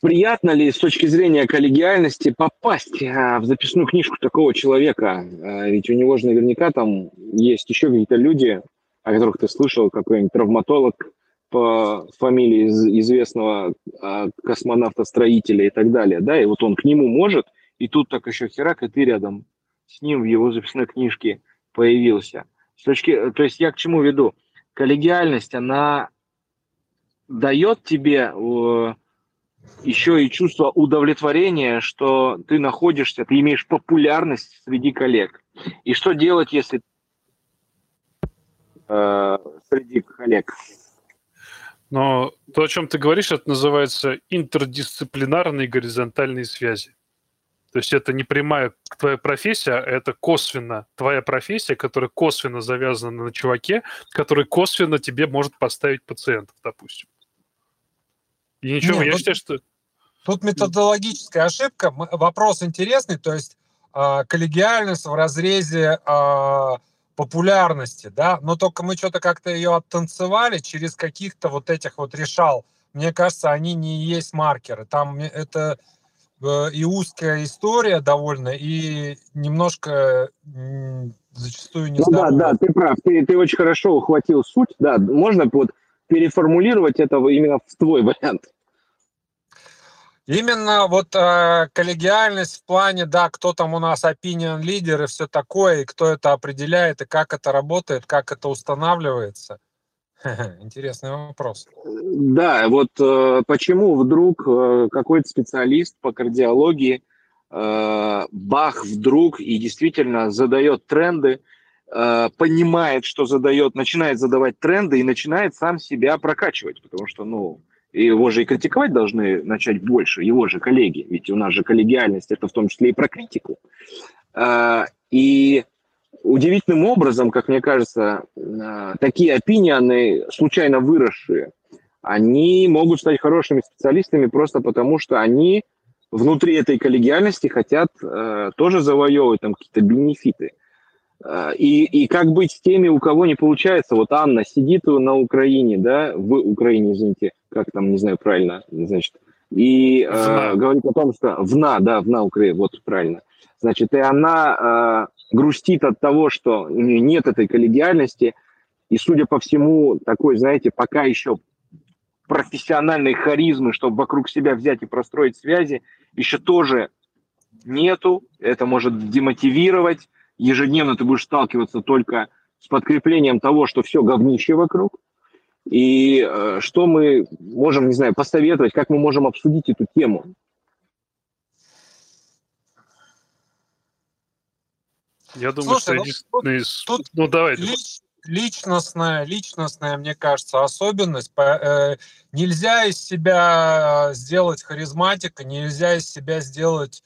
приятно ли с точки зрения коллегиальности попасть а, в записную книжку такого человека? А, ведь у него же наверняка там есть еще какие-то люди, о которых ты слышал, какой-нибудь травматолог по фамилии известного космонавта-строителя и так далее, да, и вот он к нему может, и тут так еще херак, и ты рядом с ним в его записной книжке появился. С точки, то есть я к чему веду? Коллегиальность, она дает тебе еще и чувство удовлетворения, что ты находишься, ты имеешь популярность среди коллег. И что делать, если э, среди коллег? Но то, о чем ты говоришь, это называется интердисциплинарные горизонтальные связи. То есть это не прямая твоя профессия, а это косвенно твоя профессия, которая косвенно завязана на чуваке, который косвенно тебе может поставить пациентов, допустим. И ничего, Нет, я тут, считаю, что... Тут методологическая ошибка. Вопрос интересный, то есть э, коллегиальность в разрезе э, популярности, да, но только мы что-то как-то ее оттанцевали через каких-то вот этих вот решал. Мне кажется, они не есть маркеры. Там это э, и узкая история довольно, и немножко зачастую не ну, Да, да, ты прав. Ты, ты очень хорошо ухватил суть. Да, можно вот переформулировать это именно в твой вариант. Именно вот э, коллегиальность в плане, да, кто там у нас opinion лидер и все такое, и кто это определяет, и как это работает, как это устанавливается. Интересный вопрос. Да, вот э, почему вдруг э, какой-то специалист по кардиологии э, бах вдруг и действительно задает тренды, понимает, что задает, начинает задавать тренды и начинает сам себя прокачивать, потому что, ну, его же и критиковать должны начать больше, его же коллеги, ведь у нас же коллегиальность, это в том числе и про критику. И удивительным образом, как мне кажется, э, такие опинионы, случайно выросшие, они могут стать хорошими специалистами просто потому, что они внутри этой коллегиальности хотят тоже завоевывать там какие-то бенефиты. А, и, и как быть с теми, у кого не получается? Вот Анна сидит на Украине, да, в Украине, извините, как там, не знаю, правильно, значит, и э, говорит о том, что вна, да, вна Украина, вот правильно. Значит, и она э, грустит от того, что нет этой коллегиальности, и, судя по всему, такой, знаете, пока еще профессиональной харизмы, чтобы вокруг себя взять и простроить связи, еще тоже нету. Это может демотивировать ежедневно ты будешь сталкиваться только с подкреплением того, что все говнище вокруг. И э, что мы можем, не знаю, посоветовать, как мы можем обсудить эту тему? Я думаю, Слушай, что ну, из... тут ну давай. Лич, личностная, личностная, мне кажется, особенность. Э, нельзя из себя сделать харизматика, нельзя из себя сделать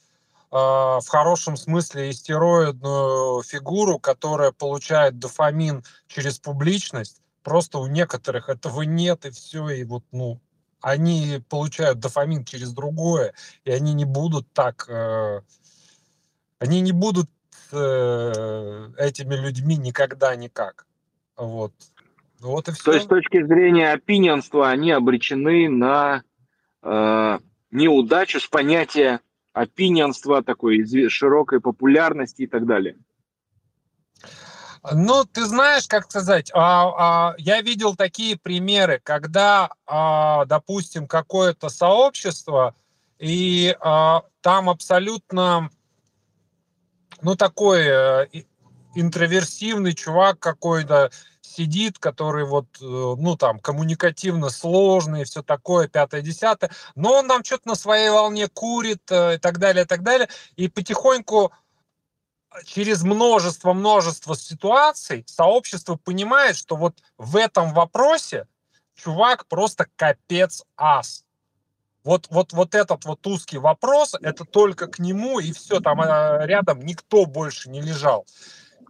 а, в хорошем смысле истероидную фигуру, которая получает дофамин через публичность. Просто у некоторых этого нет, и все, и вот, ну, они получают дофамин через другое, и они не будут так, э, они не будут э, этими людьми никогда никак. Вот. Вот и все. То есть с точки зрения опинionства они обречены на э, неудачу с понятия опинionства, такой широкой популярности и так далее? Ну, ты знаешь, как сказать, а, а, я видел такие примеры, когда, а, допустим, какое-то сообщество, и а, там абсолютно, ну, такой э, интроверсивный чувак какой-то, сидит, который вот, э, ну, там, коммуникативно сложный, все такое, пятое, десятое, но он там что-то на своей волне курит э, и так далее, и так далее, и потихоньку э, через множество-множество ситуаций сообщество понимает, что вот в этом вопросе чувак просто капец ас. Вот, вот, вот этот вот узкий вопрос, это только к нему, и все, там а, рядом никто больше не лежал.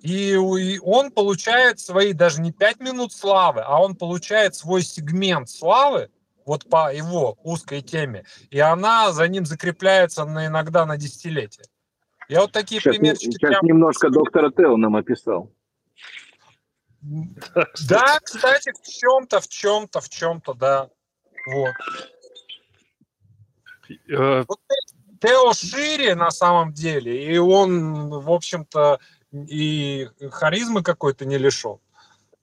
И, и он получает свои даже не 5 минут славы, а он получает свой сегмент славы, вот по его узкой теме, и она за ним закрепляется на, иногда на десятилетия. Я вот такие сейчас, примерчики... Сейчас прям... немножко доктора Тео нам описал. Да, кстати, в чем-то, в чем-то, в чем-то, да. Вот. Э, вот Тео шире на самом деле, и он, в общем-то, и харизмы какой-то не лишен.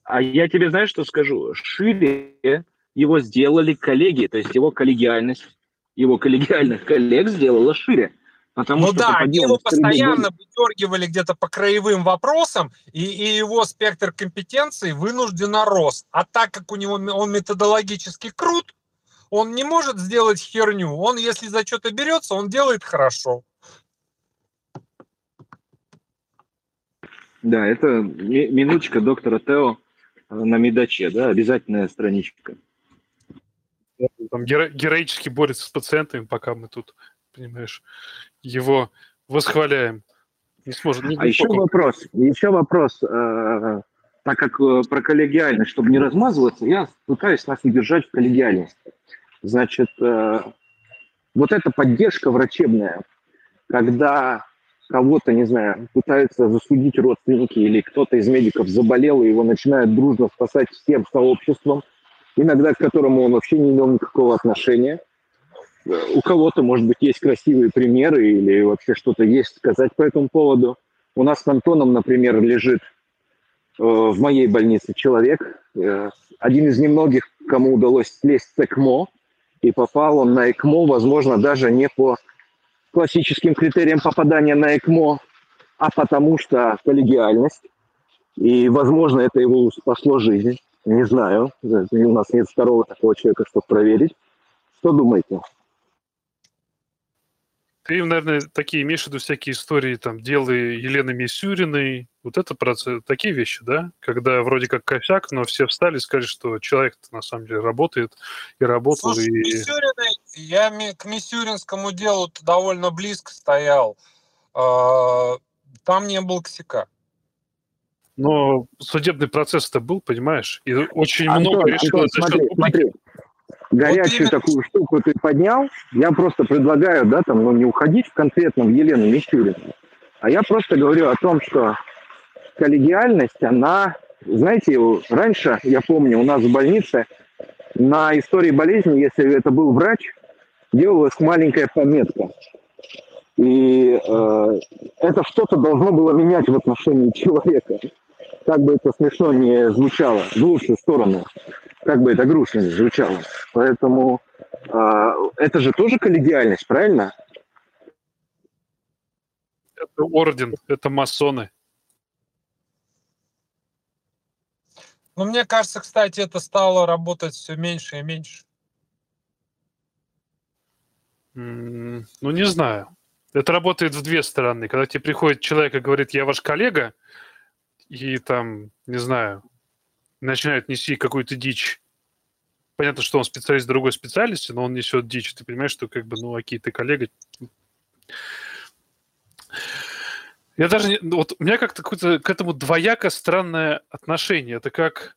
А я тебе знаешь, что скажу? Шире его сделали коллеги, то есть его коллегиальность, его коллегиальных коллег сделала шире. Потому ну что да, они его постоянно выдергивали где-то по краевым вопросам, и, и его спектр компетенций вынужденно рос. А так как у него он методологически крут, он не может сделать херню. Он, если за что-то берется, он делает хорошо. Да, это минуточка доктора Тео э, на медаче, да, обязательная страничка. Там геро- героически борется с пациентами, пока мы тут, понимаешь, его восхваляем. Не сможет, не, а еще вопрос, еще вопрос. Э, так как э, про коллегиальность, чтобы не размазываться, я пытаюсь нас удержать в коллегиальности. Значит, э, вот эта поддержка врачебная, когда кого-то, не знаю, пытаются засудить родственники или кто-то из медиков заболел, и его начинают дружно спасать всем сообществом, иногда к которому он вообще не имел никакого отношения. У кого-то, может быть, есть красивые примеры или вообще что-то есть сказать по этому поводу. У нас с Антоном, например, лежит э, в моей больнице человек, э, один из немногих, кому удалось слезть с ЭКМО, и попал он на ЭКМО, возможно, даже не по классическим критериям попадания на ЭКМО, а потому что коллегиальность. И, возможно, это его спасло жизнь. Не знаю. У нас нет второго такого человека, чтобы проверить. Что думаете? Ты, наверное, такие имеешь в виду всякие истории, там, делы Елены Мисюриной, вот это процесс, такие вещи, да? Когда вроде как косяк, но все встали и сказали, что человек на самом деле работает и работал. Слушай, и... Мисюриной, я к Мисюринскому делу довольно близко стоял. А, там не было косяка. Но судебный процесс-то был, понимаешь? И очень Антон, много решилось Антон, смотри, смотри горячую вот такую штуку ты поднял, я просто предлагаю, да, там, ну, не уходить в конкретном Елену Мичурину, а я просто говорю о том, что коллегиальность, она, знаете, раньше, я помню, у нас в больнице на истории болезни, если это был врач, делалась маленькая пометка. И э, это что-то должно было менять в отношении человека. Как бы это смешно не звучало, в лучшую сторону как бы это грустно не звучало. Поэтому э, это же тоже коллегиальность, правильно? Это орден, это масоны. Ну, мне кажется, кстати, это стало работать все меньше и меньше. Mm, ну, не знаю. Это работает в две стороны. Когда тебе приходит человек и говорит, я ваш коллега, и там, не знаю, начинают нести какую-то дичь. Понятно, что он специалист другой специальности, но он несет дичь. Ты понимаешь, что как бы, ну, окей, ты коллега. Я даже не, ну, вот у меня как-то к этому двояко странное отношение. Это как,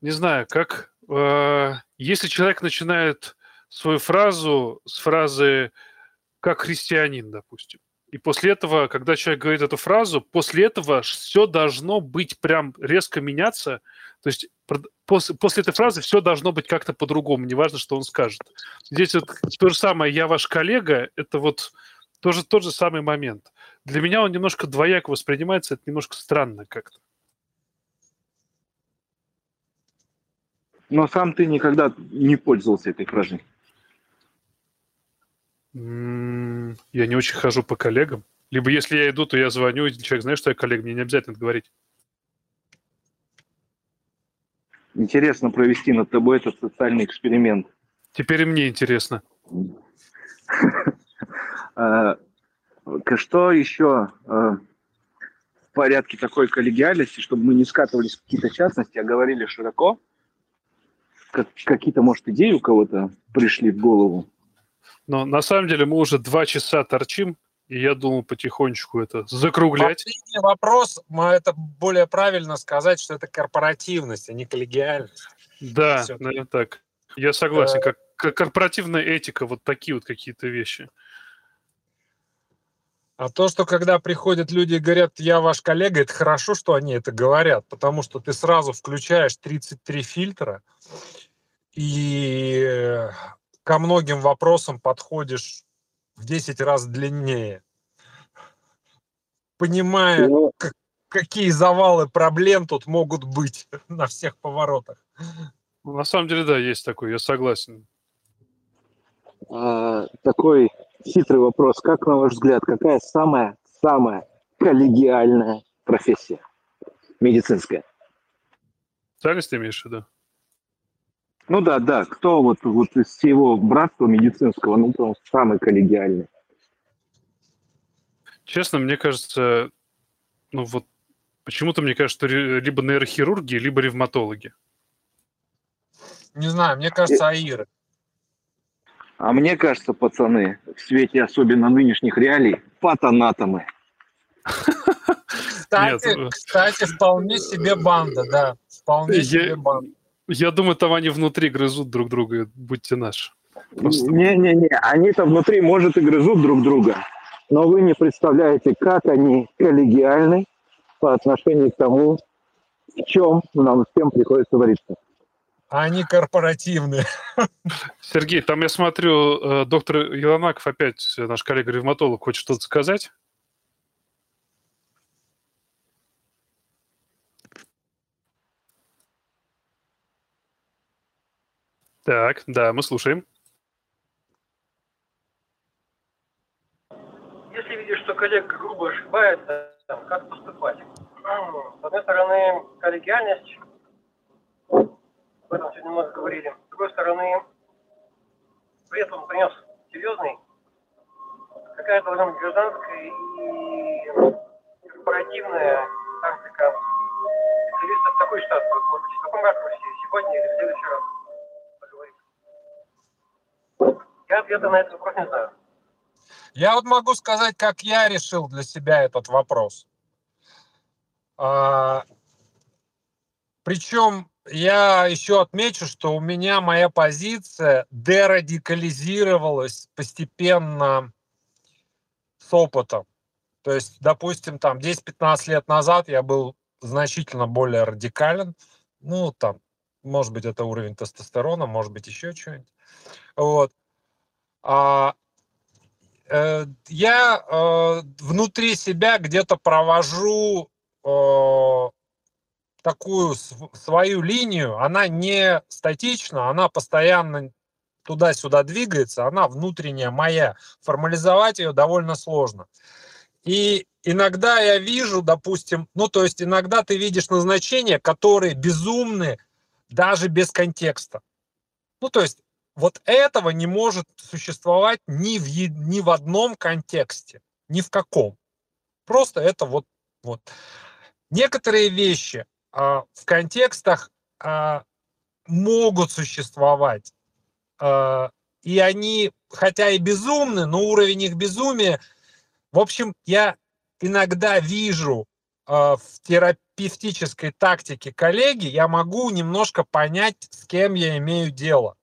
не знаю, как э, если человек начинает свою фразу с фразы как христианин, допустим. И после этого, когда человек говорит эту фразу, после этого все должно быть прям резко меняться. То есть после, после этой фразы все должно быть как-то по-другому, неважно, что он скажет. Здесь вот то же самое «я ваш коллега» — это вот тоже тот же самый момент. Для меня он немножко двояко воспринимается, это немножко странно как-то. Но сам ты никогда не пользовался этой фразой. Я не очень хожу по коллегам. Либо если я иду, то я звоню, и человек знает, что я коллега, мне не обязательно это говорить. Интересно провести над тобой этот социальный эксперимент. Теперь и мне интересно. А, что еще а, в порядке такой коллегиальности, чтобы мы не скатывались в какие-то частности, а говорили широко? Какие-то, может, идеи у кого-то пришли в голову? Но на самом деле мы уже два часа торчим, и я думал потихонечку это закруглять. Последний вопрос, это более правильно сказать, что это корпоративность, а не коллегиальность. Да, наверное, так. Я согласен, как, как корпоративная этика, вот такие вот какие-то вещи. А то, что когда приходят люди и говорят, я ваш коллега, это хорошо, что они это говорят, потому что ты сразу включаешь 33 фильтра и ко многим вопросам подходишь в 10 раз длиннее. Понимая, ну, как, какие завалы проблем тут могут быть на всех поворотах. На самом деле, да, есть такой, я согласен. А, такой хитрый вопрос. Как, на ваш взгляд, какая самая-самая коллегиальная профессия медицинская? Специальность ты имеешь в виду? Ну да, да. Кто вот, вот из всего братства медицинского, ну, прям самый коллегиальный? Честно, мне кажется, ну вот почему-то мне кажется, что либо нейрохирурги, либо ревматологи. Не знаю, мне кажется, Аиры. А мне кажется, пацаны, в свете особенно нынешних реалий, патанатомы. Кстати, Нет. кстати, вполне себе банда, да. Вполне себе банда. Я думаю, там они внутри грызут друг друга, будьте наши. Не-не-не, они-то внутри, может, и грызут друг друга, но вы не представляете, как они коллегиальны по отношению к тому, в чем нам всем приходится вариться они корпоративные. Сергей, там я смотрю, э, доктор Еланаков опять, наш коллега-ревматолог, хочет что-то сказать. Так, да, мы слушаем. Если видишь, что коллега грубо ошибается, как поступать? С одной стороны, коллегиальность об этом сегодня много говорили. С другой стороны, вред он принес серьезный. Какая должна быть гражданская и корпоративная тактика специалистов такой штат, может быть, в таком ракурсе, сегодня или в следующий раз поговорить. Я ответа на этот вопрос не знаю. Я вот могу сказать, как я решил для себя этот вопрос. А, причем я еще отмечу, что у меня моя позиция дерадикализировалась постепенно с опытом. То есть, допустим, там 10-15 лет назад я был значительно более радикален. Ну, там, может быть, это уровень тестостерона, может быть, еще что-нибудь. Вот. А, э, я э, внутри себя где-то провожу такую свою линию, она не статична, она постоянно туда-сюда двигается, она внутренняя моя. Формализовать ее довольно сложно. И иногда я вижу, допустим, ну то есть иногда ты видишь назначения, которые безумны даже без контекста. Ну то есть вот этого не может существовать ни в, ни в одном контексте, ни в каком. Просто это вот, вот. Некоторые вещи, а, в контекстах а, могут существовать. А, и они, хотя и безумны, но уровень их безумия, в общем, я иногда вижу в терапевтической тактике коллеги, я могу немножко понять, с кем я имею дело.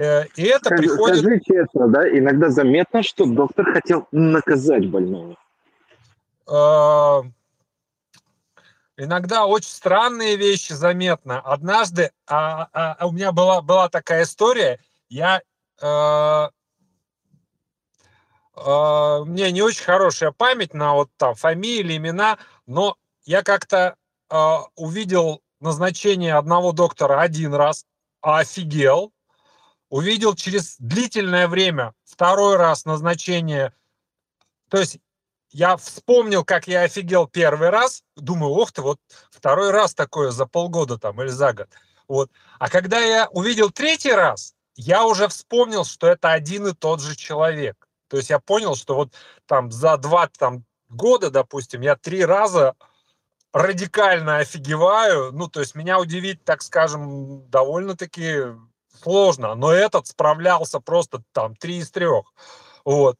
Э, и это скажи, приходит... Скажи честно, да, иногда заметно, что доктор хотел наказать больного. Иногда очень странные вещи заметны. Однажды а, а, а у меня была, была такая история, я э, э, мне не очень хорошая память на вот там фамилии, имена, но я как-то э, увидел назначение одного доктора один раз, офигел, увидел через длительное время второй раз назначение, то есть я вспомнил, как я офигел первый раз, думаю, ох ты, вот второй раз такое за полгода там или за год. Вот. А когда я увидел третий раз, я уже вспомнил, что это один и тот же человек. То есть я понял, что вот там за два там, года, допустим, я три раза радикально офигеваю. Ну, то есть меня удивить, так скажем, довольно-таки сложно, но этот справлялся просто там три из трех. Вот.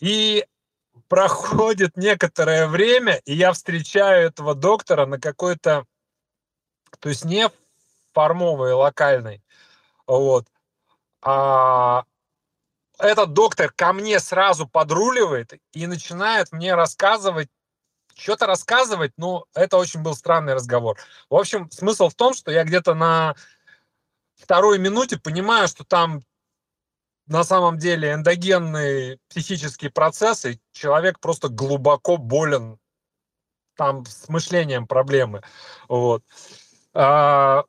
И проходит некоторое время, и я встречаю этого доктора на какой-то, то есть не формовой, локальной, вот, а этот доктор ко мне сразу подруливает и начинает мне рассказывать, что-то рассказывать, но это очень был странный разговор. В общем, смысл в том, что я где-то на второй минуте понимаю, что там на самом деле эндогенные психические процессы, человек просто глубоко болен, там с мышлением проблемы. Вот. А,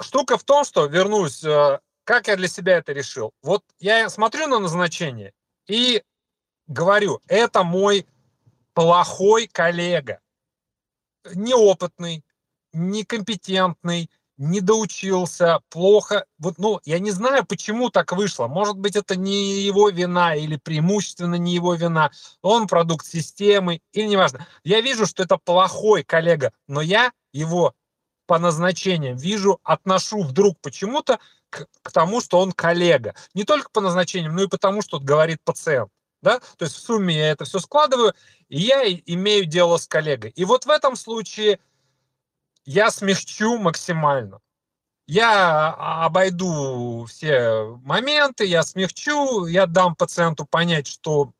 штука в том, что, вернусь, э, как я для себя это решил. Вот я смотрю на назначение и говорю, это мой плохой коллега, неопытный, некомпетентный, не доучился, плохо. Вот, ну, я не знаю, почему так вышло. Может быть, это не его вина или преимущественно не его вина. Он продукт системы или неважно. Я вижу, что это плохой коллега, но я его по назначениям вижу, отношу вдруг почему-то к, к тому, что он коллега. Не только по назначениям, но и потому, что говорит пациент. Да? То есть в сумме я это все складываю, и я имею дело с коллегой. И вот в этом случае я смягчу максимально. Я обойду все моменты, я смягчу, я дам пациенту понять, что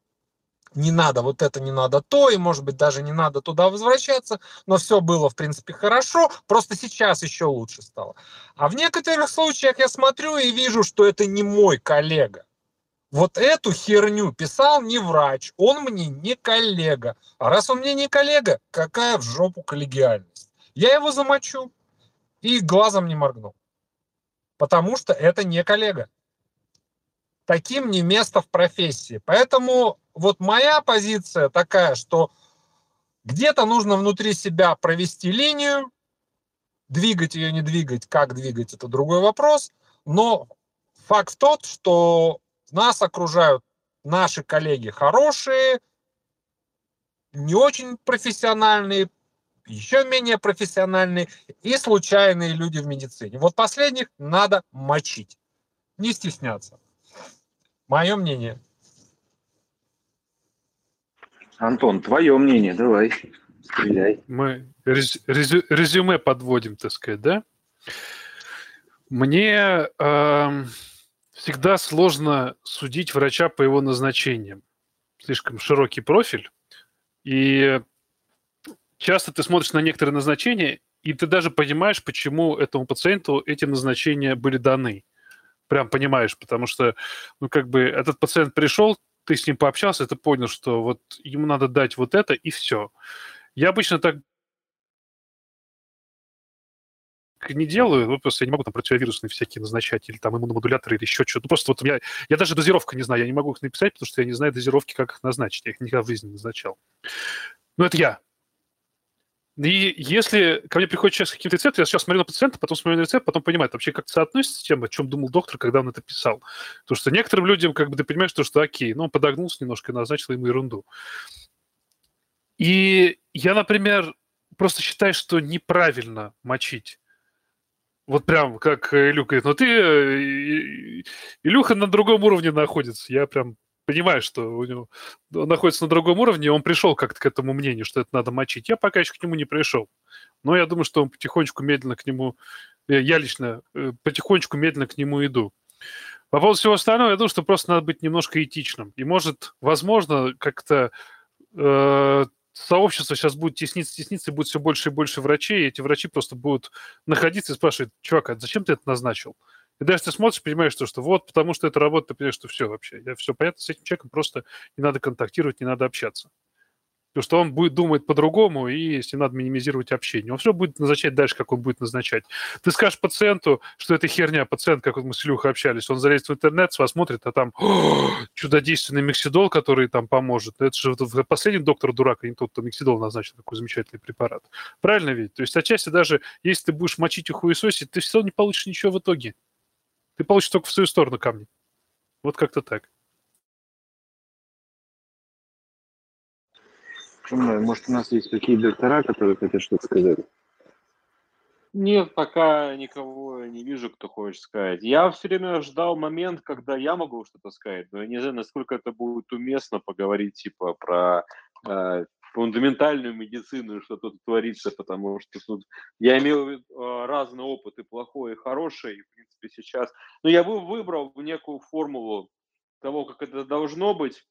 не надо вот это, не надо то, и, может быть, даже не надо туда возвращаться, но все было, в принципе, хорошо, просто сейчас еще лучше стало. А в некоторых случаях я смотрю и вижу, что это не мой коллега. Вот эту херню писал не врач, он мне не коллега. А раз он мне не коллега, какая в жопу коллегиальность? Я его замочу и глазом не моргну. Потому что это не коллега. Таким не место в профессии. Поэтому вот моя позиция такая, что где-то нужно внутри себя провести линию, двигать ее, не двигать, как двигать, это другой вопрос. Но факт тот, что нас окружают наши коллеги хорошие, не очень профессиональные, еще менее профессиональные и случайные люди в медицине. Вот последних надо мочить, не стесняться. Мое мнение. Антон, твое мнение, давай, стреляй. Мы резю, резюме подводим, так сказать, да? Мне э, всегда сложно судить врача по его назначениям. Слишком широкий профиль. И часто ты смотришь на некоторые назначения, и ты даже понимаешь, почему этому пациенту эти назначения были даны. Прям понимаешь, потому что, ну, как бы, этот пациент пришел, ты с ним пообщался, ты понял, что вот ему надо дать вот это, и все. Я обычно так не делаю, ну, просто я не могу там противовирусные всякие назначать, или там иммуномодуляторы, или еще что-то. Ну, просто вот я, я даже дозировка не знаю, я не могу их написать, потому что я не знаю дозировки, как их назначить. Я их никогда в жизни не назначал. Ну, это я. И если ко мне приходит человек с каким-то рецептом, я сейчас смотрю на пациента, потом смотрю на рецепт, потом понимаю, вообще как-то соотносится с тем, о чем думал доктор, когда он это писал. Потому что некоторым людям, как бы ты понимаешь, что, что окей, ну, он подогнулся немножко и назначил ему ерунду. И я, например, просто считаю, что неправильно мочить. Вот прям как Илюха говорит, ну ты, э, Илюха на другом уровне находится. Я прям понимаю, что у него он находится на другом уровне, он пришел как-то к этому мнению, что это надо мочить. Я пока еще к нему не пришел. Но я думаю, что он потихонечку, медленно к нему, я лично э, потихонечку, медленно к нему иду. По поводу всего остального, я думаю, что просто надо быть немножко этичным. И может, возможно, как-то э, сообщество сейчас будет тесниться, тесниться, и будет все больше и больше врачей, и эти врачи просто будут находиться и спрашивать, чувак, а зачем ты это назначил? И даже ты смотришь, понимаешь, что, что вот потому что это работа, ты понимаешь, что все вообще. Я все понятно, с этим человеком просто не надо контактировать, не надо общаться. Потому что он будет думать по-другому, и ним надо минимизировать общение. Он все будет назначать дальше, как он будет назначать. Ты скажешь пациенту, что это херня. Пациент, как вот мы с Илюхой общались, он залезет в интернет, с вас смотрит, а там чудодейственный миксидол, который там поможет. Это же последний доктор дурак, а не тот, кто миксидол назначил, такой замечательный препарат. Правильно ведь? То есть отчасти даже, если ты будешь мочить и хуесосить, ты все равно не получишь ничего в итоге. Ты получишь только в свою сторону камни. Вот как-то так. Может, у нас есть какие доктора, которые хотят что-то сказать? Нет, пока никого не вижу, кто хочет сказать. Я все время ждал момент, когда я могу что-то сказать, но я не знаю, насколько это будет уместно поговорить типа про э, фундаментальную медицину, что тут творится, потому что тут я имел э, разный опыт, и плохой, и хороший, и, в принципе, сейчас... Но я бы выбрал некую формулу того, как это должно быть,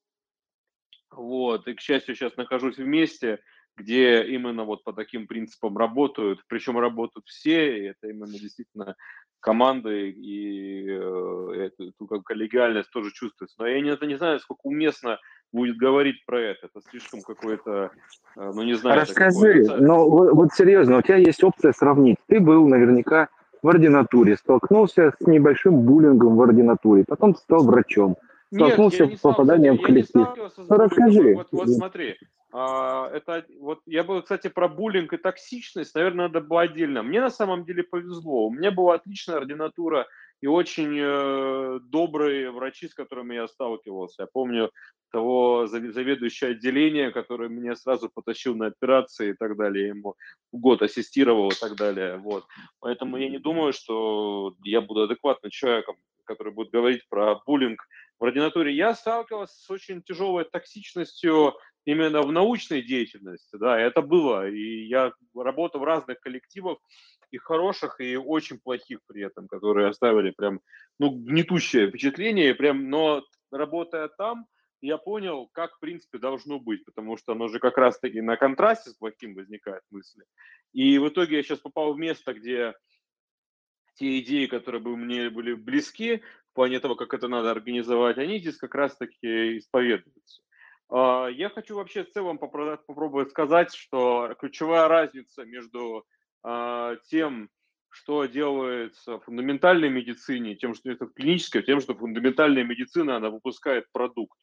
вот, и, к счастью, сейчас нахожусь в месте, где именно вот по таким принципам работают, причем работают все, и это именно действительно команды, и э, это, коллегиальность тоже чувствуется. Но я не, это не знаю, сколько уместно будет говорить про это. Это слишком какое-то, э, ну не знаю. Расскажи, но вот, вот серьезно, у тебя есть опция сравнить. Ты был наверняка в ординатуре, столкнулся с небольшим буллингом в ординатуре, потом стал врачом, столкнулся Нет, с попаданием в коллектив. Ну, расскажи. Вот, вот смотри, а, это вот я был, кстати, про буллинг и токсичность, наверное, надо было отдельно. Мне на самом деле повезло. У меня была отличная ординатура и очень э, добрые врачи, с которыми я сталкивался. Я помню того заведующего отделения, который меня сразу потащил на операции и так далее, ему год ассистировал и так далее. Вот. Поэтому я не думаю, что я буду адекватным человеком, который будет говорить про буллинг в ординатуре. Я сталкивался с очень тяжелой токсичностью именно в научной деятельности, да, это было, и я работал в разных коллективах, и хороших, и очень плохих при этом, которые оставили прям, ну, гнетущее впечатление, прям, но работая там, я понял, как, в принципе, должно быть, потому что оно же как раз-таки на контрасте с плохим возникает мысли. И в итоге я сейчас попал в место, где те идеи, которые бы мне были близки в плане того, как это надо организовать, они здесь как раз-таки исповедуются. А, я хочу вообще в целом попробовать сказать, что ключевая разница между а, тем, что делается в фундаментальной медицине, тем, что это в клинической, тем, что фундаментальная медицина, она выпускает продукт.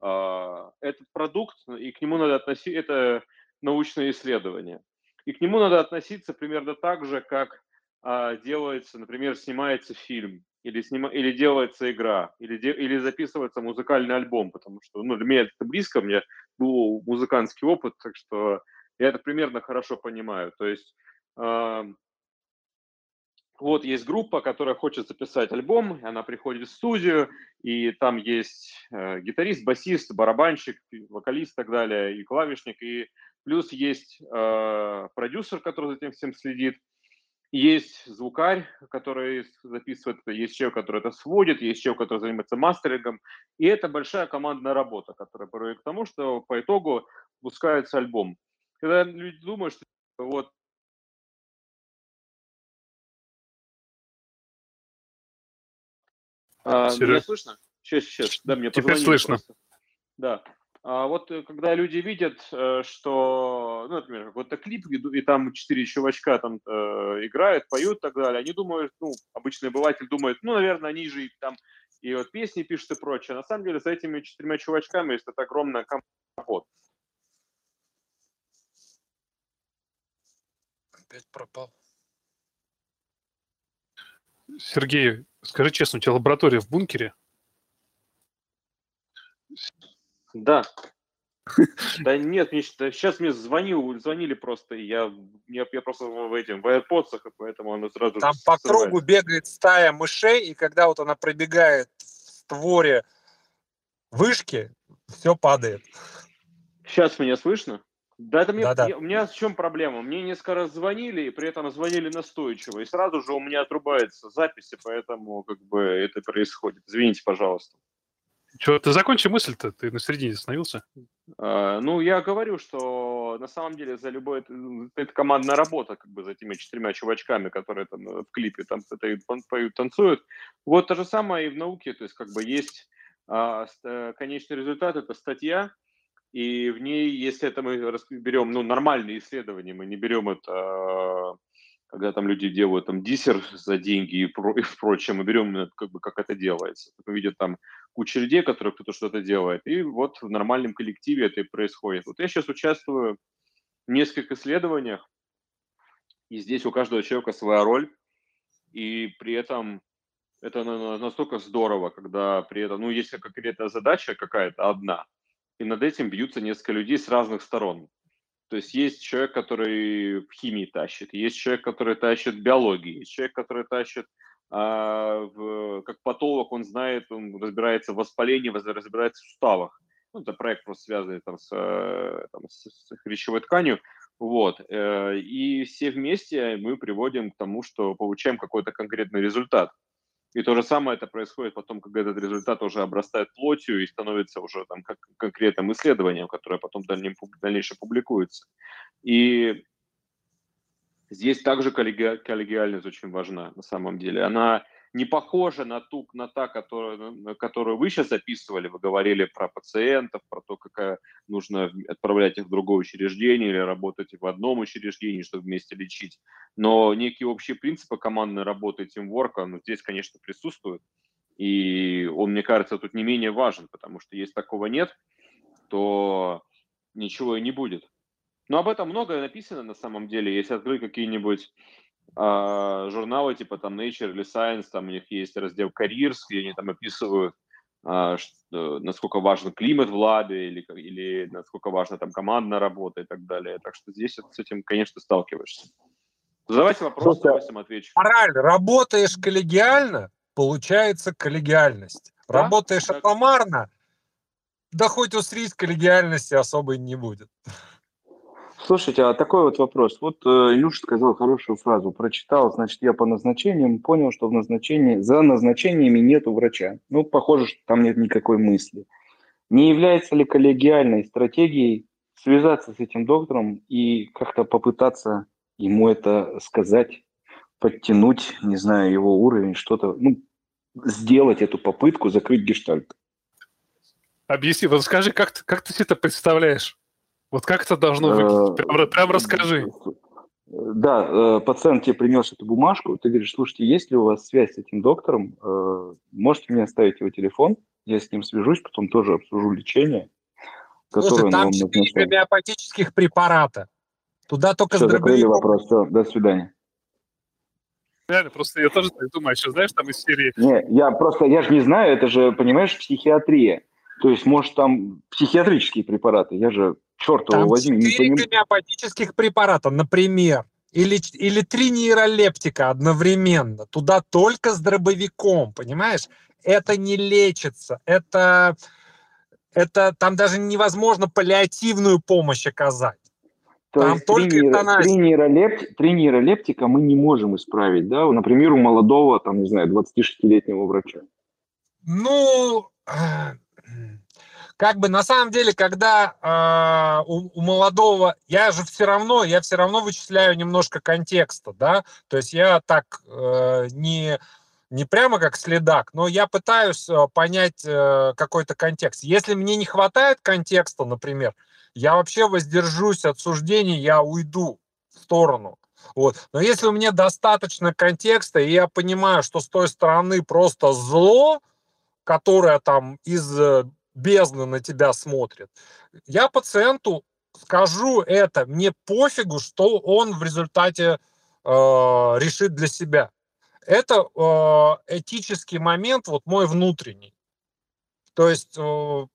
А, этот продукт, и к нему надо относиться, это научное исследование. И к нему надо относиться примерно так же, как делается, например, снимается фильм или, снима, или делается игра, или, де, или записывается музыкальный альбом, потому что ну, для меня это близко, у меня был музыкантский опыт, так что я это примерно хорошо понимаю. То есть э, вот есть группа, которая хочет записать альбом, она приходит в студию, и там есть э, гитарист, басист, барабанщик, вокалист и так далее, и клавишник, и плюс есть э, продюсер, который за этим всем следит, есть звукарь, который записывает, есть человек, который это сводит, есть человек, который занимается мастерингом. И это большая командная работа, которая приводит к тому, что по итогу выпускается альбом. Когда люди думают, что вот А, меня слышно? Сейчас, сейчас. Да, мне Теперь слышно. Просто. Да. А вот э, когда люди видят, э, что, ну, например, какой-то клип, и там четыре чувачка там э, играют, поют и так далее, они думают, ну, обычный обыватель думает, ну, наверное, они же там и вот песни пишут и прочее. На самом деле за этими четырьмя чувачками есть это огромная работа. Опять пропал. Сергей, скажи честно, у тебя лаборатория в бункере? Да. Да нет, мне, сейчас мне звонил, звонили просто, и я, я, я просто в этим, в AirPods, поэтому оно сразу... Там по кругу бегает стая мышей, и когда вот она пробегает в створе вышки, все падает. Сейчас меня слышно? Да, это мне, да, да. у меня в чем проблема? Мне несколько раз звонили, и при этом звонили настойчиво, и сразу же у меня отрубается записи, поэтому как бы это происходит. Извините, пожалуйста. Че, ты закончи мысль-то, ты на середине остановился. Uh, ну, я говорю, что на самом деле за любой... Это, это командная работа, как бы, за этими четырьмя чувачками, которые там в клипе там это, поют, танцуют. Вот то же самое и в науке, то есть как бы есть uh, конечный результат, это статья, и в ней, если это мы берем, ну, нормальные исследования, мы не берем это когда там люди делают там диссер за деньги и, про, и прочее, мы берем как бы как это делается. Мы видим там куча людей, которые кто-то что-то делает, и вот в нормальном коллективе это и происходит. Вот я сейчас участвую в нескольких исследованиях, и здесь у каждого человека своя роль, и при этом это настолько здорово, когда при этом, ну, есть какая-то задача какая-то одна, и над этим бьются несколько людей с разных сторон. То есть есть человек, который в химии тащит, есть человек, который тащит в биологии, есть человек, который тащит а, в, как патолог, он знает, он разбирается в воспалении, разбирается в суставах. Ну, это проект просто связанный там, с, э, там, с, с хрящевой тканью. Вот. Э, и все вместе мы приводим к тому, что получаем какой-то конкретный результат. И то же самое это происходит потом, когда этот результат уже обрастает плотью и становится уже там как конкретным исследованием, которое потом в дальнейшем, в дальнейшем публикуется. И здесь также коллеги, коллегиальность очень важна на самом деле. Она не похожа на ту, на та, которую, которую вы сейчас описывали. Вы говорили про пациентов, про то, как нужно отправлять их в другое учреждение или работать в одном учреждении, чтобы вместе лечить. Но некие общие принципы командной работы, тимворка, ну, здесь, конечно, присутствуют. И он, мне кажется, тут не менее важен, потому что если такого нет, то ничего и не будет. Но об этом многое написано на самом деле. Если открыть какие-нибудь журналы типа там Nature или Science, там у них есть раздел Careers, где они там описывают, а, что, насколько важен климат в лабе или, или насколько важна там командная работа и так далее. Так что здесь с этим, конечно, сталкиваешься. Задавайте вопросы, Слушай, я отвечу. Мораль, работаешь коллегиально, получается коллегиальность. Да? Работаешь так. атомарно, да хоть усрись коллегиальности особой не будет. Слушайте, а такой вот вопрос. Вот э, Илюша сказал хорошую фразу. Прочитал, значит, я по назначениям понял, что в назначении, за назначениями нету врача. Ну, похоже, что там нет никакой мысли. Не является ли коллегиальной стратегией связаться с этим доктором и как-то попытаться ему это сказать, подтянуть, не знаю, его уровень, что-то, ну, сделать эту попытку, закрыть гештальт? Объясни, вот скажи, как ты, как ты себе это представляешь? Вот как это должно выглядеть? Э, прям, прям расскажи. Да, э, пациент тебе принес эту бумажку, ты говоришь, слушайте, есть ли у вас связь с этим доктором? Э, можете мне оставить его телефон, я с ним свяжусь, потом тоже обсужу лечение, которое Слушай, там четыре гомеопатических препарата. Туда только Все, закрыли вопрос, все, до свидания. Реально, просто я тоже так думаю, что знаешь, там из серии... Не, я просто, я же не знаю, это же, понимаешь, психиатрия. То есть, может, там психиатрические препараты, я же Черт его возьми. Поним... гомеопатических препарата, например, или, или три нейролептика одновременно. Туда только с дробовиком, понимаешь? Это не лечится. Это, это там даже невозможно паллиативную помощь оказать. То там есть только три, три, нейролепти, три нейролептика мы не можем исправить, да? Например, у молодого, там, не знаю, 26-летнего врача. Ну, как бы на самом деле, когда э, у, у молодого, я же все равно, я все равно вычисляю немножко контекста, да, то есть я так э, не не прямо как следак, но я пытаюсь э, понять э, какой-то контекст. Если мне не хватает контекста, например, я вообще воздержусь от суждений, я уйду в сторону. Вот. Но если у меня достаточно контекста, и я понимаю, что с той стороны просто зло, которое там из э, бездна на тебя смотрит. Я пациенту скажу это, мне пофигу, что он в результате э, решит для себя. Это э, этический момент, вот мой внутренний. То есть э,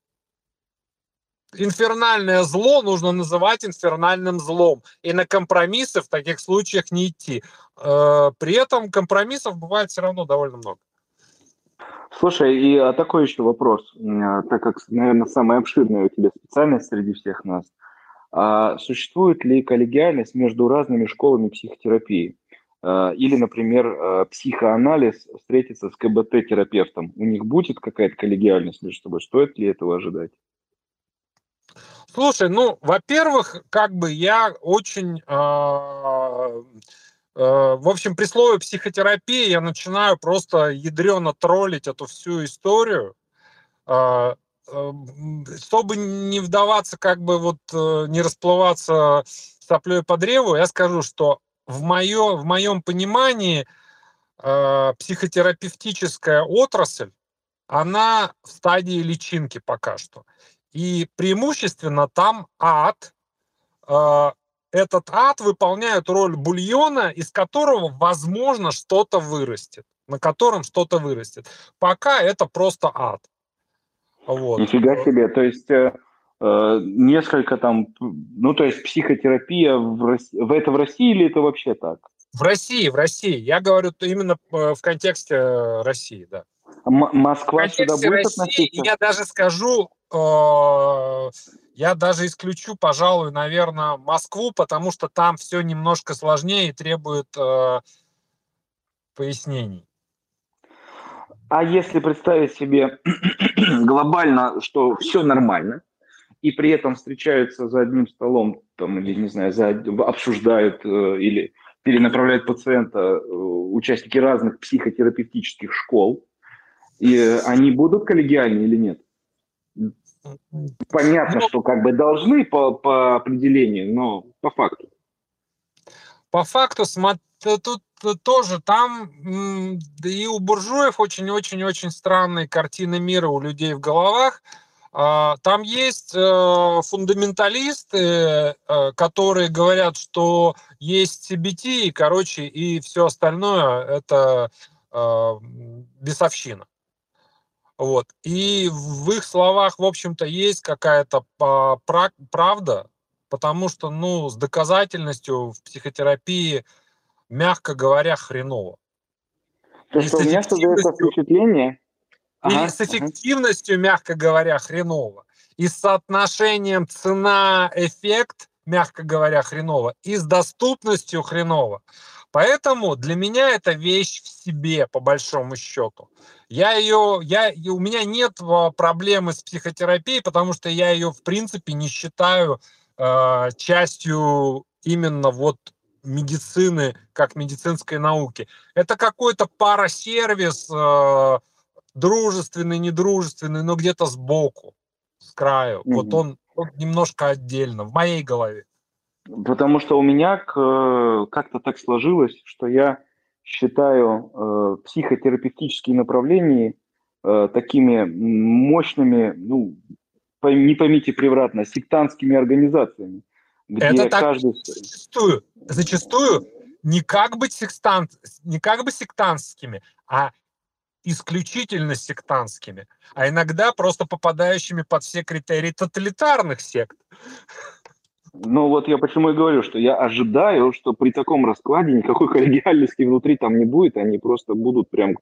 инфернальное зло нужно называть инфернальным злом. И на компромиссы в таких случаях не идти. При этом компромиссов бывает все равно довольно много. Слушай, и а такой еще вопрос, так как, наверное, самая обширная у тебя специальность среди всех нас. А существует ли коллегиальность между разными школами психотерапии? А, или, например, а, психоанализ встретится с КБТ-терапевтом. У них будет какая-то коллегиальность между собой? Стоит ли этого ожидать? Слушай, ну, во-первых, как бы я очень Э, в общем, при слове психотерапия я начинаю просто ядрено троллить эту всю историю, а, эм, чтобы не вдаваться, как бы вот э, не расплываться соплей по древу, я скажу, что в, моё, в моем понимании э, психотерапевтическая отрасль, она в стадии личинки пока что. И преимущественно там ад, этот ад выполняет роль бульона, из которого, возможно, что-то вырастет, на котором что-то вырастет. Пока это просто ад. Вот. Нифига себе. То есть э, э, несколько там, ну, то есть психотерапия, в, России, в это в России или это вообще так? В России, в России. Я говорю именно в контексте России, да. М- Москва сюда будет России, относиться? Я даже скажу, э, я даже исключу, пожалуй, наверное, Москву, потому что там все немножко сложнее и требует э, пояснений. А если представить себе глобально, что все нормально, и при этом встречаются за одним столом, там, или, не знаю, за, обсуждают э, или перенаправляют пациента э, участники разных психотерапевтических школ, и они будут коллегиальны или нет? Понятно, ну, что как бы должны по, по определению, но по факту. По факту, смотри, тут тоже там и у буржуев очень-очень-очень странные картины мира у людей в головах. А, там есть э, фундаменталисты, э, которые говорят, что есть CBT, и, короче, и все остальное это э, бесовщина. Вот. И в их словах, в общем-то, есть какая-то правда, потому что, ну, с доказательностью в психотерапии, мягко говоря, хреново. То, что у меня создается впечатление... Ага, и с эффективностью, ага. мягко говоря, хреново. И с соотношением цена-эффект, мягко говоря, хреново. И с доступностью хреново. Поэтому для меня это вещь в себе, по большому счету. Я ее, я, у меня нет а, проблемы с психотерапией, потому что я ее, в принципе, не считаю э, частью именно вот медицины, как медицинской науки. Это какой-то парасервис, э, дружественный, недружественный, но где-то сбоку, с краю. Mm-hmm. Вот он, он немножко отдельно, в моей голове. Потому что у меня как-то так сложилось, что я считаю э, психотерапевтические направления э, такими мощными, ну, не поймите превратно, сектантскими организациями. Где Это так каждый... зачастую, зачастую не как бы, секстант, не как бы сектантскими, а исключительно сектантскими, а иногда просто попадающими под все критерии тоталитарных сект. Ну вот я почему и говорю, что я ожидаю, что при таком раскладе никакой коллегиальности внутри там не будет, они просто будут прям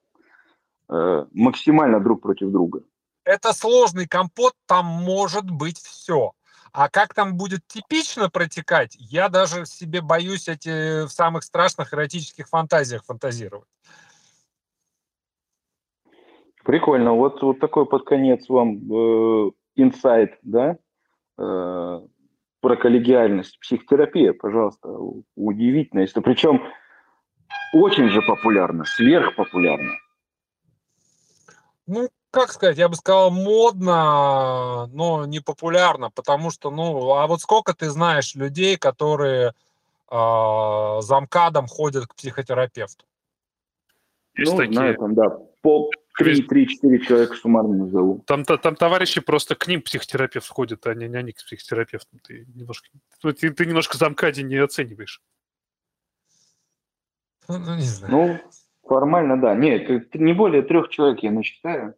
э, максимально друг против друга. Это сложный компот, там может быть все. А как там будет типично протекать, я даже себе боюсь эти в самых страшных эротических фантазиях фантазировать. Прикольно. Вот, вот такой под конец вам э, инсайт, да? Э, про коллегиальность. Психотерапия, пожалуйста, удивительно. Если причем очень же популярно, сверхпопулярно. Ну, как сказать, я бы сказал, модно, но не популярно, потому что, ну, а вот сколько ты знаешь людей, которые э, замкадом ходят к психотерапевту? Есть ну, такие. знаю, там, да, по, Три, три, четыре человека суммарно назову. Там, там, там товарищи просто к ним психотерапевт входит, а не, не они к психотерапевтам. Ты немножко, ну, ты, ты немножко замкади не оцениваешь. Ну, ну, не знаю. Ну, формально, да. Нет, не более трех человек я насчитаю.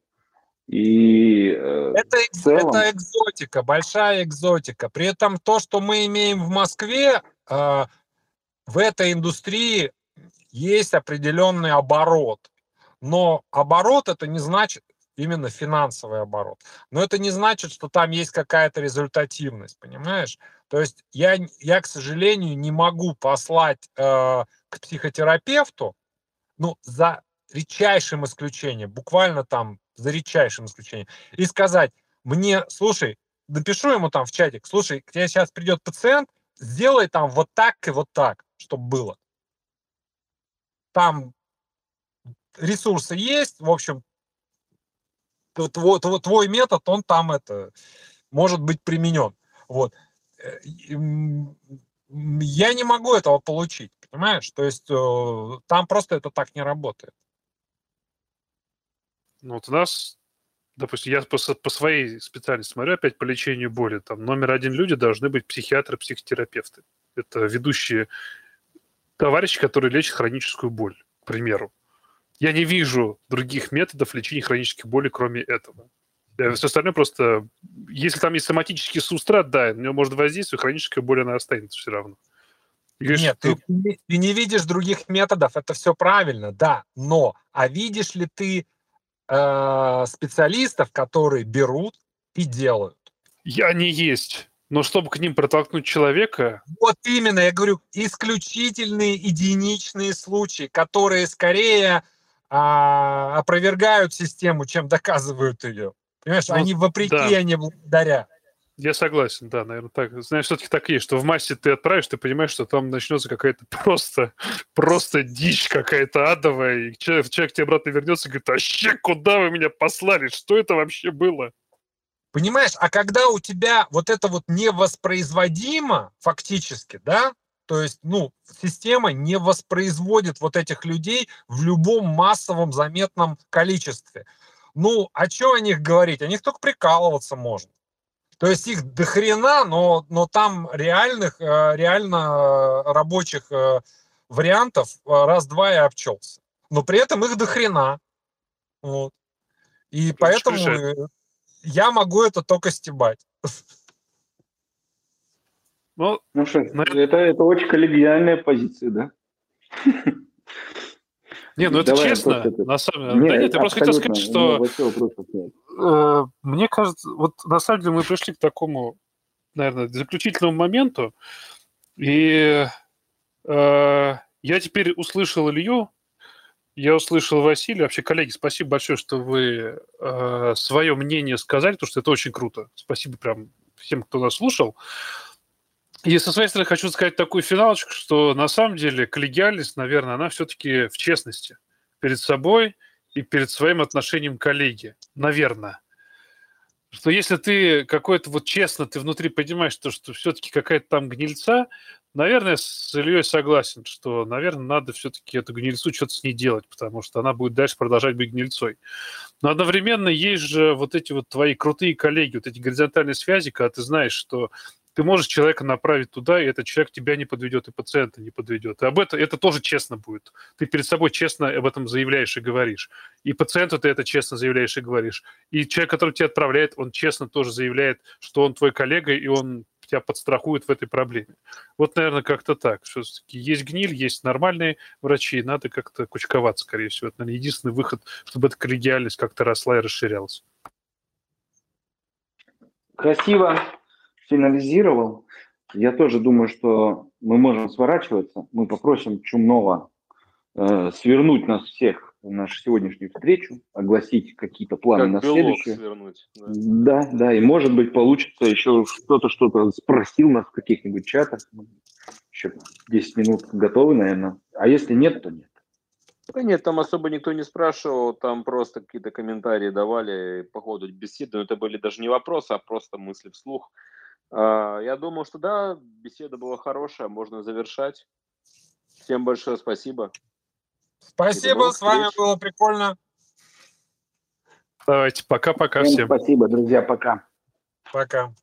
И э, это, целом... это экзотика, большая экзотика. При этом то, что мы имеем в Москве, э, в этой индустрии есть определенный оборот. Но оборот это не значит именно финансовый оборот. Но это не значит, что там есть какая-то результативность, понимаешь? То есть я, я к сожалению, не могу послать э, к психотерапевту, ну, за редчайшим исключением, буквально там за редчайшим исключением, и сказать мне, слушай, напишу ему там в чатик, слушай, к тебе сейчас придет пациент, сделай там вот так и вот так, чтобы было. Там ресурсы есть, в общем, твой, твой метод, он там это может быть применен. Вот. Э, я не могу этого получить, понимаешь? То есть э, там просто это так не работает. Ну вот у нас, допустим, я по, по своей специальности смотрю опять по лечению боли. Там номер один люди должны быть психиатры, психотерапевты. Это ведущие товарищи, которые лечат хроническую боль, к примеру. Я не вижу других методов лечения хронических болей, кроме этого. А все остальное просто... Если там есть соматический субстрат, да, на него может воздействовать, хроническая боль, она останется все равно. Говоришь, Нет, ты, ты не видишь других методов, это все правильно, да, но а видишь ли ты э, специалистов, которые берут и делают? Я не есть. Но чтобы к ним протолкнуть человека... Вот именно, я говорю, исключительные единичные случаи, которые скорее а, опровергают систему, чем доказывают ее. Понимаешь, ну, они вопреки, да. а не благодаря. Я согласен, да, наверное, так. Знаешь, все-таки так есть, что в массе ты отправишь, ты понимаешь, что там начнется какая-то просто, просто дичь какая-то адовая, и человек, человек тебе обратно вернется и говорит, а ще, куда вы меня послали? Что это вообще было? Понимаешь, а когда у тебя вот это вот невоспроизводимо фактически, да, то есть, ну, система не воспроизводит вот этих людей в любом массовом заметном количестве. Ну, а что о них говорить? О них только прикалываться можно. То есть их дохрена, но, но там реальных, э, реально рабочих э, вариантов э, раз-два и обчелся. Но при этом их дохрена. Вот. И ну, поэтому я могу это только стебать. Ну, ну что, это, это очень коллегиальная позиция, да? Не, ну это Давай честно, на самом деле. Нет, да нет, я просто хотел сказать, что э, мне кажется, вот на самом деле мы пришли к такому, наверное, заключительному моменту, и э, я теперь услышал Илью, я услышал Василия. Вообще, коллеги, спасибо большое, что вы э, свое мнение сказали, потому что это очень круто. Спасибо прям всем, кто нас слушал. И со своей стороны хочу сказать такую финалочку, что на самом деле коллегиальность, наверное, она все-таки в честности перед собой и перед своим отношением к коллеге. Наверное. Что если ты какой-то вот честно, ты внутри понимаешь, что, что все-таки какая-то там гнильца, наверное, с Ильей согласен, что, наверное, надо все-таки эту гнильцу что-то с ней делать, потому что она будет дальше продолжать быть гнильцой. Но одновременно есть же вот эти вот твои крутые коллеги, вот эти горизонтальные связи, когда ты знаешь, что ты можешь человека направить туда, и этот человек тебя не подведет, и пациента не подведет. И об этом это тоже честно будет. Ты перед собой честно об этом заявляешь и говоришь. И пациенту ты это честно заявляешь и говоришь. И человек, который тебя отправляет, он честно тоже заявляет, что он твой коллега, и он тебя подстрахует в этой проблеме. Вот, наверное, как-то так. Что есть гниль, есть нормальные врачи, надо как-то кучковаться, скорее всего. Это, наверное, единственный выход, чтобы эта коллегиальность как-то росла и расширялась. Красиво финализировал. Я тоже думаю, что мы можем сворачиваться. Мы попросим Чумнова э, свернуть нас всех в нашу сегодняшнюю встречу, огласить какие-то планы как на следующее. Свернуть, да. да, да, и может быть получится еще кто-то что-то спросил нас в каких-нибудь чатах. Еще 10 минут готовы, наверное. А если нет, то нет. Да нет, там особо никто не спрашивал, там просто какие-то комментарии давали по ходу беседы, но это были даже не вопросы, а просто мысли вслух. А, я думаю, что да, беседа была хорошая, можно завершать. Всем большое спасибо. Спасибо, с вами было прикольно. Давайте, пока-пока всем. Спасибо, друзья, пока. Пока.